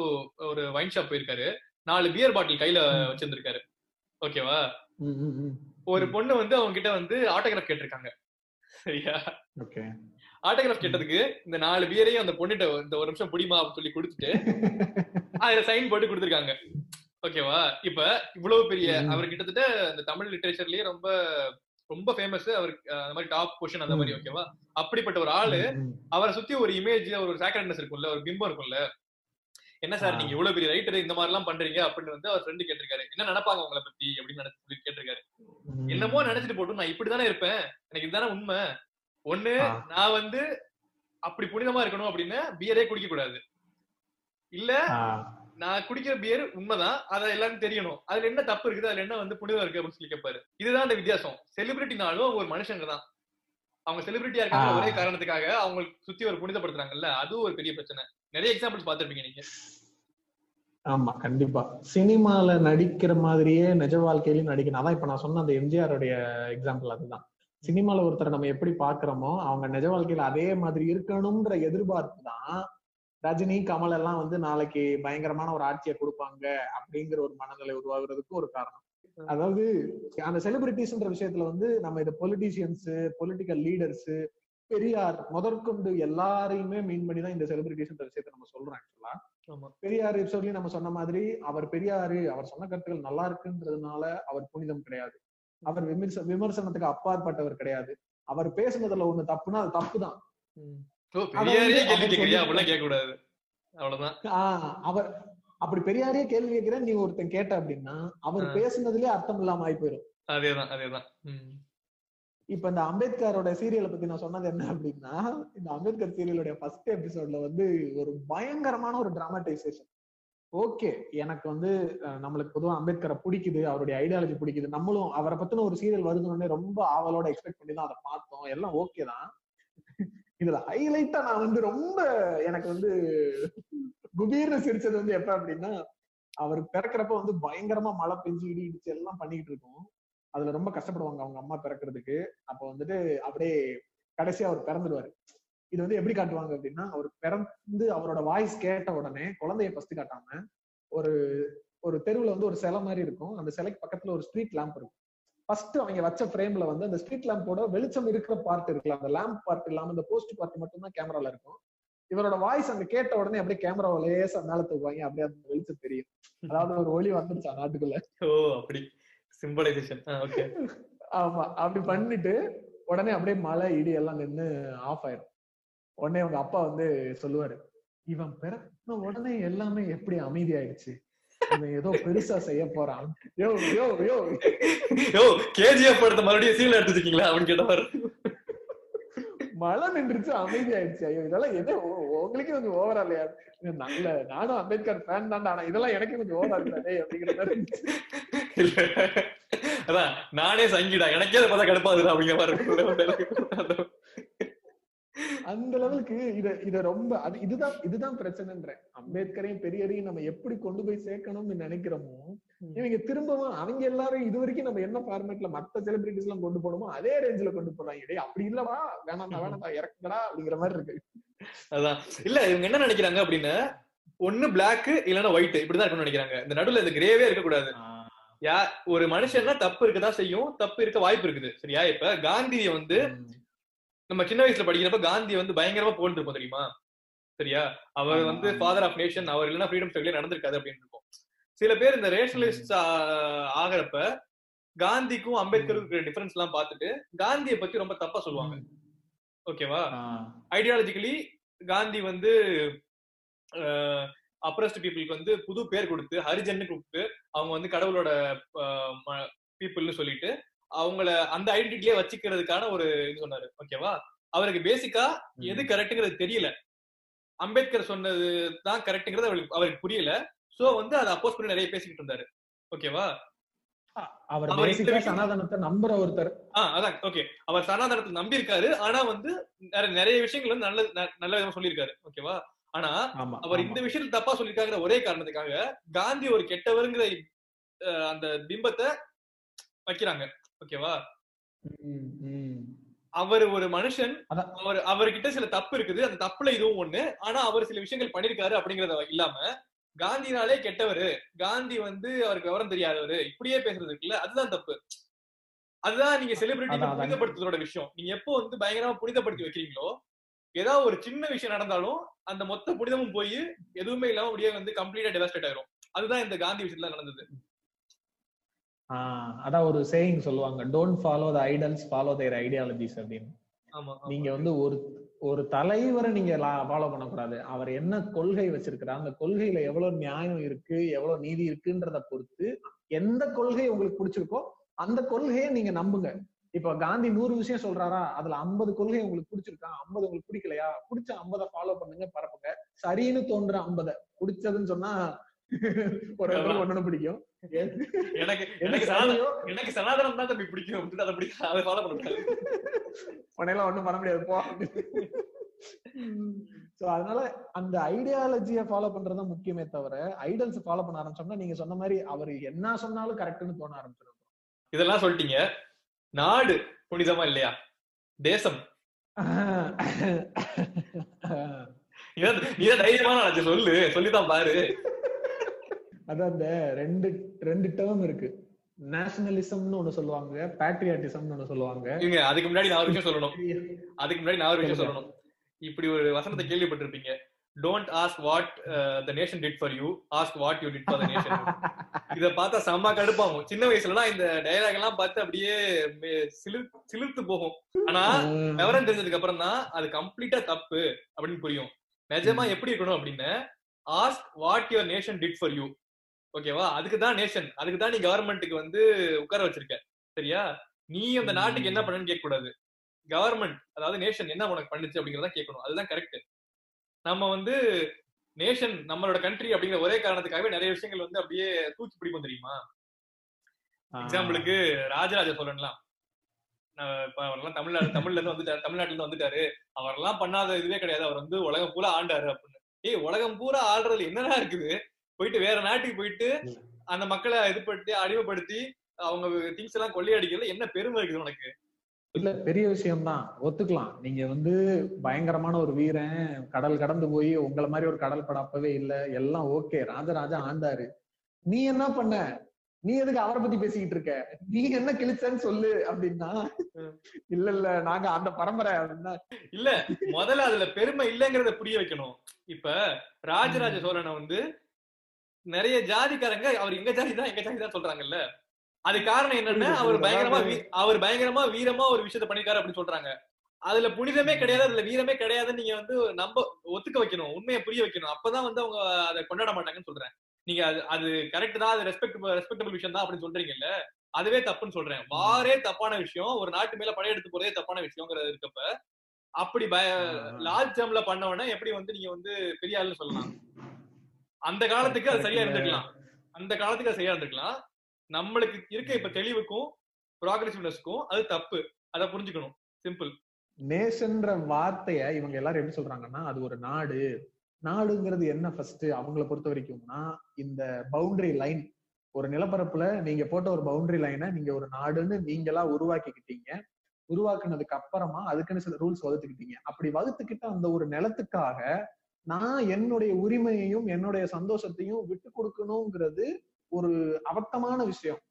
S3: ஒரு வைன் ஷாப் போயிருக்காரு. நாலு பியர் பாட்டில் கையில வச்சிருந்திருக்காரு. ஓகேவா ஒரு பொண்ணு வந்து அவங்க கிட்ட வந்து ஆட்டோகிராஃப் கேட்டிருக்காங்க. சரியா? ஆட்டோகிராஃப் கேட்டதுக்கு இந்த நாலு பியரையும் அந்த பொண்ணுகிட்ட இந்த ஒரு நிமிஷம் புடிமா அப்படின்னு சொல்லி கொடுத்துட்டு அதுல சைன் போட்டு கொடுத்துருக்காங்க. ஓகேவா? இப்ப இவ்வளவு பெரிய அவர் கிட்டத்தட்ட இந்த தமிழ் லிட்டரேச்சர்லயே ரொம்ப ரொம்ப ஃபேமஸ் அவருக்கு அந்த மாதிரி டாப் பொசிஷன் அந்த மாதிரி ஓகேவா? அப்படிப்பட்ட ஒரு ஆளு அவரை சுத்தி ஒரு இமேஜ் ஒரு சாக்ரட்னஸ் இருக்கும்ல ஒரு பிம்பம் இருக்கும்ல என்ன சார் நீங்க இவ்வளவு பெரிய ரைட்டர் இந்த மாதிரி எல்லாம் பண்றீங்க? அப்படின்னு வந்து அவர் ஃப்ரெண்டு கேட்டிருக்காரு. என்ன நினைப்பாங்க உங்களை பத்தி? அப்படின்னு நினைச்சு கேட்டிருக்காரு. என்னமோ நினைச்சிட்டு போட்டும் நான் இப்படிதானே இருப்பேன். எனக்கு இதுதானே உண்மை. ஒண்ணு நான் வந்து அப்படி புனிதமா இருக்கணும் அப்படின்னு பியரே குடிக்க கூடாது. இல்ல நான் குடிக்கிற பியர் உண்மைதான். அதை எல்லாரும் தெரியணும். அதுல என்ன தப்பு இருக்குது? அதுல என்ன வந்து புனிதம் இருக்கு? அப்படின்னு சொல்லி கேட்பாரு இதுதான் அந்த வித்தியாசம். செலிபிரிட்டினாலும் ஒரு மனுஷங்க தான். அவங்க செலிபிரிட்டியா இருக்காங்க ஒரே காரணத்துக்காக அவங்களுக்கு சுத்தி ஒரு புனிதப்படுத்துறாங்கல்ல? அதுவும் ஒரு பெரிய பிரச்சனை. நிறைய எக்ஸாம்பிள்ஸ் பாத்திருப்பீங்க நீங்க.
S2: ஆமா கண்டிப்பா. சினிமால நடிக்கிற மாதிரியே நிஜ வாழ்க்கையிலயும் நடிக்கணும். அதான் இப்ப நான் சொன்ன அந்த எம்ஜிஆருடைய எக்ஸாம்பிள் அதுதான். சினிமால ஒருத்தரை நம்ம எப்படி பாக்குறோமோ அவங்க நிஜ வாழ்க்கையில அதே மாதிரி இருக்கணும்ன்ற எதிர்பார்ப்பு தான் ரஜினி கமல் எல்லாம் வந்து நாளைக்கு பயங்கரமான ஒரு ஆட்சியை கொடுப்பாங்க அப்படிங்கிற ஒரு மனநிலை உருவாகுறதுக்கு ஒரு காரணம். அதாவது அந்த செலிபிரிட்டிஸ்ன்ற விஷயத்துல வந்து நம்ம இந்த பொலிட்டீஷியன்ஸ் பொலிட்டிக்கல் லீடர்ஸ் பெரியார் முதற்கொண்டு எல்லாரையுமே மீன் பண்ணி தான் இந்த செலிபிரிட்டிஸ்ன்ற விஷயத்த நம்ம சொல்றோம் ஆக்சுவலா பெரியார் சொல்லி நம்ம சொன்ன மாதிரி அவர் பெரியாரு அவர் சொன்ன கருத்துக்கள் நல்லா இருக்குன்றதுனால அவர் புனிதம் கிடையாது. அவர் விமர்ச விமர்சனத்துக்கு அப்பாற்பட்டவர் கிடையாது. அவர் பேசுனதுல ஒண்ணு தப்புனா அது தப்பு தான். அவர் அப்படி பெரியாரே கேள்வி கேட்கிறேன் நீ ஒருத்தன் கேட்ட அப்படின்னா அவர் பேசுனதுலயே அர்த்தம் இல்லாம ஆகி போயிடும்
S3: அதேதான். அதேதான்
S2: இப்ப இந்த அம்பேத்கரோட சீரியலை பத்தி நான் சொன்னது என்ன அப்படின்னா இந்த அம்பேத்கர் சீரியலுடைய ஃபர்ஸ்ட் எபிசோட்ல வந்து ஒரு பயங்கரமான ஒரு டிராமடைசேஷன் ஓகே எனக்கு வந்து நம்மளுக்கு பொதுவா அம்பேத்கரை பிடிக்குது அவருடைய ஐடியாலஜி பிடிக்குது நம்மளும் அவரை பத்தின ஒரு சீரியல் வருதுன்னு ரொம்ப ஆவலோட எக்ஸ்பெக்ட் பண்ணி தான் அதை பார்த்தோம். எல்லாம் ஓகே தான். இதுல ஹைலைட்டா நான் வந்து ரொம்ப எனக்கு வந்து குபீர்னு சிரிச்சது வந்து எப்ப அப்படின்னா அவர் பிறக்கிறப்ப வந்து பயங்கரமா மழை பெஞ்சு இடி இடிச்சு எல்லாம் பண்ணிக்கிட்டு இருக்கோம். அதுல ரொம்ப கஷ்டப்படுவாங்க அவங்க அம்மா பிறக்கிறதுக்கு. அப்ப வந்துட்டு அப்படியே கடைசியா அவர் பிறந்துடுவாரு இது வந்து எப்படி காட்டுவாங்க அப்படின்னா அவர் பிறந்து அவரோட வாய்ஸ் கேட்ட உடனே குழந்தைய ஃபர்ஸ்ட் காட்டாம ஒரு ஒரு தெருவுல வந்து ஒரு சிலை மாதிரி இருக்கும். அந்த சிலைக்கு பக்கத்துல ஒரு ஸ்ட்ரீட் லேம்ப் இருக்கும். ஃபர்ஸ்ட் அவங்க வச்ச ஃப்ரேம்ல வந்து அந்த ஸ்ட்ரீட் லேம்போட வெளிச்சம் இருக்கிற பார்ட் இருக்குல்ல அந்த லேம்ப் பார்ட் இல்லாம இந்த போஸ்ட் பார்ட் மட்டும் தான் கேமரால இருக்கும். இவரோட வாய்ஸ் அங்க கேட்ட உடனே அப்படியே கேமரா லேசா மேல தூக்குவாங்க. அப்படியே அந்த வெளிச்சம் தெரியும். அதாவது ஒரு ஒளி வந்துருச்சா நாட்டுக்குள்ள
S3: ஓ அப்படி. சிம்பலைசேஷன் ஓகே
S2: ஆமா அப்படி பண்ணிட்டு உடனே அப்படியே மழை இடி எல்லாம் நின்னு ஆஃப் ஆயிரும். உடனே அவங்க அப்பா வந்து சொல்லுவாரு இவன் பிறந்த உடனே எல்லாமே எப்படி அமைதியாயிடுச்சு? இவன் ஏதோ பெருசா செய்ய போறான். யோ யோ யோ.
S3: யோ கேஜிஎஃப் படத்தை மறுபடியும் சீல் எடுத்து வச்சிருக்கீங்களா அப்படின்னு கேட்டவர்.
S2: மழை நின்றுச்சு அமைதியாயிடுச்சு. ஐயோ இதெல்லாம் எது உங்களுக்கே கொஞ்சம் ஓவரா இல்லையா? நல்ல நானும் அம்பேத்கர் ஃபேன் தான் ஆனா இதெல்லாம் எனக்கு கொஞ்சம் ஓவரா இருக்காதே அப்படிங்கிற மாதிரி
S3: அதான் நானே சங்கிடா எனக்கே அதை பார்த்தா கடுப்பாதுடா அப்படிங்கிற மாதிரி
S2: அந்த லெவலுக்கு இத இத ரொம்ப அது இதுதான் இதுதான் பிரச்சனைன்றேன். அம்பேத்கரையும் பெரியாரையும் நம்ம எப்படி கொண்டு போய் சேர்க்கணும்னு நினைக்கிறோமோ இவங்க திரும்பவும் அவங்க எல்லாரும் இது வரைக்கும் நம்ம என்ன ஃபார்மேட்ல மத்த செலிபிரிட்டிஸ் எல்லாம் கொண்டு போனோமோ அதே ரேஞ்சில கொண்டு போறாங்க. டேய் அப்படி இல்லவா வேணாம்டா வேணாம்டா இறக்குங்கடா அப்படிங்கிற மாதிரி இருக்கு.
S3: அதான். இல்ல இவங்க என்ன நினைக்கிறாங்க அப்படின்னா ஒண்ணு பிளாக் இல்லன்னா ஒயிட் இப்படிதான் இருக்கணும்னு நினைக்கிறாங்க. இந்த நடுவுல இந்த கிரேவே இருக்க கூடாது யா ஒரு மனுஷன்னா தப்பு இருக்கதான் செய்யும் தப்பு இருக்க வாய்ப்பு இருக்குது. சரியா? இப்ப காந்திய வந்து நம்ம சின்ன வயசுல படிக்கிறப்ப காந்தி வந்து பயங்கரமா போன்றிருப்போம் தெரியுமா? சரியா? அவர் வந்து. ஃபாதர் ஆஃப் நேஷன் அவர் இல்லைன்னா ஃப்ரீடம் ஸ்ட்ரகிளே நடந்திருக்காது அப்படின்னு இருக்கும். சில பேர் இந்த ரேஷனலிஸ்ட் ஆகிறப்ப காந்திக்கும் அம்பேத்கருக்கும் இருக்கிற டிஃபரன்ஸ் எல்லாம் பார்த்துட்டு காந்தியை பத்தி ரொம்ப தப்பா சொல்லுவாங்க. ஓகேவா? ஐடியாலஜிக்கலி காந்தி வந்து அப்ரஸ்ட் பீப்புளுக்கு வந்து புது பேர் கொடுத்து ஹரிஜன்னு கூப்பிட்டு அவங்க வந்து கடவுளோட பீப்புள்னு சொல்லிட்டு அவங்கள அந்த ஐடென்டிட்டியே வச்சுக்கிறதுக்கான ஒரு இது சொன்னாரு. ஓகேவா அவருக்கு பேசிக்கா எது கரெக்ட்ங்கிறது தெரியல. அம்பேத்கர் சொன்னது தான் கரெக்ட்ங்கிறது அவருக்கு அவருக்கு புரியல. சோ வந்து அதை அப்போஸ் பண்ணி நிறைய பேசிக்கிட்டு இருந்தாரு. ஓகேவா
S2: அவர் சனாதனத்தை நம்புற ஒருத்தர்.
S3: ஆஹ் அதான். ஓகே அவர் சனாதனத்தை நம்பி இருக்காரு ஆனா வந்து நிறைய- நிறைய விஷயங்கள் வந்து நல்ல நல்ல விதமா சொல்லியிருக்காரு. ஓகேவா ஆனா அவர். இந்த விஷயத்துல தப்பா சொல்லிருக்காங்கிற ஒரே காரணத்துக்காக காந்தி ஒரு கெட்டவருங்கிற அந்த பிம்பத்தை வைக்கிறாங்க. ஓகேவா. அவர் ஒரு மனுஷன். அவர் அவர்கிட்ட சில தப்பு இருக்குது. அந்த தப்புல இதுவும் ஒண்ணு. ஆனா அவர் சில விஷயங்கள் பண்ணிருக்காரு அப்படிங்கறத இல்லாம காந்தினாலே கெட்டவரு. காந்தி வந்து அவருக்கு விவரம் தெரியாதவரு இப்படியே பேசுறது இருக்குல்ல. அதுதான் தப்பு. அதுதான் நீங்க செலிபிரிட்டி. புனிதப்படுத்துறதோட விஷயம். நீங்க எப்போ வந்து பயங்கரமா புனிதப்படுத்தி வைக்கிறீங்களோ ஏதாவது ஒரு சின்ன விஷயம் நடந்தாலும் அந்த மொத்த புனிதமும் போய் எதுவுமே இல்லாம அப்படியே வந்து கம்ப்ளீட்டா டெவாஸ்டேட் ஆயிரும். அதுதான் இந்த காந்தி விஷயத்துல நடந்தது.
S2: அதான் ஒரு சேயிங் சொல்லுவாங்க don't follow the idols follow their ideologies அப்படின்னு. நீங்க வந்து ஒரு ஒரு தலைவரை நீங்க ஃபாலோ பண்ணக்கூடாது. அவர் என்ன கொள்கை வச்சிருக்கிறார் அந்த கொள்கையில எவ்வளவு நியாயம் இருக்கு எவ்வளவு நீதி இருக்குன்றத பொறுத்து எந்த கொள்கை உங்களுக்கு பிடிச்சிருக்கோ அந்த கொள்கையை நீங்க நம்புங்க. இப்ப காந்தி நூறு விஷயம் சொல்றாரா? அதுல ஐம்பது கொள்கை உங்களுக்கு பிடிச்சிருக்கா? ஐம்பது உங்களுக்கு பிடிக்கலையா? பிடிச்ச ஐம்பதை ஃபாலோ பண்ணுங்க பரப்புங்க. சரின்னு தோன்ற ஐம்பதை. பிடிச்சதுன்னு சொன்னா ஒரு ஒண்ணு பிடிக்கும்.
S3: எனக்கு எனக்கு சனாதனம் தான் தம்பி பிடிக்கும் அதை பிடிக்கும் அதை ஃபாலோ பண்ண
S2: உன்னையெல்லாம் ஒண்ணும் பண்ண முடியாது போ. சோ அதனால அந்த ஐடியாலஜிய ஃபாலோ பண்றது முக்கியமே தவிர ஐடல்ஸ் ஃபாலோ பண்ண ஆரம்பிச்சோம்னா நீங்க சொன்ன மாதிரி அவர் என்ன சொன்னாலும் கரெக்ட்னு தோண ஆரம்பிச்சிடும்
S3: இதெல்லாம் சொல்லிட்டீங்க. நாடு புனிதமா இல்லையா? தேசம். நீதான் தைரியமான சொல்லு சொல்லிதான் பாரு.
S2: அதான் அந்த ரெண்டு ரெண்டு டேர்ம் இருக்கு. நேஷனலிசம்னு ஒண்ணு சொல்லுவாங்க பேட்ரியாட்டிசம்னு ஒண்ணு சொல்லுவாங்க.
S3: இங்க அதுக்கு முன்னாடி நான் ஒரு விஷயம் சொல்லணும். அதுக்கு முன்னாடி நான் ஒரு விஷயம் சொல்லணும். இப்படி ஒரு வசனத்தை கேள்விப்பட்டிருப்பீங்க. Don't ask what the nation did for you ask what you did for the nation இத பார்த்தா செம்ம கடுப்பாகும். சின்ன வயசுலலாம் இந்த டயலாக் எல்லாம் பார்த்து அப்படியே சிலிர்த்து போகும். ஆனா விவரம் தெரிஞ்சதுக்கு அப்புறம் தான் அது கம்ப்ளீட்டா தப்பு அப்படின்னு புரியும். நிஜமா எப்படி இருக்கணும் அப்படின்னு ask what your nation did for you ஓகேவா அதுக்கு தான் நேஷன் அதுக்கு தான் நீ கவர்மெண்ட்டுக்கு வந்து உட்கார வச்சிருக்க. சரியா? நீ அந்த நாட்டுக்கு என்ன பண்ணன்னு கேட்க கூடாது கவர்மெண்ட் அதாவது நேஷன் என்ன உனக்கு பண்ணுச்சு அப்படிங்கறத கேட்கணும். அதுதான் கரெக்ட் நம்ம வந்து நேஷன் நம்மளோட கண்ட்ரி அப்படிங்கிற ஒரே காரணத்துக்காகவே நிறைய விஷயங்கள் வந்து அப்படியே தூக்கி பிடிக்கும் தெரியுமா? எக்ஸாம்பிளுக்கு ராஜராஜ சோழன்லாம். அவரெல்லாம் தமிழ்நாடு தமிழ்ல இருந்து வந்துட்டாரு தமிழ்நாட்டுல இருந்து வந்துட்டாரு. அவரெல்லாம் பண்ணாத இதுவே கிடையாது. அவர் வந்து உலகம் பூரா ஆண்டாரு அப்படின்னு. ஏய் உலகம் பூரா ஆடுறதுல என்னடா இருக்குது? போயிட்டு வேற நாட்டுக்கு போயிட்டு அந்த மக்களை இதுபடுத்தி அடிமைப்படுத்தி அவங்க திங்ஸ் எல்லாம் கொள்ளையடிக்கிறது என்ன பெருமை இருக்குது உனக்கு?
S2: இல்ல பெரிய விஷயம்தான். ஒத்துக்கலாம். நீங்க வந்து பயங்கரமான ஒரு வீரன் கடல் கடந்து போய் உங்களை மாதிரி ஒரு கடல் படம் அப்பவே இல்ல. எல்லாம் ஓகே. ராஜராஜா ஆண்டாரு. நீ என்ன பண்ண? நீ எதுக்கு அவரை பத்தி பேசிக்கிட்டு இருக்க? நீ என்ன கிழிச்சன்னு சொல்லு அப்படின்னா இல்ல இல்ல நாங்க அந்த பரம்பரை அப்படின்னா
S3: இல்ல முதல்ல அதுல பெருமை இல்லைங்கிறத புரிய வைக்கணும். இப்ப ராஜராஜ சோழனை வந்து நிறைய ஜாதிக்காரங்க அவர் எங்க ஜாதி தான் எங்க ஜாதி தான் சொல்றாங்கல்ல? அது காரணம் என்னன்னா அவர் பயங்கரமா வீ- அவர் பயங்கரமா வீரமா ஒரு விஷயத்த பண்ணிருக்காரு அப்படின்னு சொல்றாங்க. அதுல புனிதமே கிடையாது அதுல வீரமே கிடையாதுன்னு நீங்க வந்து நம்ப ஒத்துக்க வைக்கணும் உண்மையை புரிய வைக்கணும். அப்பதான் வந்து அவங்க அதை கொண்டாட மாட்டாங்கன்னு சொல்றேன். நீங்க அது அது கரெக்ட் தான் அது ரெஸ்பெக்ட் ரெஸ்பெக்டபிள் விஷயம் தான் அப்படின்னு சொல்றீங்கல்ல அதுவே தப்புன்னு சொல்றேன். வாரே தப்பான விஷயம் ஒரு நாட்டு மேல படையெடுத்து போறதே தப்பான விஷயங்கிறது இருக்கப்ப அப்படி பய லார்ஜ் ஜம்ல பண்ணவன எப்படி வந்து நீங்க வந்து பெரிய ஆளுன்னு சொல்லலாம்? அந்த காலத்துக்கு அது சரியா இருந்திருக்கலாம். அந்த காலத்துக்கு அது சரியா இருந்திருக்கலாம். நம்மளுக்கு இருக்க இப்ப தெளிவுக்கும் ப்ராக்ரெசிவ்னஸ்க்கும் அது தப்பு. அதை புரிஞ்சுக்கணும். சிம்பிள்
S2: நேஷன்ற வார்த்தைய இவங்க எல்லாரும் எப்படி சொல்றாங்கன்னா அது ஒரு நாடு. நாடுங்கிறது என்ன ஃபர்ஸ்ட் அவங்கள பொறுத்த வரைக்கும்னா இந்த பவுண்டரி லைன் ஒரு நிலப்பரப்புல நீங்க போட்ட ஒரு பவுண்டரி லைனை நீங்க ஒரு நாடுன்னு நீங்களா உருவாக்கிக்கிட்டீங்க. உருவாக்குனதுக்கு அப்புறமா அதுக்குன்னு சில ரூல்ஸ் வகுத்துக்கிட்டீங்க. அப்படி வகுத்துக்கிட்ட அந்த ஒரு நிலத்துக்காக நான் என்னுடைய உரிமையையும் என்னுடைய சந்தோஷத்தையும் விட்டு கொடுக்கணுங்கிறது ஒரு அபத்தமான விஷயம்.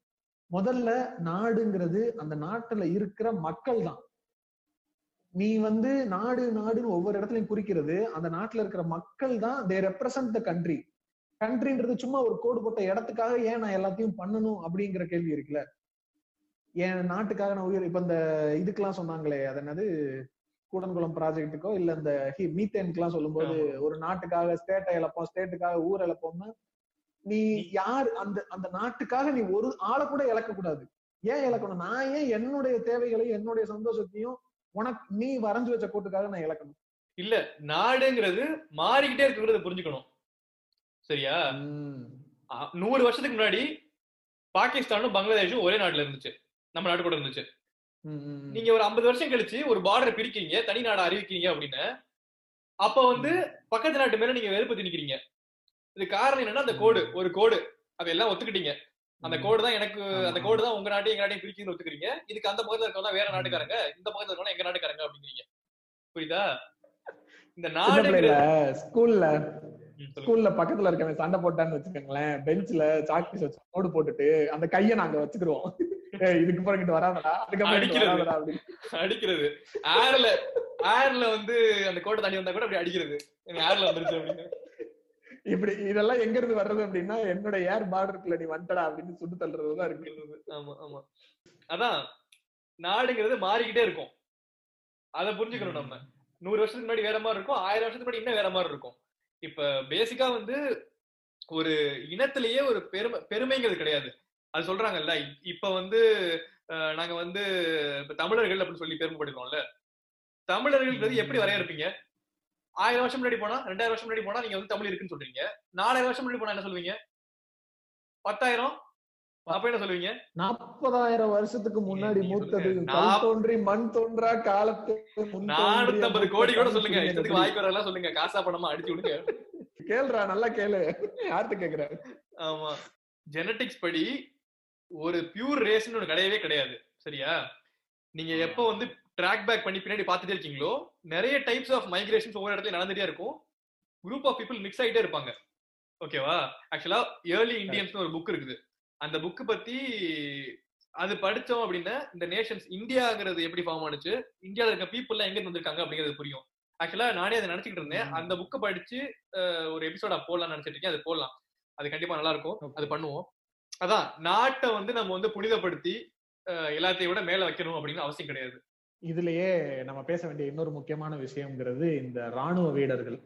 S2: முதல்ல நாடுங்கிறது அந்த நாட்டுல இருக்கிற மக்கள் தான் நீ வந்து நாடு நாடுன்னு ஒவ்வொரு இடத்துலயும் குறிக்கிறது அந்த நாட்டுல இருக்கிற மக்கள் தான் தே ரெப்ரசன்ட் த கண்ட்ரி கண்ட்ரின்றது சும்மா ஒரு கோடு போட்ட இடத்துக்காக ஏன் நான் எல்லாத்தையும் பண்ணணும் அப்படிங்கிற கேள்வி இருக்குல்ல? என் நாட்டுக்காக நான் உயிர் இப்ப இந்த இதுக்கெல்லாம் சொன்னாங்களே அது என்னது? கூடன்குளம் ப்ராஜெக்ட்டுக்கோ இல்ல இந்த மீத்தேனுக்குலாம் சொல்லும்போது ஒரு நாட்டுக்காக ஸ்டேட்டை இழப்போம் ஸ்டேட்டுக்காக ஊர் இழப்போம்னா நீ யார் அந்த அந்த நாட்டுக்காக நீ ஒரு ஆளை கூட இழக்க கூடாது ஏன் இழக்கணும்? நான் ஏன் என்னுடைய தேவைகளையும் என்னுடைய சந்தோஷத்தையும் உனக்கு நீ வரைஞ்சு வச்ச கோட்டுக்காக நான் இழக்கணும்?
S3: இல்ல நாடுங்கிறது மாறிக்கிட்டே இருக்குங்கிறத புரிஞ்சுக்கணும். சரியா? நூறு வருஷத்துக்கு முன்னாடி பாகிஸ்தானும் பங்களாதேஷும் ஒரே நாட்டுல இருந்துச்சு. நம்ம நாட்டு கூட இருந்துச்சு. நீங்க ஒரு 50 வருஷம் கழிச்சு ஒரு பார்டரை பிரிக்கிறீங்க தனி நாடா அறிவிக்கிறீங்க அப்படின்னு அப்ப வந்து பக்கத்து நாட்டு மேல நீங்க வெறுப்பு திணிக்கிறீங்க. இது காரணம் என்னன்னா அந்த கோடு. ஒரு கோடு. அதெல்லாம் ஒத்துக்கிட்டீங்க. அந்த கோடு தான் எனக்கு அந்த. கோடு தான் உங்க நாட்டையும் எங்க நாட்டையும் பிரிக்குன்னு ஒத்துக்கிறீங்க. இதுக்கு அந்த பக்கத்துல இருக்கவங்க வேற நாட்டுக்காரங்க. இந்த பக்கத்துல இருக்கவங்க எங்க நாட்டுக்காரங்க அப்படிங்கிறீங்க. புரியுதா? இந்த நாடுங்கிறது
S2: ஸ்கூல்ல. ஸ்கூல்ல பக்கத்துல இருக்கவன் சண்டை போட்டான்னு வச்சுக்கோங்களேன். பெஞ்ச்ல சாக்பீஸ் வச்சு கோடு போட்டுட்டு அந்த கைய நாங்க வச்சுக்கிருவோம். ஏய், இதுக்கு பிறகு வராதடா. அதுக்கப்புறம்
S3: அடிக்கிறது. அடிக்கிறது. ஏர்ல ஏர்ல வந்து அந்த கோட்டை தாண்டி வந்தா கூட அப்படி அடிக்கிறது. ஏர்ல வந்துருச்சு அப்படின்னு.
S2: இப்படி இதெல்லாம் எங்க இருந்து வர்றது அப்படின்னா என்னோட ஏர் பார்டருக்குள்ள நீ வந்துடா அப்படின்னு சுட்டு தள்ளுறதுதான் இருக்கு.
S3: இருக்கிறது. ஆமா ஆமா. அதான் நாடுங்கிறது மாறிக்கிட்டே இருக்கும். அதை புரிஞ்சுக்கணும் நம்ம. நூறு வருஷத்துக்கு முன்னாடி வேற மாதிரி இருக்கும் ஆயிரம் வருஷத்துக்கு முன்னாடி இன்னும் வேற மாதிரி இருக்கும். இப்ப பேசிக்கா வந்து ஒரு இனத்திலேயே ஒரு பெருமை பெருமைங்கிறது கிடையாது. அது சொல்றாங்கல்ல இப்ப வந்து நாங்க வந்து இப்ப தமிழர்கள் அப்படின்னு சொல்லி பெருமைப்படுறோம்ல தமிழர்கள்ன்றது எப்படி வரையறுப்பீங்க? ஆயிரம் வருஷம் முன்னாடி போனா ரெண்டாயிரம் வருஷம் முன்னாடி போனா நீங்க வந்து தமிழ் இருக்குன்னு சொல்றீங்க. நாலாயிரம் வருஷம் முன்னாடி போனா என்ன சொல்லுவீங்க பத்தாயிரம்? அப்ப என்ன சொல்லுவீங்க
S2: நாற்பதாயிரம் வருஷத்துக்கு முன்னாடி மூத்தது தோன்றி மண் தோன்றா காலத்து முன்
S3: நானூத்தி ஐம்பது கோடி கூட சொல்லுங்க. இஷ்டத்துக்கு வாய்க்கு வரலாம் சொல்லுங்க. காசா பணமா அடிச்சு விடுங்க.
S2: கேளுடா நல்லா கேளு. யார்கிட்ட கேக்குற?
S3: ஆமா. ஜெனடிக்ஸ் படி ஒரு பியூர் ரேஸ்னு ஒண்ணு கிடையவே கிடையாது. சரியா? நீங்க எப்போ வந்து ட்ராக் பேக் பண்ணி பின்னாடி பார்த்துட்டே இருக்கீங்களோ நிறைய டைப்ஸ் ஆஃப் மைக்ரேஷன்ஸ் ஒவ்வொரு இடத்துல நடந்துட்டே இருக்கும். குரூப் ஆஃப் பீப்புள் மிக்ஸ் ஆயிட்டே இருப்பாங்க. ஓகேவா ஆக்சுவலா ஏர்லி இந்தியன்ஸ்னு ஒரு புக் இருக்குது. அந்த புக் பத்தி அது படிச்சோம் அப்படின்னா இந்த நேஷன்ஸ் இந்தியாங்கிறது எப்படி ஃபார்ம் ஆனுச்சு? இந்தியால இருக்க பீப்புள் எங்க இருந்து வந்திருக்காங்க அப்படிங்கிறது புரியும். ஆக்சுவலா நானே அதை நினைச்சிட்டு இருந்தேன். அந்த புக்கை படிச்சு ஒரு எபிசோடா போடலாம்னு நினைச்சிட்டு இருக்கேன். அது போடலாம். அது கண்டிப்பா நல்லா இருக்கும். அது பண்ணுவோம். அதான் நாட்டை வந்து நம்ம வந்து புனிதப்படுத்தி எல்லாத்தையும் விட மேல வைக்கணும் அப்படின்னு அவசியம் கிடையாது.
S2: இதுலயே நம்ம பேச வேண்டிய இன்னொரு முக்கியமான விஷயம்ங்கிறது இந்த ராணுவ வீரர்கள்.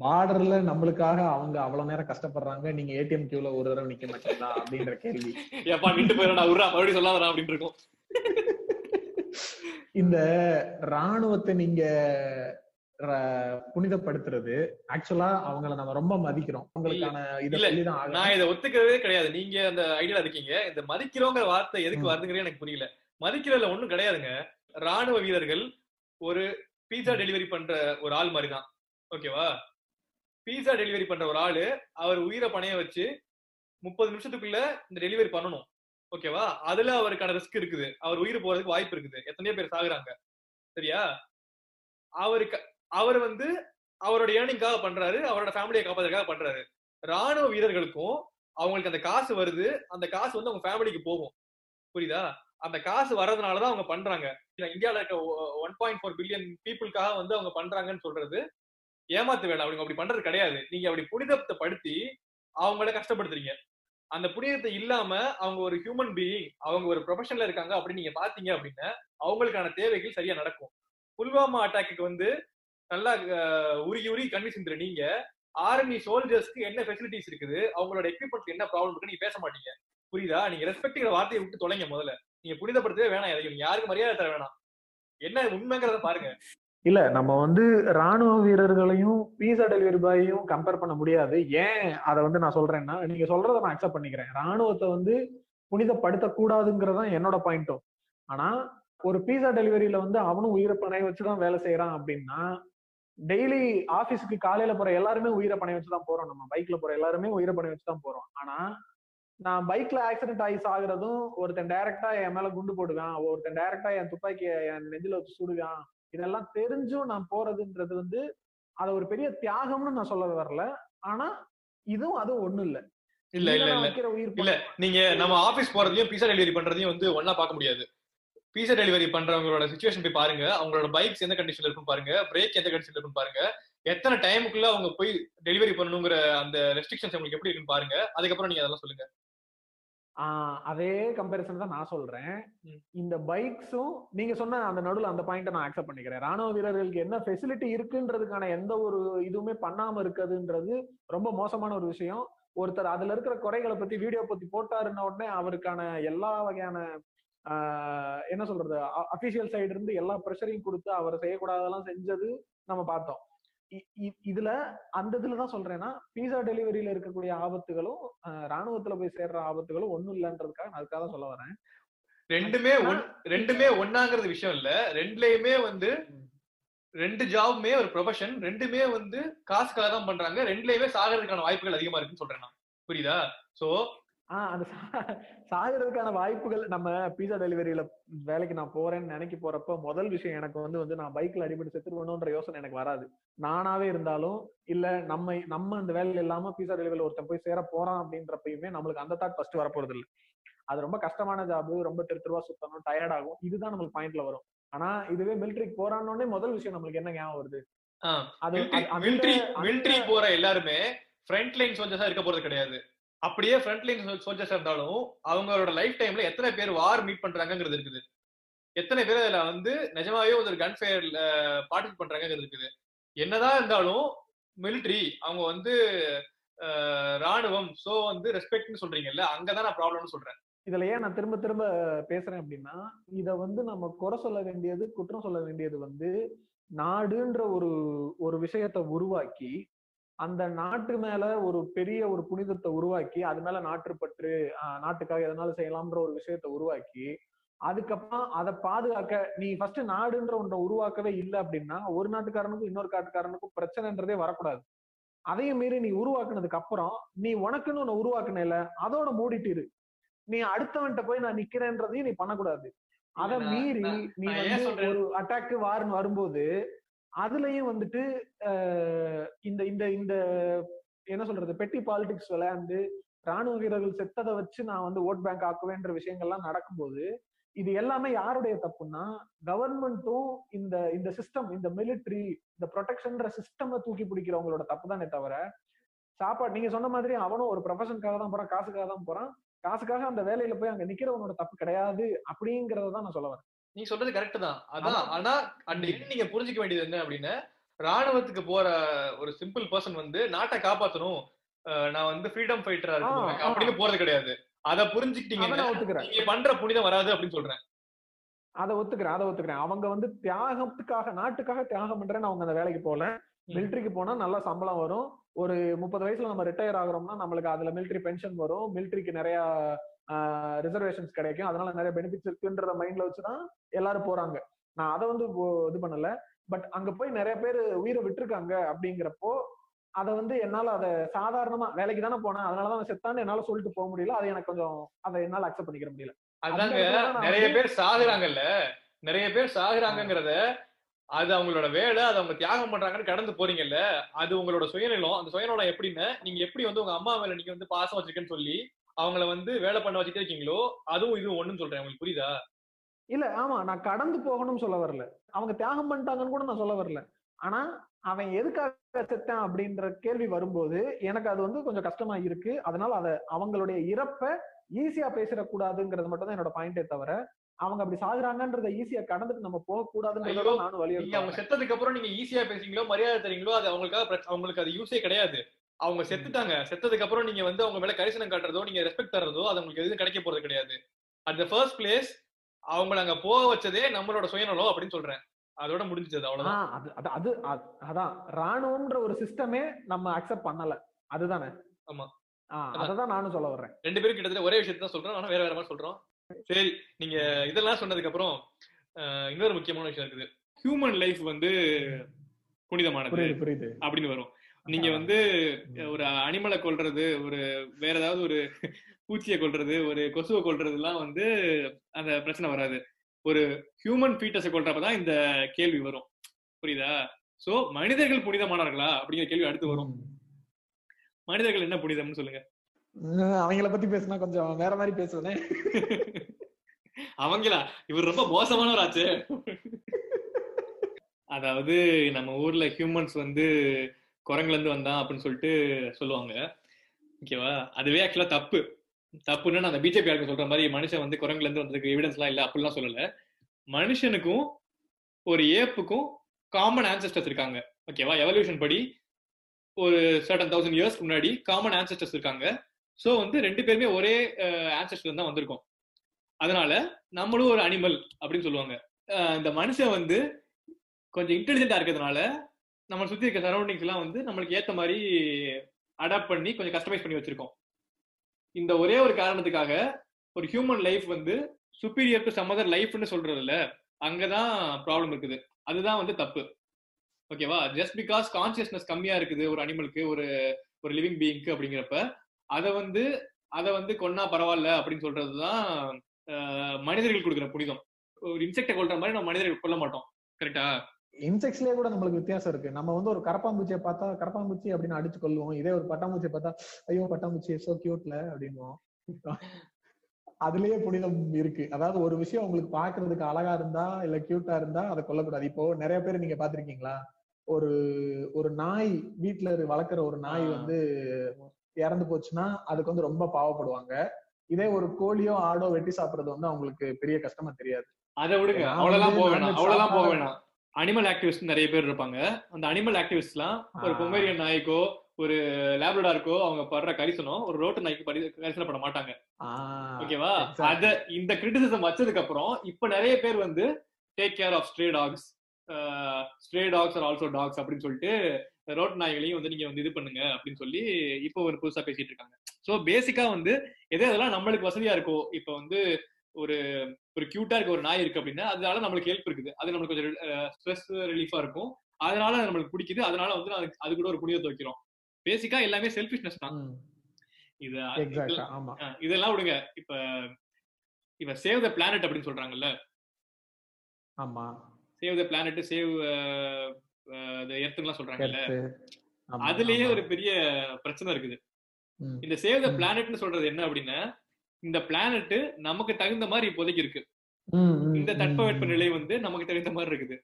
S2: பார்டர்ல நம்மளுக்காக அவங்க அவ்வளவு நேரம் கஷ்டப்படுறாங்க. நீங்க ஏடிஎம் கியூல ஒரு தடவை நிக்க மாட்டீங்களா அப்படின்ற கேள்வி.
S3: ஏப்பா நின்று போயிடா உர்றா மறுபடியும் சொல்லாதடா அப்படின்னு இருக்கும்.
S2: இந்த ராணுவத்தை நீங்க புனிதப்படுத்துறது ஆக்சுவலா அவங்கள நம்ம ரொம்ப மதிக்கிறோம். அவங்களுக்கான இதை.
S3: நான் இதை ஒத்துக்கிறதே கிடையாது. நீங்க அந்த ஐடியா இருக்கீங்க. இந்த மதிக்கிறோங்கிற வார்த்தை எதுக்கு
S2: ம்.
S3: வருதுங்கிறது எனக்கு புரியல. மதிக்கிறதுல ஒண்ணும் கிடையாதுங்க. ராணுவ வீரர்கள் ஒரு பீஸா டெலிவரி பண்ற ஒரு ஆள் மாதிரி தான் ஓகேவா பீஸா டெலிவரி பண்ற ஒரு ஆளு அவர் உயிரை பணைய வச்சு முப்பது நிமிஷத்துக்குள்ள இந்த டெலிவரி பண்ணணும். ஓகேவா அதுல அவருக்கான ரிஸ்க் இருக்குது. அவர் உயிர் போறதுக்கு வாய்ப்பு இருக்குது. எத்தனையோ பேர் சாகுறாங்க. சரியா? அவருக்கு அவர் வந்து அவரோட ஏர்னிங்காக பண்றாரு. அவரோட ஃபேமிலியை காப்பாத்துறதுக்காக பண்றாரு. ராணுவ வீரர்களுக்கும் அவங்களுக்கு அந்த காசு வருது. அந்த காசு வந்து அவங்க ஃபேமிலிக்கு போகும். புரியுதா? அந்த காசு வர்றதுனாலதான் அவங்க பண்றாங்க. இந்தியாவில் இருக்க ஒன் பாயிண்ட் ஃபோர் பில்லியன் பீப்புளுக்காக வந்து அவங்க பண்றாங்கன்னு சொல்றது ஏமாத்து வேலை. அவங்க அப்படி பண்றது கிடையாது. நீங்க அப்படி புனிதத்தை படுத்தி அவங்கள கஷ்டப்படுத்துறீங்க. அந்த புனிதத்தை இல்லாம அவங்க ஒரு ஹியூமன் பீயிங் அவங்க ஒரு ப்ரொஃபஷன்ல இருக்காங்க அப்படின்னு நீங்க பாத்தீங்க அப்படின்னா அவங்களுக்கான தேவைகள் சரியா நடக்கும். புல்வாமா அட்டாக்கு வந்து நல்லா உருகி உருகி கண்ணி நீங்க ஆர்மி சோல்ஜர்ஸ்க்கு என்ன ஃபெசிலிட்டிஸ் இருக்குது? அவங்களோட எக்யூப்மெண்ட்ஸ்க்கு என்ன ப்ராப்ளம் இருக்குன்னு நீங்க பேச மாட்டீங்க. புரியுதா? நீங்க ரெஸ்பெக்ட்ங்கிற வார்த்தையை விட்டு தொலைங்க முதல்ல. நீங்க புனிதப்படுத்தவே வேணாம் எதையும் யாருக்கும் யாருக்கு மரியாதை தர வேணாம். என்ன உண்மைங்கிறத பாருங்க.
S2: இல்ல நம்ம வந்து ராணுவ வீரர்களையும் பீஸா டெலிவரி பாயையும் கம்பேர் பண்ண முடியாது. ஏன்? அதை வந்து நான் சொல்றேன்னா நீங்க சொல்றதை நான் அக்செப்ட் பண்ணிக்கிறேன். ராணுவத்தை வந்து புனிதப்படுத்த கூடாதுங்கிறதான் என்னோட பாயிண்ட்டும் ஆனா ஒரு பீஸா டெலிவரியில வந்து அவனும் உயிரை பணைய வச்சுதான் வேலை செய்யறான் அப்படின்னா டெய்லி ஆபீஸ்க்கு காலையில போற எல்லாருமே உயிரை பணைய வச்சுதான் போறோம். நம்ம பைக்ல போற எல்லாருமே உயிரை பணைய வச்சுதான் போறோம். ஆனா நான் பைக்ல ஆக்சிடென்ட் ஆகி சாகுறதும் ஒருத்தன் டைரக்டா என் மேல குண்டு போடுவான் ஒருத்தன் டைரக்டா என் துப்பாக்கிய என் நெஞ்சில வச்சு சுடுவான். இதெல்லாம் தெரிஞ்சும் நான் போறதுன்றது வந்து அத ஒரு பெரிய தியாகம்னு நான் சொல்ல வரல. ஆனா இதுவும் அதுவும் ஒண்ணும் இல்ல.
S3: இல்ல இல்ல இல்ல. இல்ல நீங்க நம்ம ஆபீஸ் போறதையும் பீஸா டெலிவரி பண்றதையும் வந்து ஒண்ணா பார்க்க முடியாது. பீஸா டெலிவரி பண்றவங்களோட சுச்சுவேஷன் போய் பாருங்க. அவங்களோட பைக்ஸ் எந்த கண்டிஷன்ல இருக்கும் பாருங்க. பிரேக் எந்த கண்டிஷன்ல இருக்கும் பாருங்க. எத்தனை டைமுக்குள்ள அவங்க போய் டெலிவரி பண்ணணுங்கிற அந்த ரெஸ்ட்ரிக்ஷன்ஸ் உங்களுக்கு எப்படி இருக்குன்னு பாருங்க. அதுக்கப்புறம் நீங்க அதெல்லாம் சொல்லுங்க.
S2: அதே கம்பேரிசன் தான் நான் சொல்றேன். இந்த பைக்ஸும் நீங்க சொன்ன அந்த நடுவுல அந்த பாயிண்ட நான் அக்செப்ட் பண்ணிக்கிறேன். ராணுவ வீரர்களுக்கு என்ன ஃபெசிலிட்டி இருக்குன்றதுக்கான எந்த ஒரு இதுவுமே பண்ணாம இருக்குதுன்றது ரொம்ப மோசமான ஒரு விஷயம். ஒருத்தர் அதுல இருக்கிற குறைகளை பத்தி வீடியோ பத்தி போட்டாருன்ன உடனே அவருக்கான எல்லா வகையான என்ன சொல்றது அபிஷியல் சைடு இருந்து எல்லா ப்ரெஷரையும் கொடுத்து அவர் செய்யக்கூடாதெல்லாம் செஞ்சது நம்ம பார்த்தோம். இதுல அந்த இதுல தான் சொல்றேன்னா பீஸா டெலிவரியில இருக்கக்கூடிய ஆபத்துகளும் ராணுவத்துல போய் சேர்ற ஆபத்துகளும் ஒண்ணும் இல்லைன்றதுக்காக நான் அதுக்காக சொல்ல வரேன்.
S3: ரெண்டுமே ஒன்- ரெண்டுமே ஒண்ணாங்கிறது விஷயம் இல்ல. ரெண்டுலயுமே வந்து ரெண்டு ஜாபுமே ஒரு ப்ரொஃபஷன் ரெண்டுமே வந்து காசுக்காக தான் பண்றாங்க. ரெண்டுலயுமே சாகிறதுக்கான வாய்ப்புகள் அதிகமா இருக்குன்னு சொல்றேன் நான். புரியுதா? சோ
S2: ஆஹ் அந்த சா- சாகிறதுக்கான வாய்ப்புகள் நம்ம பீஸா டெலிவரியில வேலைக்கு நான் போறேன்னு நினைக்க போறப்ப முதல் விஷயம் எனக்கு வந்து வந்து நான் பைக்ல அடிபட்டு செத்துருவேணுன்ற யோசனை எனக்கு வராது. நானாவே இருந்தாலும் இல்ல நம்ம நம்ம அந்த வேலையில இல்லாம பீஸா டெலிவரியில ஒருத்தன் போய் சேர போறான் அப்படின்றப்பயுமே நம்மளுக்கு அந்த தாட் ஃபர்ஸ்ட் வரப்போறது இல்ல அது ரொம்ப கஷ்டமான ஜாப் ரொம்ப தெரு தெருவா சுத்தணும் டயர்ட் ஆகும். இதுதான் நம்மளுக்கு பாயிண்ட்ல வரும். ஆனா இதுவே மிலிட்டரிக்கு போறான்னே முதல் விஷயம் நம்மளுக்கு என்ன ஞாபகம் வருது? அது அது-
S3: மிலிட்ரி போற எல்லாருமே ஃப்ரண்ட் லைன் சோல்ஜர்ஸா இருக்க போறது கிடையாது. அப்படியே ஃப்ரண்ட்லைன் சோல்ஜர்ஸ் இருந்தாலும் அவங்களோட லைஃப் டைம்ல எத்தனை பேர் வார் மீட் பண்றாங்கிறது இருக்குது. எத்தனை பேர் அதுல வந்து நிஜமாவே ஒரு கன் ஃபயர்ல பார்ட்டிசிபேட் பண்றாங்கிறது இருக்குது. என்னதான் இருந்தாலும் மிலிட்ரி அவங்க வந்து ராணுவம் சோ வந்து ரெஸ்பெக்ட்னு சொல்றீங்கல்ல அங்கதான் நான் ப்ராப்ளம்னு சொல்றேன்.
S2: இதுல ஏன் நான் திரும்ப திரும்ப பேசுறேன் அப்படின்னா இத வந்து நம்ம குறை சொல்ல வேண்டியது குற்றம் சொல்ல வேண்டியது வந்து நாடுன்ற ஒரு ஒரு விஷயத்தை உருவாக்கி அந்த நாட்டு மேல ஒரு பெரிய ஒரு புனிதத்தை உருவாக்கி அது மேல நாட்டுப்பற்று நாட்டுக்காக எதனாலும் செய்யலாம்ன்ற ஒரு விஷயத்தை உருவாக்கி அதுக்கப்புறம் அதை பாதுகாக்க நீ ஃபர்ஸ்ட் நாடுன்ற ஒன்றை உருவாக்கவே இல்லை அப்படின்னா ஒரு நாட்டுக்காரனுக்கும் இன்னொரு நாட்டுக்காரனுக்கும் பிரச்சனைன்றதே வரக்கூடாது. அதையும் மீறி நீ உருவாக்குனதுக்கு அப்புறம் நீ உனக்குன்னு ஒண்ணு உருவாக்குனேல அதோட மூடிட்டு இரு. நீ அடுத்தவன்ட்ட போய் நான் நிக்கிறேன்றதையும் நீ பண்ணக்கூடாது. அதை மீறி நீ வந்து? ஒரு அட்டாக் வார்னு வரும்போது அதுலயும் வந்துட்டு இந்த இந்த இந்த என்ன சொல்றது பெட்டி பாலிடிக்ஸ் விளையாண்டு ராணுவ வீரர்கள் செத்ததை வச்சு நான் வந்து ஓட் பேங்க் ஆக்குவேன்ற விஷயங்கள்லாம் நடக்கும்போது இது எல்லாமே யாருடைய தப்புன்னா கவர்மெண்ட்டும் இந்த இந்த சிஸ்டம் இந்த மிலிட்ரி இந்த ப்ரொடெக்ஷன்ற சிஸ்டம் தூக்கி பிடிக்கிறவங்களோட தப்பு தானே தவிர சாப்பாடு நீங்க சொன்ன மாதிரி அவனும் ஒரு ப்ரொஃபஷனுக்காக தான் போறான் காசுக்காக தான் போறான் காசுக்காக அந்த வேலையில போய் அங்க நிக்கிறவனோட தப்பு கிடையாது அப்படிங்கறத தான் நான் சொல்ல வரேன்.
S3: நீங்க சொல்றது கரெக்ட் தான். அதான். ஆனா. என்ன நீங்க புரிஞ்சுக்க வேண்டியது என்ன அப்படின்னா ராணுவத்துக்கு போற ஒரு சிம்பிள் பர்சன் வந்து நாட்டை காப்பாத்தணும். நான் வந்து ஃப்ரீடம் ஃபைட்டரா இருக்கணும். அப்படின்னு போறது கிடையாது. அத புரிஞ்சுக்கிட்டீங்கன்னா
S2: நான் ஒத்துக்கிறேன்.
S3: நீங்க பண்ற புனிதம் வராது அப்படின்னு சொல்றேன்.
S2: அதை ஒத்துக்கிறேன் அதை ஒத்துக்கிறேன். அவங்க வந்து தியாகத்துக்காக நாட்டுக்காக தியாகம் பண்றேன்னு அவங்க அந்த வேலைக்கு போல
S3: ம்.
S2: மிலிட்டரிக்கு போனா நல்ல சம்பளம் வரும். ஒரு முப்பது வயசுல நம்ம ரிட்டையர் ஆகுறோம்னா நம்மளுக்கு அதுல மிலிட்டரி பென்ஷன் வரும். மிலிட்டரிக்கு நிறைய ரிசர்வேஷன்ஸ் கிடைக்கும். அதனால நிறைய பெனிஃபிட்ஸ் இருக்குன்ற மைண்ட்ல வச்சுதான் எல்லாரும் போறாங்க. நான் அதை வந்து இது பண்ணல. பட் அங்க போய் நிறைய பேர் உயிரை விட்டுருக்காங்க அப்படிங்கிறப்போ அதை வந்து என்னால அதை சாதாரணமா வேலைக்கு தானே போனேன். அதனாலதான் அவன் செத்தான்னு என்னால சொல்லிட்டு போக முடியல. அதை எனக்கு கொஞ்சம் அதை என்னால அக்செப்ட் பண்ணிக்கிற முடியல.
S3: அதாங்க நிறைய பேர் சாகுறாங்கல்ல. நிறைய பேர் சாகுறாங்கங்கிறத அது அவங்களோட வேலை அது அவங்க தியாகம் பண்றாங்கன்னு கடந்து போறீங்கல்ல அது உங்களோட சுயநலம். அந்த சுயநலம் எப்படின்னு நீங்க எப்படி வந்து உங்க அம்மா மேல நீங்க வந்து பாசம் வச்சிருக்கேன்னு சொல்லி அவங்கள வந்து வேலை பண்ண வச்சுட்டே இருக்கீங்களோ அதுவும் இதுவும் ஒண்ணுன்னு சொல்றேன். உங்களுக்கு புரியுதா?
S2: இல்ல ஆமா நான் கடந்து போகணும்னு சொல்ல வரல. அவங்க தியாகம் பண்ணிட்டாங்கன்னு கூட நான் சொல்ல வரல. ஆனா அவன் எதுக்காக செத்தான் அப்படின்ற கேள்வி வரும்போது எனக்கு அது வந்து கொஞ்சம் கஷ்டமா இருக்கு. அதனால அத அவங்களுடைய இறப்ப ஈஸியா பேசிடக்கூடாதுங்கிறது மட்டும் தான் என்னோட பாயிண்டே தவிர அவங்க அப்படி சாகுறாங்கன்றத ஈஸியா கடந்துட்டு நம்ம போக கூடாதுன்றத நானும்
S3: நீங்க அவங்க செத்ததுக்கு அப்புறம் நீங்க ஈஸியா பேசுறீங்களோ மரியாதை தரீங்களோ அது அவங்களுக்காக அவங்களுக்கு அது யூஸே கிடையாது. அவங்க செத்துட்டாங்க. செத்ததுக்கு அப்புறம் நீங்க வந்து அவங்க மேல கரிசனம் காட்டுறதோ நீங்க ரெஸ்பெக்ட் தர்றதோ அது உங்களுக்கு எதுவும் கிடைக்க போறது கிடையாது. அட் த ஃபர்ஸ்ட் பிளேஸ் அவங்கள அங்க போக வச்சதே நம்மளோட சுயநலம் அப்படின்னு சொல்றேன். அதோட முடிஞ்சது அவ்வளவுதான்.
S2: அது அது அது அது- அதான். ராணுவம்ன்ற ஒரு சிஸ்டமே நம்ம அக்செப்ட் பண்ணல. அதுதானே?
S3: ஆமா. அதான்.
S2: அததான் நானும் சொல்ல வர்றேன்.
S3: ரெண்டு பேரும் கிட்டத்தட்ட ஒரே விஷயத்தை தான் சொல்றோம். ஆனா வேற வேற மாதிரி சொல்றோம். சரி நீங்க இதெல்லாம் சொன்னதுக்கு அப்புறம் இன்னொரு முக்கியமான விஷயம் இருக்குது. ஹியூமன் லைஃப் வந்து புனிதமானது
S2: புரியுது புரியுது.
S3: அப்படின்னு வரும். நீங்க வந்து ஒரு அனிமலை கொல்றது ஒரு வேற ஏதாவது ஒரு பூச்சியை கொல்றது ஒரு கொசுவை கொல்றது எல்லாம் வந்து அந்த பிரச்சனை வராது. ஒரு ஹியூமன் ஃபீட்டஸை கொல்றப்பதான் இந்த கேள்வி வரும். புரியுதா? சோ மனிதர்கள் புனிதமானவர்களா? அப்படிங்கிற கேள்வி அடுத்து வரும். மனிதர்கள் என்ன புனிதம்னு சொல்லுங்க.
S2: அவங்கள பத்தி பேசினா கொஞ்சம் வேற மாதிரி பேசுவேனே.
S3: அவங்களா? இவர் ரொம்ப மோசமானவராச்சு. அதாவது நம்ம ஊர்ல ஹியூமன்ஸ் வந்து குரங்குல இருந்து வந்தான் அப்படின்னு சொல்லிட்டு சொல்லுவாங்க. ஓகேவா அதுவே ஆக்சுவலா தப்பு. தப்புன்னு நான் அந்த பிஜேபி ஆளுக்கு சொல்ற மாதிரி மனுஷன் வந்து குரங்குல இருந்து வந்ததுக்கு எவிடன்ஸ் எல்லாம் இல்ல அப்படிலாம் சொல்லல. மனுஷனுக்கும் ஒரு ஏப்புக்கும் காமன் ஆன்சஸ்டர்ஸ் இருக்காங்க. ஓகேவா எவல்யூஷன் படி ஒரு சர்டன் தௌசண்ட் இயர்ஸ்க்கு முன்னாடி காமன் ஆன்சஸ்டர்ஸ் இருக்காங்க. ஸோ வந்து ரெண்டு பேருமே ஒரே ஆன்சர்ஸ்ல தான் வந்திருக்கோம். அதனால நம்மளும் ஒரு அனிமல் அப்படின்னு சொல்லுவாங்க. இந்த மனுஷன் வந்து கொஞ்சம் இன்டெலிஜென்டா இருக்கிறதுனால நம்ம சுத்தி இருக்க சரௌண்டிங்ஸ் எல்லாம் வந்து நம்மளுக்கு ஏத்த மாதிரி அடாப்ட் பண்ணி கொஞ்சம் கஸ்டமைஸ் பண்ணி வச்சிருக்கோம். இந்த ஒரே ஒரு காரணத்துக்காக ஒரு ஹியூமன் லைஃப் வந்து சுப்பீரியர் டு சம் அதர் லைஃப்னு சொல்றதுல அங்கதான் ப்ராப்ளம் இருக்குது. அதுதான் வந்து தப்பு. ஓகேவா ஜஸ்ட் பிகாஸ் கான்சியஸ்னஸ் கம்மியா இருக்குது ஒரு அனிமலுக்கு ஒரு ஒரு லிவிங் பீயிங்க்கு அப்படிங்கிறப்ப அதை வந்து அதை வந்து கொன்னா பரவாயில்ல அப்படின்னு சொல்றதுதான் மனிதர்கள் கொடுக்குற புனிதம். ஒரு இன்செக்டை கொல்ற மாதிரி நம்ம மனிதர்கள் கொல்ல மாட்டோம். கரெக்டா
S2: இன்செக்ட்ஸ்லயே கூட நம்மளுக்கு வித்தியாசம் இருக்கு. நம்ம வந்து ஒரு கரப்பாம்பூச்சியை பார்த்தா கரப்பாம்பூச்சி அப்படின்னு அடிச்சு கொள்ளுவோம் இதே ஒரு பட்டாம்பூச்சியை பார்த்தா ஐயோ பட்டாம்பூச்சி சோ கியூட்ல அப்படின்னுவோம். அதுலயே புனிதம் இருக்கு. அதாவது ஒரு விஷயம் உங்களுக்கு பாக்குறதுக்கு அழகா இருந்தா இல்ல கியூட்டா இருந்தா அதை கொல்லக்கூடாது. இப்போ நிறைய பேர் நீங்க பாத்திருக்கீங்களா ஒரு ஒரு நாய் வீட்டுல வளர்க்குற ஒரு நாய். வந்து இறந்து போச்சுன்னா அதுக்கு வந்து ரொம்ப பாவப்படுவாங்க. இதே ஒரு கோழியோ ஆடோ வெட்டி சாப்பிடுறது வந்து அவங்களுக்கு பெரிய கஷ்டமா தெரியாது.
S3: அதை விடுங்க.
S2: வந்து
S3: போக வேணாம். அவ்வளவுதான் போக வேணாம். அனிமல் ஆக்டிவிஸ்ட் நிறைய பேர் இருப்பாங்க. அந்த அனிமல் ஆக்டிவிஸ்ட்லாம் ஒரு
S2: ஆ.
S3: பொமேரியன் நாய்க்கோ ஒரு லேப்ரடாருக்கோ அவங்க படுற கரிசனம் ஒரு ரோட்டு நாய்க்கு படி கரிசனம் பண்ண மாட்டாங்க. ஓகேவா. அத இந்த கிரிட்டிசிசம் வச்சதுக்கு அப்புறம் இப்ப நிறைய பேர் வந்து take care of stray dogs stray dogs are also dogs அப்படின்னு சொல்லிட்டு ரோட் நாய்களையும் வந்து நீங்க வந்து இது பண்ணுங்க அப்படின்னு சொல்லி இப்போ ஒரு புதுசா பேசிட்டு இருக்காங்க. சோ பேசிக்கா வந்து எது அதெல்லாம் நம்மளுக்கு வசதியா இருக்கோ இப்ப வந்து ஒரு ஒரு கியூட்டா இருக்க ஒரு நாய் இருக்கு அப்படின்னா அதனால நம்மளுக்கு ஹெல்ப் இருக்குது. அது நம்மளுக்கு கொஞ்சம் ஸ்ட்ரெஸ் ரிலீஃபா இருக்கும். அதனால அது நம்மளுக்கு பிடிக்குது. அதனால வந்து அது- கூட ஒரு புனிதத்தை வைக்கிறோம் பேசிக்கா எல்லாமே செல்ஃபிஷ்னஸ் தான். இது இதெல்லாம் விடுங்க. இப்ப இப்ப சேவ் த பிளானட் அப்படின்னு சொல்றாங்கல்ல?
S2: ஆமா.
S3: Save the planet save the எர்த்லாம் சொல்றாங்கல்ல. அதுலயே. ஒரு பெரிய பிரச்சனை இருக்குது. இந்த சேவ் த. பிளானட்னு சொல்றது என்ன அப்படின்னா இந்த பிளானட் நமக்கு தகுந்த மாதிரி இப்போதைக்கு இருக்கு. இந்த தட்பவெட்ப. நிலை வந்து நமக்கு தகுந்த மாதிரி இருக்குது.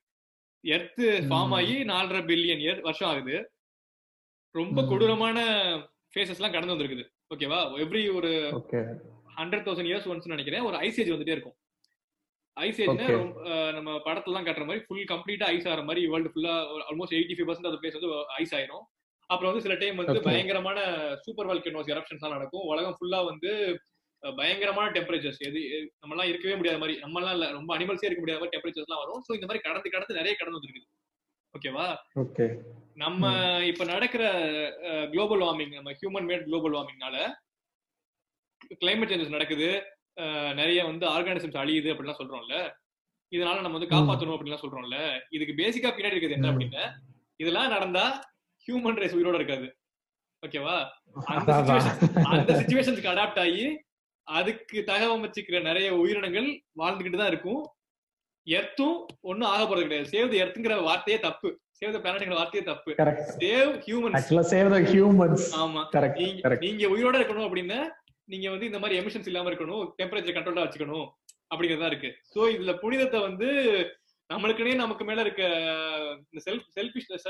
S3: எர்த் ஃபார்ம் ஆகி நாலரை பில்லியன் இயர் வருஷம் ஆகுது. ரொம்ப. கொடூரமான ஃபேசஸ் எல்லாம் கடந்து வந்திருக்குது. ஓகேவா? எவ்ரி ஒரு. ஹண்ட்ரட் தௌசண்ட் இயர்ஸ் ஒன்ஸ் நினைக்கிறேன். ஒரு ஐஸ் ஏஜ் வந்துட்டே இருக்கும். ஐஸ் ஏஜ்னா. நம்ம படத்துல காட்டுற மாதிரி ஃபுல் கம்ப்ளீட்டா ஐஸ் ஆகிற மாதிரி வேர்ல்டு ஃபுல்லா ஆல்மோஸ்ட் எயிட்டி ஃபைவ் பர்சன்ட் அந்த பிளேஸ் வந்து ஐஸ் ஆயிரும். அப்புறம் வந்து சில டைம் வந்து. பயங்கரமான சூப்பர் வால்கனோஸ் எரப்ஷன்ஸ் எல்லாம் நடக்கும். உலகம் ஃபுல்லா வந்து பயங்கரமான டெம்பரேச்சர்ஸ் எது நம்மலாம் இருக்கவே முடியாத மாதிரி நம்மலாம் இல்ல ரொம்ப அனிமல்ஸே இருக்க முடியாத மாதிரி டெம்பரேச்சர்ஸ் எல்லாம் வரும். ஸோ இந்த மாதிரி கடந்து கடந்து நிறைய கடந்து வந்துருக்குது. ஓகேவா. நம்ம இப்ப நடக்கிற குளோபல் வார்மிங் நம்ம ஹியூமன் மேட் குளோபல் வார்மிங்னால கிளைமேட் சேஞ்சஸ் நடக்குது. நிறைய வந்து ஆர்கானிசம்ஸ் அழியுது அப்படிலாம் சொல்றோம்ல. இதனால நம்ம வந்து காப்பாற்றணும் அப்படிலாம் சொல்றோம்ல. இதுக்கு பேசிக்கா பின்னாடி இருக்குது என்ன. அப்படின்னா இதெல்லாம் நடந்தா ஹியூமன் ரேஸ் உயிரோட இருக்காது. ஓகேவா அந்த சுச்சுவேஷனுக்கு அடாப்ட் ஆகி அதுக்கு தகவமைச்சுக்கிற நிறைய உயிரினங்கள் வாழ்ந்துகிட்டு தான் இருக்கும். எர்த்தும் ஒண்ணும் ஆக போறது கிடையாது. சேவ் தி எர்த்துங்கிற வார்த்தையே தப்பு. சேவ் தி பிளானட்ங்கிற வார்த்தையே தப்பு. சேவ் ஹியூமன்ஸ்
S2: ஆக்சுவலா சேவ் த ஹியூமன்ஸ்
S3: ஆமா.
S2: கரெக்ட்
S3: நீங்க
S2: கரெக்ட்
S3: நீங்க உயிரோட இருக்கணும் அப்படின்னா நீங்க வந்து இந்த மாதிரி எமிஷன்ஸ் இல்லாம இருக்கணும் டெம்பரேச்சர் கண்ட்ரோலா வச்சுக்கணும் அப்படிங்கறதா இருக்கு. சோ இதுல புனிதத்தை வந்து நம்மளுக்குனே நமக்கு மேல இருக்க இந்த செல்ஃப் செல்ஃபிஷ்னஸ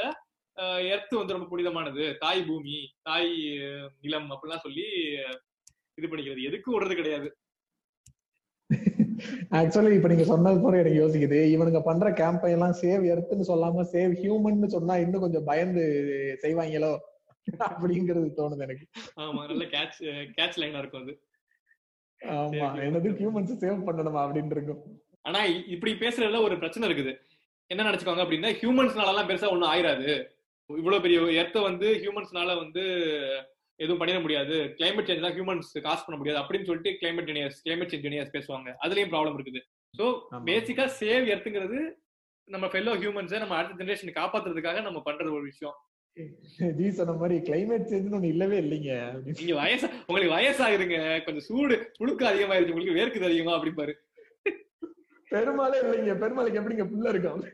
S3: எர்த்து வந்து ரொம்ப புனிதமானது. தாய் பூமி தாய் நிலம் அப்படிலாம் சொல்லி இது பண்ணிக்கிறது. எதுக்கும் விடுறது கிடையாது.
S2: ஆக்சுவலி இப்ப நீங்க சொன்னது போல எனக்கு யோசிக்குது. இவனுங்க பண்ற கேம்பெயின் எல்லாம் சேவ் எர்த்துன்னு சொல்லாம சேவ் ஹியூமன் சொன்னா இன்னும் கொஞ்சம் பயந்து செய்வாங்களோ? அப்படிங்கிறது தோணுது எனக்கு.
S3: ஆமா நல்ல கேட்ச் கேட்ச் லைனா இருக்கும் அது.
S2: ஆமா. எனது ஹியூமன்ஸ் சேவ் பண்ணணுமா அப்படின்னு இருக்கும்.
S3: ஆனா இப்படி பேசுறதுல ஒரு பிரச்சனை இருக்குது. என்ன நினைச்சுக்கோங்க அப்படின்னா ஹியூமன்ஸ்னால எல்லாம் பெருசா ஒண்ணும் ஆயிராது. இவ்வளவு பெரிய எர்த்த வந்து ஹியூமன்ஸ்னால வந்து எதுவும் பண்ணிட முடியாது. கிளைமேட் சேஞ்ச் தான் ஹியூமன்ஸ் காசு பண்ண முடியாது அப்படின்னு சொல்லிட்டு climate engineers climate change engineers பேசுவாங்க. அதுலயும் ப்ராப்ளம் இருக்குது. சோ
S2: ஆமா.
S3: பேசிக்கா சேவ் எர்த்துங்கிறது நம்ம ஃபெல்லோ ஹியூமன்ஸை நம்ம அடுத்த ஜெனரேஷன் காப்பாத்துறதுக்காக நம்ம பண்றது ஒரு விஷயம்.
S2: ஜி சொன்ன மாதிரி கிளைமேட் சேஞ்ச் ஒண்ணு இல்லவே இல்லைங்க.
S3: நீங்க வயசு உங்களுக்கு வயசாகுதுங்க கொஞ்சம் சூடு புழுக்கு அதிகமாயிருச்சு. உங்களுக்கு வேர்க்குது அதிகமா அப்படிம்பாரு.
S2: பெருமாளே இல்லைங்க. பெருமாளுக்கு எப்படிங்க புள்ள இருக்கும்?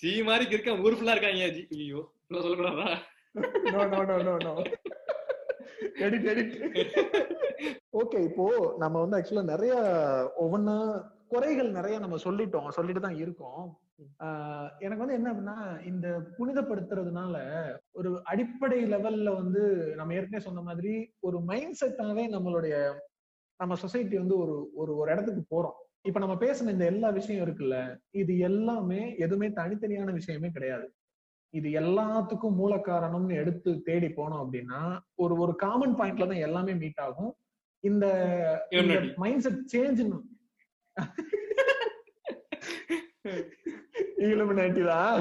S3: ஜி மாதிரி இருக்க ஊர் ஃபுல்லா இருக்காங்க. ஜி ஐயோ சொல்லக்கூடாதா?
S2: No no no no no edit edit okay இப்போ நம்ம வந்து ஆக்சுவலா நிறைய ஒவ்வொன்னா குறைகள் நிறைய நம்ம சொல்லிட்டோம். சொல்லிட்டு தான் இருக்கோம். எனக்கு வந்து என்ன அப்படின்னா இந்த புனிதப்படுத்துறதுனால ஒரு அடிப்படை லெவல்ல வந்து நம்ம ஏற்கனவே சொன்ன மாதிரி ஒரு மைண்ட் செட்டாவே நம்மளுடைய நம்ம சொசைட்டி வந்து ஒரு ஒரு ஒரு இடத்துக்கு போறோம். இப்ப நம்ம பேசின இந்த எல்லா விஷயம் இருக்குல்ல இது எல்லாமே எதுவுமே தனித்தனியான விஷயமே கிடையாது. இது எல்லாத்துக்கும் மூல காரணம்னு எடுத்து தேடி போனோம் அப்படின்னா ஒரு ஒரு காமன் பாயிண்ட்ல தான் எல்லாமே மீட் ஆகும். இந்த. மைண்ட் செட் சேஞ்ச் இலுமினாட்டி தான்.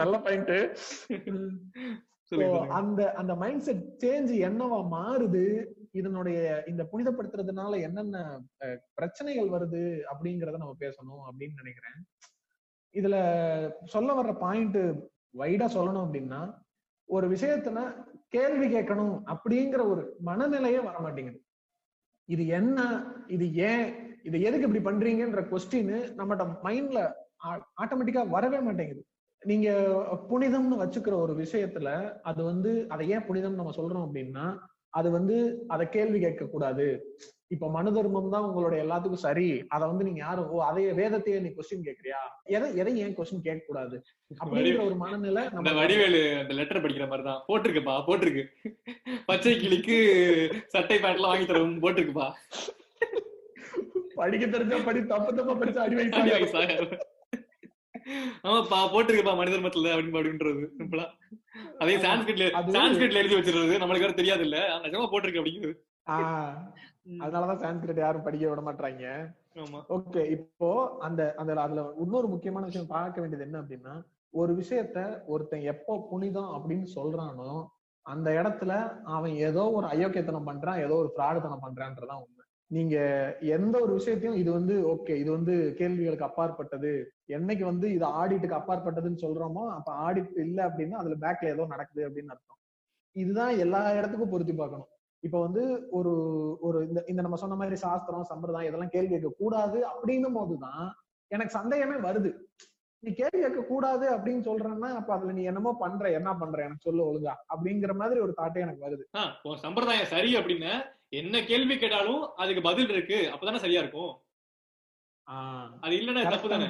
S2: நல்ல பாயிண்ட். அந்த அந்த மைண்ட் செட் சேஞ்ச் என்னவா மாறுது? இதனுடைய இந்த புனிதப்படுத்துறதுனால என்னென்ன பிரச்சனைகள் வருது அப்படிங்கறத நம்ம பேசணும் அப்படின்னு நினைக்கிறேன். இதுல சொல்ல வர்ற பாயிண்ட் வைடா சொல்லணும் அப்படின்னா ஒரு விஷயத்துல கேள்வி கேட்கணும் அப்படிங்கிற ஒரு மனநிலையே வர மாட்டேங்குது. இது என்ன? இது ஏன்? இது எதுக்கு இப்படி பண்றீங்கன்ற கொஸ்டின் நம்மகிட்ட மைண்ட்ல ஆட்டோமேட்டிக்கா வரவே மாட்டேங்குது. நீங்க புனிதம்னு வச்சுக்கிற ஒரு விஷயத்துல அது வந்து அதை ஏன் புனிதம் நம்ம சொல்றோம் அப்படின்னா அது வந்து அதை கேள்வி கேட்க கூடாது இப்ப மனு தர்மம் தான் உங்களோட எல்லாத்துக்கும் சரி. அதை வந்து நீங்க யாரும் ஓ அதைய வேதத்தையே நீ கொஸ்டின் கேக்குறியா எதை எதை ஏன் கொஸ்டின் கேட்க கூடாது அப்படிங்கிற ஒரு மனநிலை நம்ம
S3: வடிவேலு அந்த லெட்டர் படிக்கிற மாதிரி தான். போட்டிருக்குப்பா போட்டிருக்கு. பச்சை கிளிக்கு சட்டை பேண்ட் எல்லாம் வாங்கி தரவும் போட்டிருக்குப்பா.
S2: படிக்க தெரிஞ்சா படி தப்பு தப்பா படிச்சா அடி
S3: சாக. ஆமாப்பா போட்டிருக்குப்பா மனித தர்மத்துல அப்படின்னு அப்படின்றது. சிம்பிளா. அதே சான்ஸ்கிரிட்ல சான்ஸ்கிரிட்ல எழுதி வச்சிருறது நம்மளுக்கு வேற தெரியாது இல்ல நிஜமா போட்டிருக்கு அப்படிங்கிறது
S2: அதனாலதான் சான்ஸ்கிரிட் யாரும் படிக்க விட மாட்டாங்க ஓகே இப்போ அந்த அந்த அதுல இன்னொரு முக்கியமான விஷயம் பார்க்க வேண்டியது என்ன அப்படின்னா ஒரு விஷயத்த ஒருத்தன் எப்போ புனிதம் அப்படின்னு சொல்றானோ அந்த இடத்துல அவன் ஏதோ ஒரு அயோக்கியத்தனம் பண்றான் ஏதோ ஒரு பிராடுத்தனம் பண்றான்றதான் உண்மை. நீங்க எந்த ஒரு விஷயத்தையும் இது வந்து ஓகே இது வந்து கேள்விகளுக்கு அப்பாற்பட்டது. என்னைக்கு வந்து இது ஆடிட்டுக்கு அப்பாற்பட்டதுன்னு சொல்றோமோ அப்ப ஆடிட் இல்ல அப்படின்னா அதுல பேக்ல ஏதோ நடக்குது அப்படின்னு அர்த்தம். இதுதான் எல்லா இடத்துக்கும் பொருத்தி பார்க்கணும். இப்ப வந்து ஒரு ஒரு இந்த இந்த நம்ம சொன்ன மாதிரி சாஸ்திரம் சம்பிரதாயம் இதெல்லாம் கேள்வி கேட்க கூடாது அப்படின்னும் போதுதான் எனக்கு சந்தேகமே வருது. நீ கேள்வி கேட்க கூடாது அப்படின்னு சொல்றேன்னா அப்ப அதுல நீ என்னமோ பண்ற என்ன பண்ற எனக்கு சொல்லு ஒழுங்கா அப்படிங்கிற மாதிரி ஒரு தாட்டே எனக்கு வருது.
S3: ஆ, சம்பிரதாயம் சரி அப்படின்னு என்ன கேள்வி கேட்டாலும் அதுக்கு பதில் இருக்கு. அப்பதானே சரியா இருக்கும்? அது இல்லன்னா தப்பு தானே?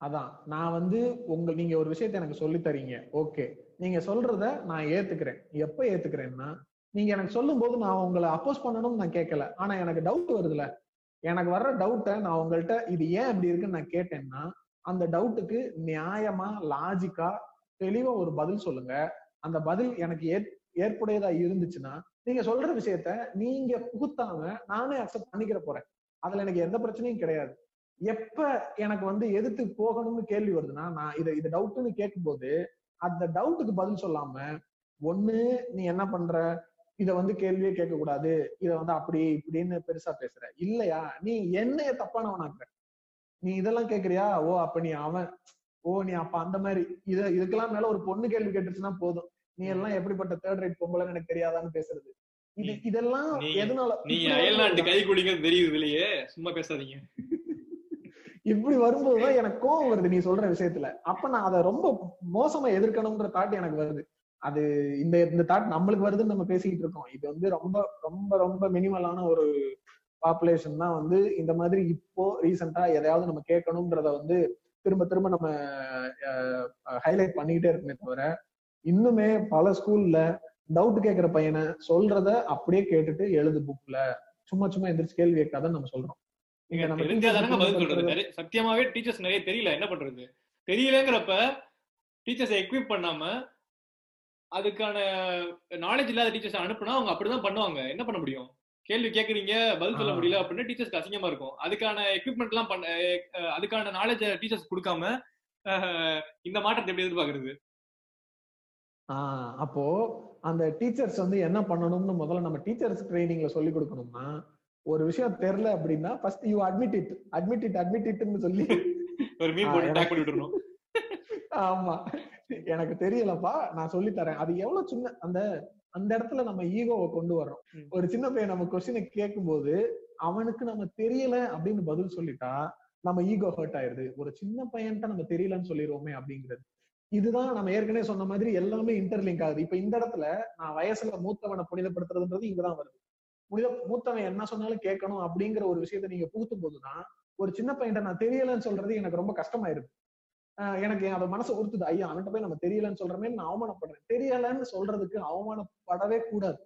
S2: அதான். நான் வந்து உங்க நீங்க ஒரு விஷயத்த எனக்கு சொல்லி தரீங்க. ஓகே. நீங்க சொல்றத நான் ஏத்துக்கிறேன். எப்ப ஏத்துக்கிறேன்னா நீங்க எனக்கு சொல்லும் போது நான் உங்களை அப்போஸ் பண்ணணும்னு நான் கேட்கல. ஆனா எனக்கு டவுட் வருதுல. எனக்கு வர்ற டவுட்டை நான் உங்கள்ட்ட இது ஏன் இப்படி இருக்குன்னு நான் கேட்டேன்னா அந்த டவுட்டுக்கு நியாயமா லாஜிக்கா தெளிவா ஒரு பதில் சொல்லுங்க. அந்த பதில் எனக்கு ஏற்- ஏற்புடையதா இருந்துச்சுன்னா நீங்க சொல்ற விஷயத்த நீங்க புகுத்தாம நானே அக்செப்ட் பண்ணிக்கிற போறேன். அதுல எனக்கு எந்த பிரச்சனையும் கிடையாது. எப்ப எனக்கு வந்து எதிர்த்து போகணும்னு கேள்வி வருதுன்னா நான் இதை இது டவுட்னு கேட்கும்போது அந்த டவுட்டுக்கு பதில் சொல்லாம ஒண்ணு நீ என்ன பண்ற? இத வந்து கேள்வியே கேட்க கூடாது இத வந்து அப்படி இப்படின்னு பெருசா பேசுற. இல்லையா? நீ என்னைய தப்பானவனாக்குற. நீ இதெல்லாம் கேக்குறியா ஓ அப்ப நீ அவன். ஓ நீ அப்ப அந்த மாதிரி. இத இதுக்கெல்லாம் மேல ஒரு பொண்ணு கேள்வி கேட்டுச்சுன்னா போதும். நீ எல்லாம் எப்படிப்பட்ட தேர்ட் ரேட் பொம்பளைன்னு எனக்கு தெரியாதான்னு பேசுறது. இது இதெல்லாம் எதனால
S3: நீங்க அயல்நாட்டு? கை குடிக்கிறது தெரியுது இல்லையே சும்மா பேசாதீங்க.
S2: இப்படி வரும்போதுதான் எனக்கு கோவம் வருது நீ சொல்ற விஷயத்துல. அப்ப நான் அதை ரொம்ப மோசமா எதிர்க்கணும்ன்ற தாட் எனக்கு வருது. அது இந்த இந்த தாட் நம்மளுக்கு வருதுன்னு நம்ம பேசிக்கிட்டு இருக்கோம். இது வந்து ரொம்ப ரொம்ப ரொம்ப மினிமலான ஒரு பாப்புலேஷன் தான் வந்து இந்த மாதிரி இப்போ ரீசெண்டா எதையாவது நம்ம கேட்கணும்ன்றத வந்து திரும்ப திரும்ப நம்ம ஹைலைட் பண்ணிக்கிட்டே இருக்குமே தவிர இன்னுமே பல ஸ்கூல்ல டவுட் கேட்கிற பையனை சொல்றத அப்படியே கேட்டுட்டு எழுது புக்ல சும்மா சும்மா எந்திரிச்சு கேள்வி கேட்காதன்னு நம்ம சொல்றோம்.
S3: சத்தியமாவே டீச்சர்ஸ் நிறைய தெரியல. என்ன பண்றது? தெரியலங்கிறப்ப டீச்சர்ஸை எக்யூப் பண்ணாம அதுக்கான நாலேஜ் இல்லாத டீச்சர்ஸ் அனுப்புனா அவங்க அப்படிதான் பண்ணுவாங்க. என்ன பண்ண முடியும்? கேள்வி கேக்குறீங்க பதில் சொல்ல. முடியல அப்படின்னு டீச்சர்ஸ்க்கு அசிங்கமா இருக்கும். அதுக்கான எக்யூப்மெண்ட் எல்லாம் பண்ண அதுக்கான நாலேஜ் டீச்சர்ஸ் கொடுக்காம இந்த மாற்றத்தை எப்படி எதிர்பார்க்கறது?
S2: ஆஹ் அப்போ அந்த டீச்சர்ஸ் வந்து என்ன பண்ணணும்னு முதல்ல நம்ம டீச்சர்ஸ் ட்ரைனிங்ல சொல்லி கொடுக்கணும்னா ஒரு விஷயம் தெரியல அப்படின்னா first you admit it admit it admit இட்னு சொல்லி
S3: ஒரு
S2: ஆ,
S3: போட்டு
S2: எனக்கு-
S3: டேக் பண்ணி விட்டுறணும்
S2: ஆமா. எனக்கு தெரியலப்பா நான் சொல்லி தரேன். அது எவ்வளவு சின்ன அந்த அந்த இடத்துல நம்ம ஈகோவை கொண்டு வர்றோம். ஒரு சின்ன பையன் நம்ம கொஸ்டினை கேட்கும் போது அவனுக்கு நம்ம தெரியல அப்படின்னு பதில் சொல்லிட்டா நம்ம ஈகோ ஹர்ட் ஆயிருது. ஒரு சின்ன பையன்ட்ட நம்ம தெரியலன்னு சொல்லிடுவோமே அப்படிங்கிறது. இதுதான் நம்ம ஏற்கனவே சொன்ன மாதிரி எல்லாமே இன்டர்லிங்க் ஆகுது. இப்ப இந்த இடத்துல நான் வயசுல மூத்தவனை புனிதப்படுத்துறதுன்றது இங்கதான் வருது. புனித மூத்தவன் என்ன சொன்னாலும் கேட்கணும் அப்படிங்கிற ஒரு விஷயத்த நீங்க புகுத்தும் போதுதான் ஒரு சின்ன பையன்ட்ட நான் தெரியலன்னு சொல்றது எனக்கு ரொம்ப கஷ்டமாயிருது ஆஹ் எனக்கு அதை மனசு உறுத்துது. ஐயா அவன்கிட்ட போய் நம்ம தெரியலன்னு சொல்றமே நான் அவமானப்படுறேன். தெரியலன்னு சொல்றதுக்கு அவமானப்படவே கூடாது.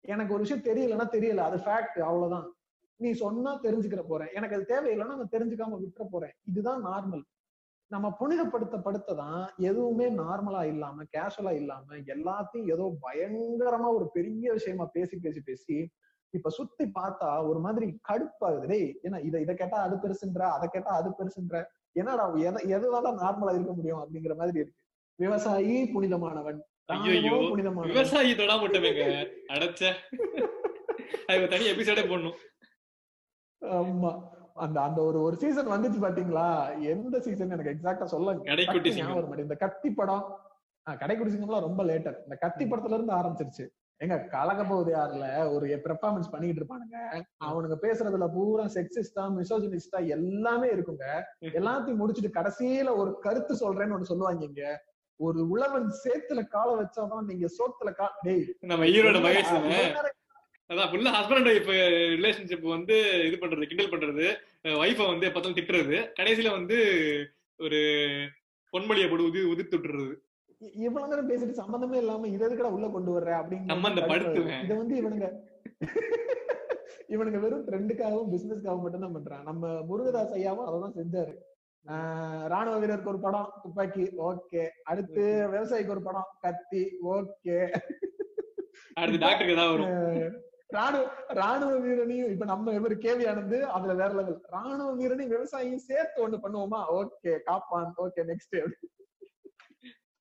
S2: எனக்கு ஒரு விஷயம் தெரியலன்னா தெரியல. அது ஃபேக்ட் அவ்வளவுதான். நீ சொன்னா தெரிஞ்சுக்கிற போறேன். எனக்கு அது தேவையில்லைன்னா நான் தெரிஞ்சுக்காம விட்டுற போறேன். இதுதான் நார்மல் நம்ம புனிதப்படுத்த படுத்ததான் எதுவுமே நார்மலா இல்லாம கேஷுவலா இல்லாம எல்லாத்தையும் ஏதோ பயங்கரமா ஒரு பெரிய விஷயமா பேசி பேசி பேசி இப்ப சுத்தி பார்த்தா ஒரு மாதிரி கடுப்பாகுது. டேய் ஏன்னா இதை இதை கேட்டா அது பெருசுன்ற அதை கேட்டா அது பெருசுன்ற? என்னடா எதை எதுதான் நார்மலா இருக்க முடியும் அப்படிங்கிற மாதிரி இருக்கு. விவசாயி புனிதமானவன். புனிதமானவன்.
S3: விவசாயி தொடாம விட்டமேங்க அடைச்ச. தனி எபிசோடே போடணும்.
S2: ஆமா. அந்த அந்த ஒரு ஒரு சீசன் வந்துச்சு பாத்தீங்களா? எந்த சீசன் எனக்கு எக்ஸாக்டா சொல்ல
S3: சிங்கம்.
S2: ஞாபகம் மாட்டேங்குது. இந்த கத்தி படம் கடைக்குடி சிங்கம்லாம் ரொம்ப லேட்டர் இந்த கத்தி படத்துல இருந்து ஆரம்பிச்சிருச்சு. எங்க கலக போகுது யாருல? ஒரு பெர்ஃபார்மன்ஸ் பண்ணிட்டு இருப்பானுங்க. அவனுங்க பேசுறதுல பூரா செக்ஸிஸ்டா மிசோஜினிஸ்டா எல்லாமே இருக்குங்க. எல்லாத்தையும் முடிச்சிட்டு கடைசியில ஒரு கருத்து சொல்றேன்னு ஒண்ணு சொல்லுவாங்க இங்க. ஒரு உழவன் சேத்துல கால வச்சாதான் நீங்க சோத்துல கா டேய்
S3: நம்ம ஈரோட மகேஷ் அதான் ஃபுல்லா ஹஸ்பண்ட் அண்ட் ஒய்ஃப் ரிலேஷன்ஷிப் வந்து இது பண்றது கிண்டல் பண்றது. ஒய்ஃபை வந்து எப்பத்தாலும் திட்டுறது. கடைசியில வந்து ஒரு பொன்மொழியை போட்டு உதி உதிர்த்து விட்டுறது.
S2: இவ்வளவு நேரம் பேசிட்டு சம்பந்தமே இல்லாம இதை எதுக்குடா உள்ள கொண்டு வர்ற அப்படின்னு. இதை வந்து இவனுங்க இவனுங்க வெறும் ட்ரெண்டுக்காகவும் பிசினஸ்க்காகவும் மட்டும் தான் பண்றான். நம்ம முருகதாஸ் ஐயாவும் அததான் செஞ்சாரு. ராணுவ வீரருக்கு ஒரு படம் துப்பாக்கி ஓகே. அடுத்து விவசாயிக்கு ஒரு படம் கத்தி ஓகே.
S3: அடுத்து டாக்டருக்கு ஏதாவது வரும்.
S2: ராணுவ ராணுவ வீரனையும் இப்ப நம்ம இவர் கேவி ஆனந்து அதுல வேற லெவல் ராணுவ வீரனையும் விவசாயியும் சேர்த்து ஒண்ணு பண்ணுவோமா? ஓகே காப்பான் ஓகே நெக்ஸ்ட்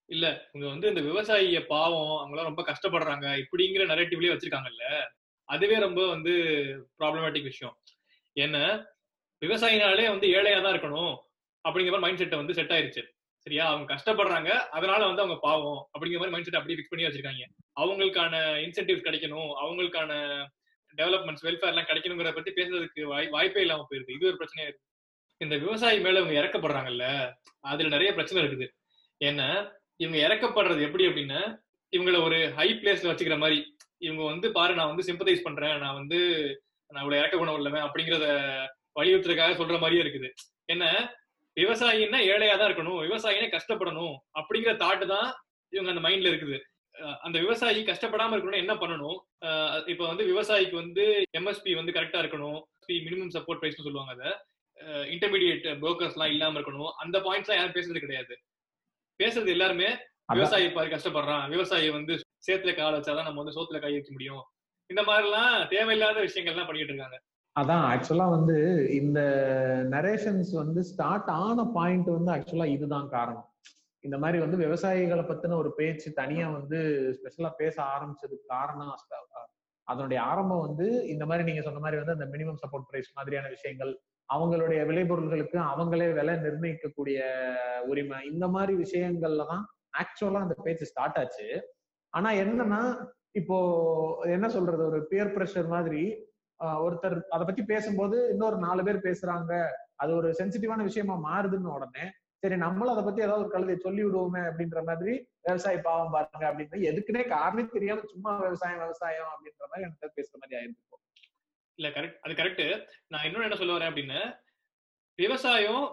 S3: இல்ல இங்க வந்து இந்த விவசாயிய பாவம் அவங்க எல்லாம் ரொம்ப கஷ்டப்படுறாங்க. இப்படிங்கிற நரேட்டிவ்லயே வச்சிருக்காங்கல்ல அதுவே ரொம்ப வந்து ப்ராப்ளமேட்டிக் விஷயம். ஏன்னா விவசாயினாலே வந்து ஏழையா தான் இருக்கணும். அப்படிங்கிற மாதிரி மைண்ட் செட்டை வந்து செட் ஆயிருச்சு. சரியா? அவங்க கஷ்டப்படுறாங்க. அதனால வந்து அவங்க பாவம் அப்படிங்கிற மாதிரி மைண்ட் செட் அப்படியே ஃபிக்ஸ் பண்ணி வச்சிருக்காங்க. அவங்களுக்கான இன்சென்டிவ் கிடைக்கணும். அவங்களுக்கான டெவலப்மெண்ட்ஸ் வெல்ஃபேர் எல்லாம் கிடைக்கணுங்கிற பத்தி பேசுறதுக்கு வாய் வாய்ப்பே இல்லாம போயிருது இது ஒரு பிரச்சனையா இருக்கு. இந்த விவசாயி மேல இவங்க இறக்கப்படுறாங்கல்ல அதுல நிறைய பிரச்சனை இருக்குது. ஏன்னா இவங்க இறக்கப்படுறது எப்படி அப்படின்னா இவங்கள ஒரு ஹை பிளேஸ்ல வச்சுக்கிற மாதிரி. இவங்க வந்து பாரு நான் வந்து சிம்பத்தைஸ் பண்றேன். நான் வந்து நான் இவ்வளவு இறக்க குணம் உள்ளவன் அப்படிங்கறத வலியுறுத்துறதுக்காக சொல்ற மாதிரியே இருக்குது. என்ன? விவசாயின்னா ஏழையா தான் இருக்கணும். விவசாயினே கஷ்டப்படணும் அப்படிங்கிற தாட்டு தான் இவங்க அந்த மைண்ட்ல இருக்குது. அந்த விவசாயி கஷ்டப்படாம இருக்கணும்னா என்ன பண்ணணும்? இப்ப வந்து விவசாயிக்கு வந்து எம்எஸ்பி வந்து கரெக்டா இருக்கணும். மினிமம் சப்போர்ட் பிரைஸ் சொல்லுவாங்க அதை. இன்டர்மீடியட் புரோக்கர்ஸ் எல்லாம் இல்லாம இருக்கணும். அந்த பாயிண்ட்ஸ் எல்லாம் யாரும் பேசுறது கிடையாது. பேசுறது எல்லாருமே விவசாயி பாரு கஷ்டப்படுறான். விவசாயி வந்து சேத்துல கால் வச்சாதான் நம்ம வந்து சோத்துல கை வைக்க முடியும். இந்த மாதிரி எல்லாம் தேவையில்லாத விஷயங்கள்லாம் பண்ணிட்டு இருக்காங்க.
S2: அதான் ஆக்சுவலா வந்து இந்த நரேஷன்ஸ் வந்து ஸ்டார்ட் ஆன பாயிண்ட் வந்து ஆக்சுவலா இதுதான் காரணம். இந்த மாதிரி வந்து விவசாயிகளை பத்தின ஒரு பேச்சு தனியா வந்து ஸ்பெஷலா பேச ஆரம்பிச்சதுக்கு காரணம் அதனுடைய ஆரம்பம் வந்து இந்த மாதிரி நீங்க சொன்ன மாதிரி வந்து அந்த மினிமம் சப்போர்ட் பிரைஸ் மாதிரியான விஷயங்கள் அவங்களுடைய விளைபொருள்களுக்கு அவங்களே விலை நிர்ணயிக்கக்கூடிய உரிமை இந்த மாதிரி விஷயங்கள்ல தான் ஆக்சுவலா அந்த பேச்சு ஸ்டார்ட் ஆச்சு. ஆனா என்னன்னா இப்போ என்ன சொல்றது ஒரு பியர் பிரஷர் மாதிரி ஒருத்தர் அதை பத்தி பேசும்போது இன்னொரு நாலு பேர் பேசுறாங்க. அது ஒரு சென்சிட்டிவான விஷயமா மாறுதுன்னு உடனே சரி நம்மளும் அதை பத்தி ஏதாவது ஒரு கழுதை சொல்லி விடுவோமே அப்படின்ற மாதிரி விவசாய பாவம் பாருங்க அப்படின்னு எதுக்குன்னே காரணம் தெரியாம சும்மா விவசாயம் விவசாயம் அப்படின்ற மாதிரி எனக்கு பேசுற மாதிரி ஆயிருக்கும்.
S3: இல்ல கரெக்ட் அது கரெக்ட் நான் இன்னொன்னு என்ன சொல்ல வரேன் அப்படின்னு விவசாயம்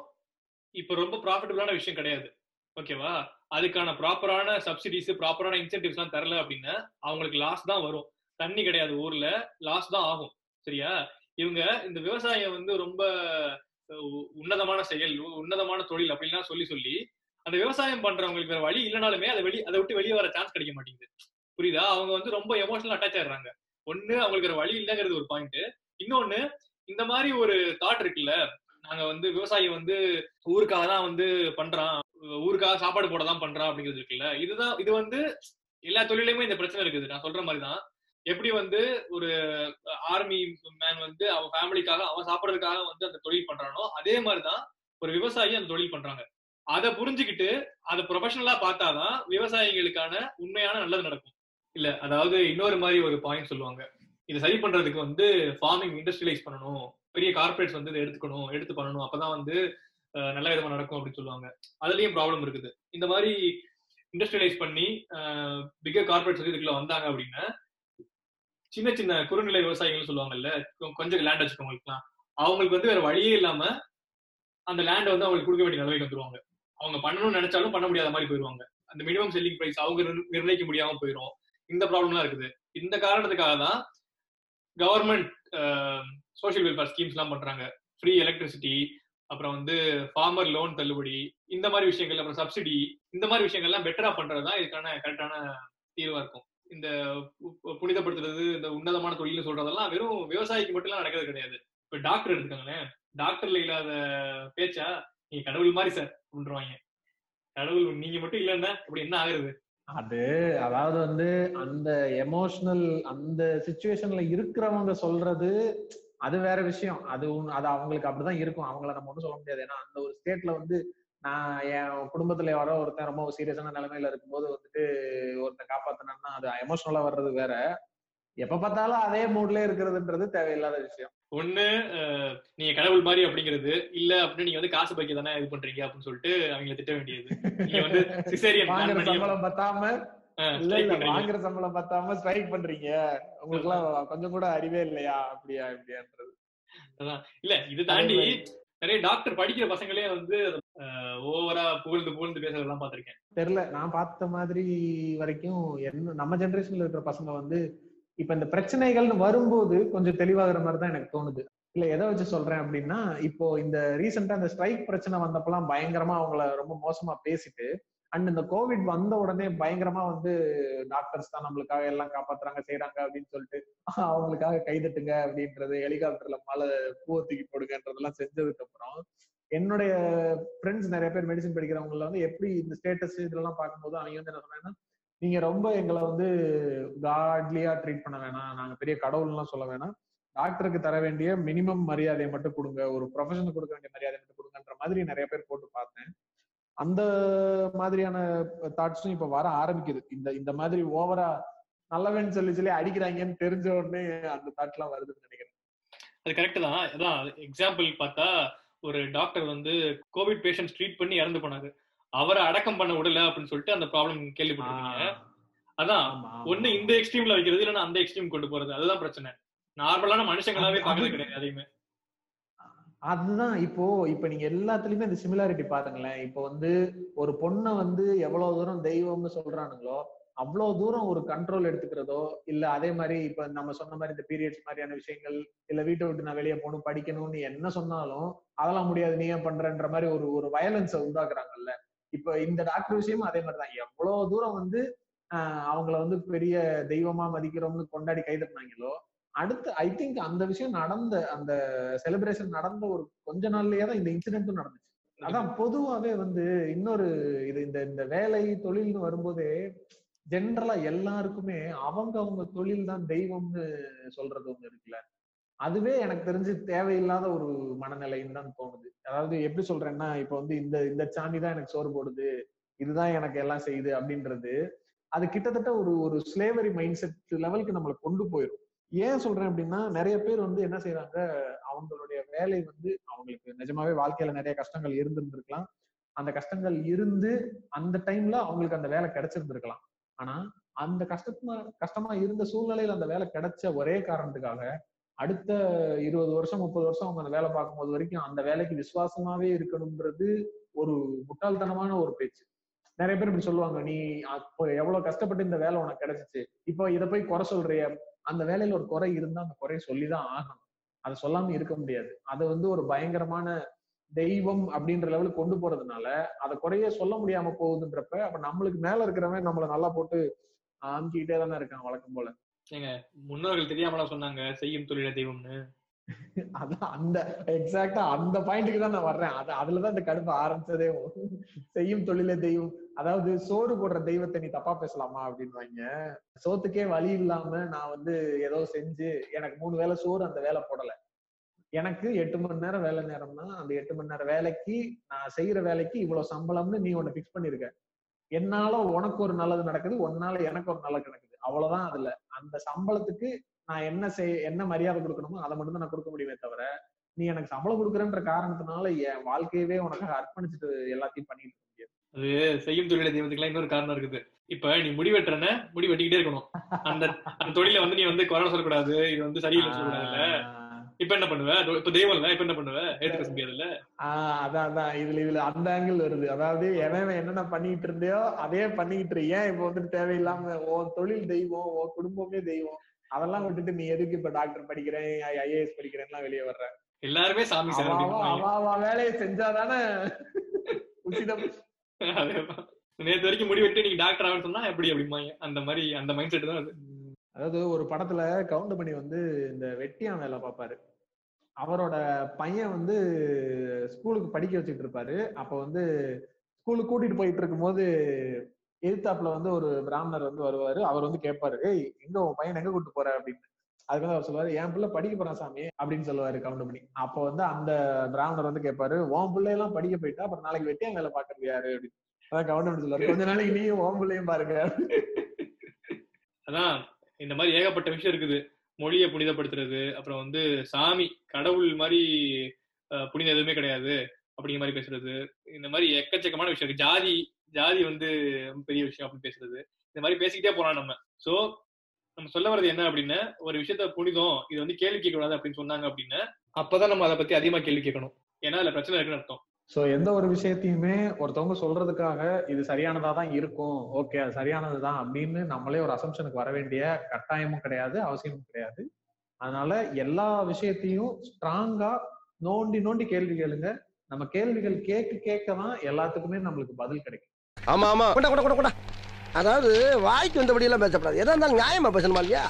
S3: இப்ப ரொம்ப ப்ராஃபிட்டபிளான விஷயம் கிடையாது. ஓகேவா அதுக்கான ப்ராப்பரான சப்சிடிஸ் ப்ராப்பரான இன்சென்டிவ்ஸ் எல்லாம் தரல அப்படின்னா அவங்களுக்கு லாஸ் தான் வரும். தண்ணி கிடையாது ஊர்ல. லாஸ் தான் ஆகும். சரியா? இவங்க இந்த விவசாயம் வந்து ரொம்ப உன்னதமான செயல் உன்னதமான தொழில் அப்படின்லாம் சொல்லி சொல்லி அந்த விவசாயம் பண்றவங்களுக்கு வேற வழி இல்லைனாலுமே அதை வெளி அதை விட்டு வெளியே வர சான்ஸ் கிடைக்க மாட்டேங்குது. புரியுதா? அவங்க வந்து ரொம்ப எமோஷனல் அட்டாச் ஆயிடுறாங்க. ஒண்ணு அவங்களுக்கு வேற வழி இல்லைங்கிறது ஒரு பாயிண்ட் இன்னொன்னு இந்த மாதிரி ஒரு தாட் இருக்குல்ல நாங்க வந்து விவசாயம் வந்து ஊருக்காக தான் வந்து பண்றான் ஊருக்காக சாப்பாடு போட தான் பண்றான் அப்படிங்கிறது இருக்குல்ல இதுதான் இது வந்து எல்லா தொழிலையுமே இந்த பிரச்சனை இருக்குது. நான் சொல்ற மாதிரி தான் எப்படி வந்து ஒரு ஆர்மி மேன் வந்து அவன் ஃபேமிலிக்காக அவன் சாப்பிட்றதுக்காக வந்து அந்த தொழில் பண்றானோ அதே மாதிரிதான் ஒரு விவசாயி அந்த தொழில் பண்றாங்க. அதை புரிஞ்சுக்கிட்டு அதை ப்ரொஃபஷனலா பார்த்தாதான் விவசாயிகளுக்கான உண்மையான நல்லது நடக்கும். இல்ல அதாவது இன்னொரு மாதிரி ஒரு பாயிண்ட் சொல்லுவாங்க. இதை சரி பண்றதுக்கு வந்து ஃபார்மிங் இண்டஸ்ட்ரியலைஸ் பண்ணணும். பெரிய கார்பரேட்ஸ் வந்து இதை எடுத்துக்கணும் எடுத்து பண்ணணும். அப்பதான் வந்து நல்ல விதமா நடக்கும் அப்படின்னு சொல்லுவாங்க. அதுலயும் ப்ராப்ளம் இருக்குது. இந்த மாதிரி இண்டஸ்ட்ரியலைஸ் பண்ணி பிகர் கார்பரேட்ஸ் வந்து இதுக்குள்ள வந்தாங்க அப்படின்னா சின்ன சின்ன குறுநிலை விவசாயிகள் சொல்லுவாங்கல்ல கொஞ்சம் லேண்ட் வச்சுக்கவங்களுக்குலாம் அவங்களுக்கு வந்து வேற வழியே இல்லாம அந்த லேண்டை வந்து அவங்களுக்கு கொடுக்க வேண்டிய நிலவைக்கு வந்துருவாங்க. அவங்க பண்ணணும்னு நினைச்சாலும் பண்ண முடியாத மாதிரி போயிருவாங்க. அந்த மினிமம் செல்லிங் பிரைஸ் அவங்க நிர்ணயிக்க முடியாம போயிடும் இந்த ப்ராப்ளம்லாம் இருக்குது. இந்த காரணத்துக்காக தான் கவர்மெண்ட் சோஷியல் வெல்ஃபேர் ஸ்கீம்ஸ் எல்லாம் பண்றாங்க. ஃப்ரீ எலக்ட்ரிசிட்டி அப்புறம் வந்து ஃபார்மர் லோன் தள்ளுபடி இந்த மாதிரி விஷயங்கள் அப்புறம் சப்சிடி இந்த மாதிரி விஷயங்கள்லாம் பெட்டரா பண்றது தான் இதுக்கான கரெக்டான தீர்வா இருக்கும். இந்த பு- புனிதப்படுத்துறது இந்த உன்னதமான தொழில்னு சொல்றதெல்லாம் வெறும் விவசாயிக்கு மட்டும் எல்லாம் நடக்கிறது கிடையாது. இப்ப டாக்டர் எடுத்துக்கோங்களேன். டாக்டர்ல இல்லாத பேச்சா நீங்க கடவுள் மாதிரி சார் அப்படின்றாங்க கடவுள் நீங்க மட்டும் இல்லைன்னா அப்படி என்ன ஆகுறது?
S2: அது அதாவது வந்து அந்த எமோஷனல் அந்த சுச்சுவேஷன்ல இருக்கிறவங்க சொல்றது அது வேற விஷயம். அது அது அவங்களுக்கு அப்படிதான் இருக்கும். அவங்கள நம்ம ஒன்றும் சொல்ல முடியாது. ஏன்னா அந்த ஒரு ஸ்டேட்ல வந்து நான் என் குடும்பத்துல யாரோ ஒருத்தன் ரொம்ப சீரியஸான நிலைமையில இருக்கும்போது வந்துட்டு ஒருத்தன் காப்பாத்தினா அது எமோஷனலா வர்றது வேற. எப்ப பார்த்தாலும் அதே மூட்ல இருக்கிறதுன்றது தேவையில்லாத விஷயம்.
S3: ஒண்ணு நீங்க கடவுள் மாதிரி அப்படிங்கிறது இல்ல அப்படின்னு நீங்க வந்து காசு பைக்க தானே இது பண்றீங்க அப்படின்னு சொல்லிட்டு அவங்கள திட்ட வேண்டியது. நீங்க வந்து சிசேரியன்
S2: சம்பளம் பத்தாம இல்ல இல்ல வாங்குற சம்பளம் பத்தாம ஸ்ட்ரைக் பண்றீங்க. உங்களுக்கு எல்லாம் கொஞ்சம் கூட அறிவே இல்லையா? அப்படியா இப்படியான்றது.
S3: இல்ல இது தாண்டி நிறைய டாக்டர் படிக்கிற பசங்களே வந்து ஓவரா புகழ்ந்து புகழ்ந்து பேசுறதெல்லாம் பாத்திருக்கேன்
S2: தெரியல. நான் பார்த்த மாதிரி வரைக்கும் என்ன நம்ம ஜெனரேஷன்ல இருக்கிற பசங்க வந்து இப்ப இந்த பிரச்சனைகள்னு வரும்போது கொஞ்சம் தெளிவாகிற மாதிரி தான் எனக்கு தோணுது. இல்ல எதை வச்சு சொல்றேன் அப்படின்னா இப்போ இந்த ரீசெண்டா இந்த ஸ்ட்ரைக் பிரச்சனை வந்தப்பெல்லாம் பயங்கரமா அவங்கள ரொம்ப மோசமா பேசிட்டு அண்ட் இந்த கோவிட் வந்த உடனே பயங்கரமா வந்து டாக்டர்ஸ் தான் நம்மளுக்காக எல்லாம் காப்பாத்துறாங்க செய்யறாங்க அப்படின்னு சொல்லிட்டு அவங்களுக்காக கைதட்டுங்க அப்படின்றது ஹெலிகாப்டர்ல மழை பூவை தூக்கி போடுங்கன்றதெல்லாம் செஞ்சதுக்கு அப்புறம் என்னுடைய ஃப்ரெண்ட்ஸ் நிறைய பேர் மெடிசன் படிக்கிறவங்கள வந்து எப்படி இந்த ஸ்டேட்டஸ் இதெல்லாம் பார்க்கும்போது அவங்க வந்து என்ன சொன்னாங்கன்னா நீங்க ரொம்ப எங்களை வந்து காட்லியா ட்ரீட் பண்ண வேணாம். நாங்க பெரிய கடவுள்லாம் சொல்ல வேணாம். டாக்டருக்கு தர வேண்டிய மினிமம் மரியாதையை மட்டும் கொடுங்க. ஒரு ப்ரொஃபஷனுக்கு கொடுக்க வேண்டிய மரியாதை மட்டும் கொடுங்கன்ற மாதிரி நிறைய பேர் போட்டு பார்த்தேன். அந்த மாதிரியான தாட்ஸும் இப்ப வர ஆரம்பிக்குது. இந்த இந்த மாதிரி ஓவரா நல்லவன் சொல்லி சொல்லி அடிக்கிறாங்கன்னு தெரிஞ்ச உடனே அந்த தாட் எல்லாம் வருதுன்னு நினைக்கிறேன்.
S3: அது கரெக்ட் தான். அதான் எக்ஸாம்பிள் பார்த்தா ஒரு டாக்டர் வந்து கோவிட் பேஷண்ட் ட்ரீட் பண்ணி இறந்து போனாரு. அவரை அடக்கம் பண்ண விடல அப்படின்னு சொல்லிட்டு அந்த ப்ராப்ளம் கேள்விப்பட்டிருக்கீங்க. அதான். ஒண்ணு இந்த எக்ஸ்ட்ரீம்ல வைக்கிறது இல்லைன்னா அந்த எக்ஸ்ட்ரீம் கொண்டு போறது. அதுதான் பிரச்சனை. நார்மலான மனுஷங்களாவே பாக்குறது கிடையாது அதையுமே
S2: அதுதான் இப்போ இப்ப நீங்க எல்லாத்துலயுமே இந்த சிமிலாரிட்டி பாருங்களேன் இப்போ வந்து ஒரு பொண்ணை வந்து எவ்வளவு தூரம் தெய்வம்னு சொல்றானுங்களோ அவ்வளவு தூரம் ஒரு கண்ட்ரோல் எடுத்துக்கிறதோ இல்ல அதே மாதிரி இப்ப நம்ம சொன்ன மாதிரி இந்த பீரியட்ஸ் மாதிரியான விஷயங்கள் இல்ல வீட்டை விட்டு நான் வெளியே போகணும் படிக்கணும்னு என்ன சொன்னாலும் அதெல்லாம் முடியாது நீ ஏன் பண்றன்ற மாதிரி ஒரு ஒரு வயலன்ஸை உண்டாக்குறாங்கல்ல. இப்ப இந்த டாக்டர் விஷயமும் அதே மாதிரிதான். எவ்வளவு தூரம் வந்து ஆஹ் அவங்கள வந்து பெரிய தெய்வமா மதிக்கிறோம்னு கொண்டாடி கைதட்டினாங்களோ அடுத்து ஐ திங்க் அந்த விஷயம் நடந்த அந்த செலிப்ரேஷன் நடந்த ஒரு கொஞ்ச நாள்லயே தான் இந்த இன்சிடென்ட்டும் நடந்துச்சு. அதான் பொதுவாவே வந்து இன்னொரு இது இந்த இந்த வேலை தொழில்னு வரும்போதே ஜென்ரலா எல்லாருக்குமே அவங்க அவங்க தொழில் தான் தெய்வம்னு சொல்றது ஒண்ணு இருக்குல்ல. அதுவே எனக்கு தெரிஞ்சு தேவையில்லாத ஒரு மனநிலைன்னு தான் தோணுது. அதாவது எப்படி சொல்றேன்னா இப்ப வந்து இந்த இந்த சாமி தான் எனக்கு சோறு போடுது இதுதான் எனக்கு எல்லாம் செய்யுது அப்படின்றது அது கிட்டத்தட்ட ஒரு ஒரு ஸ்லேவரி மைண்ட் செட் லெவலுக்கு நம்மளை கொண்டு போயிடும் ஏன் சொல்றேன் அப்படின்னா நிறைய பேர் வந்து என்ன செய்யறாங்க அவங்களுடைய வேலை வந்து அவங்களுக்கு நிஜமாவே வாழ்க்கையில நிறைய கஷ்டங்கள் இருந்திருந்திருக்கலாம். அந்த கஷ்டங்கள் இருந்து அந்த டைம்ல அவங்களுக்கு அந்த வேலை கிடைச்சிருந்திருக்கலாம். ஆனா அந்த கஷ்டமா கஷ்டமா இருந்த சூழ்நிலையில அந்த வேலை கிடைச்ச ஒரே காரணத்துக்காக அடுத்த இருபது வருஷம் முப்பது வருஷம் அவங்க அந்த வேலை பார்க்கும்போது வரைக்கும் அந்த வேலைக்கு விசுவாசமாவே இருக்கணும்ன்றது ஒரு முட்டாள்தனமான ஒரு பேச்சு. நிறைய பேர் இப்படி சொல்லுவாங்க நீ எவ்வளவு கஷ்டப்பட்டு இந்த வேலை உனக்கு கிடைச்சிச்சு. இப்போ இதை போய் குறை சொல்றிய. அந்த வேலையில ஒரு குறை இருந்தா அந்த குறையை சொல்லிதான் ஆகணும். அதை சொல்லாம இருக்க முடியாது. அது வந்து ஒரு பயங்கரமான தெய்வம் அப்படின்ற லெவலுக்கு கொண்டு போறதுனால அதை குறைய சொல்ல முடியாம போகுதுன்றப்ப அப்ப நம்மளுக்கு மேல இருக்கிறவன் நம்மள நல்லா போட்டு அமுக்கிட்டே தானே இருக்கான் வழக்கம் போல.
S3: ஏங்க முன்னோர்கள் தெரியாமலா சொன்னாங்க செய்யும் தொழில தெய்வம்னு?
S2: அதான் அந்த எக்ஸாக்டா அந்த பாயிண்ட்டுக்கு தான் நான் வர்றேன். அது அதுலதான் இந்த கடுப்பு ஆரம்பிச்சதே செய்யும் தொழிலே தெய்வம். அதாவது சோறு போடுற தெய்வத்தை நீ தப்பா பேசலாமா அப்படின்வாங்க சோத்துக்கே வழி இல்லாம நான் வந்து ஏதோ செஞ்சு எனக்கு மூணு வேளை சோறு அந்த வேலை போடல. எனக்கு எட்டு மணி நேரம் வேலை நேரம்னா அந்த எட்டு மணி நேரம் வேலைக்கு நான் செய்யற வேலைக்கு இவ்வளவு சம்பளம்னு நீ ஒண்ணு பிக்ஸ் பண்ணிருக்க. என்னால உனக்கு ஒரு நல்லது நடக்குது உன்னால எனக்கு ஒரு நல்லது நடக்குது. அவ்வளவுதான் அதுல. அந்த சம்பளத்துக்கு நான் என்ன செய் என்ன மரியாதை கொடுக்கணுமோ அதை மட்டும் தான் நான் கொடுக்க முடியுமே தவிர நீ எனக்கு சம்பளம் கொடுக்குறன்ற காரணத்தினால என் வாழ்க்கையவே உனக்காக அர்ப்பணிச்சுட்டு எல்லாத்தையும் பண்ணிட்டு இருக்க முடியாது.
S3: அது செய்யும் தொழில தெய்வத்துக்குலாம் இன்னொரு காரணம் இருக்குது. இப்ப நீ முடி வெட்டுறன முடி வெட்டிக்கிட்டே இருக்கணும். அந்த அந்த தொழில வந்து நீ வந்து குறை சொல்லக்கூடாது இது வந்து சரியில்லை சொல்லக்கூடாதுல்ல. இப்ப என்ன பண்ணுவ? இப்ப தெய்வம் இல்ல இப்ப என்ன பண்ணுவ? ஏத்துக்க முடியாதுல்ல?
S2: ஆஹ் அதான் அதான். இதுல இதுல அந்த ஆங்கிள் வருது. அதாவது எவன் என்னென்ன பண்ணிட்டு இருந்தியோ அதே பண்ணிட்டு இரு. ஏன் இப்ப வந்துட்டு தேவையில்லாம உன் தொழில் தெய்வம் உன் குடும்பமே தெய்வம் அதெல்லாம் விட்டுட்டு நீ எதுக்கு இப்ப டாக்டர் படிக்கிறேன் ஐஏஎஸ் படிக்கிறேன்லாம் வெளியே வர்ற?
S3: எல்லாருமே சாமி
S2: வேலையை செஞ்சாதானே உச்சிதம்.
S3: நேத்து வரைக்கும் முடி வெட்டி நீங்க டாக்டர் ஆகணும் சொன்னா எப்படி அப்படிம்பாங்க. அந்த மாதிரி அந்த மைண்ட் செட் தான் அது.
S2: அதாவது ஒரு படத்துல கவுண்டமணி வந்து இந்த வெட்டியான் வேலை பார்ப்பாரு. அவரோட பையன் வந்து ஸ்கூலுக்கு படிக்க வச்சுட்டு இருப்பாரு. அப்ப வந்து ஸ்கூலுக்கு கூட்டிட்டு போயிட்டு இருக்கும்போது எதிர்த்தாப்புல வந்து ஒரு பிராமணர் வந்து வருவாரு. அவர் வந்து கேட்பாரு ஏய் எங்க உன் பையன் எங்க கூட்டு போற? அப்படின்னு. அதுக்கு வந்து அவர் சொல்லுவாரு என் பிள்ளை படிக்க போறான் சாமி அப்படின்னு சொல்லுவாரு கவுண்டமணி. அப்ப வந்து அந்த பிராமணர் வந்து கேட்பாரு உன் பிள்ளை எல்லாம் படிக்க போயிட்டா அப்புறம் நாளைக்கு வெட்டி வேலை பாக்குறது யாரு அப்படின்னு. அதான் கவுண்டமணி சொல்லுவாரு கொஞ்ச நாளைக்கு நீயும் உன் பிள்ளையும் பாருங்க.
S3: அதான் இந்த மாதிரி ஏகப்பட்ட விஷயம் இருக்குது. மொழியை புனிதப்படுத்துறது அப்புறம் வந்து சாமி கடவுள் மாதிரி அஹ், புனிதம் எதுவுமே கிடையாது அப்படிங்கிற மாதிரி பேசுறது. இந்த மாதிரி எக்கச்சக்கமான விஷயம் இருக்கு. ஜாதி ஜாதி வந்து பெரிய விஷயம் அப்படின்னு பேசுறது. இந்த மாதிரி பேசிக்கிட்டே போலாம் நம்ம. சோ நம்ம சொல்ல வர்றது என்ன அப்படின்னா ஒரு விஷயத்த புனிதம் இது வந்து கேள்வி கேட்க கூடாது அப்படின்னு சொன்னாங்க அப்படின்னா அப்பதான் நம்ம அதை பத்தி அதிகமா கேள்வி கேட்கணும். ஏன்னா அதுல பிரச்சனை இருக்குன்னு அர்த்தம்.
S2: சோ எந்த ஒரு விஷயத்தையுமே ஒருத்தவங்க சொல்றதுக்காக இது சரியானதா தான் இருக்கும். ஓகே அது சரியானதுதான் அப்படின்னு நம்மளே ஒரு அசம்ஷனுக்கு வர வேண்டிய கட்டாயமும் கிடையாது அவசியமும் கிடையாது. அதனால எல்லா விஷயத்தையும் ஸ்ட்ராங்கா நோண்டி நோண்டி கேள்வி கேளுங்க. நம்ம கேள்விகள் கேட்க கேட்க தான் எல்லாத்துக்குமே நம்மளுக்கு பதில் கிடைக்கும்.
S4: ஆமா ஆமா. அதாவது வாய்க்கு வந்தபடி எல்லாம் பேசப்படாது. எதா இருந்தாலும் நியாயமா பேசணுமா இல்லையா?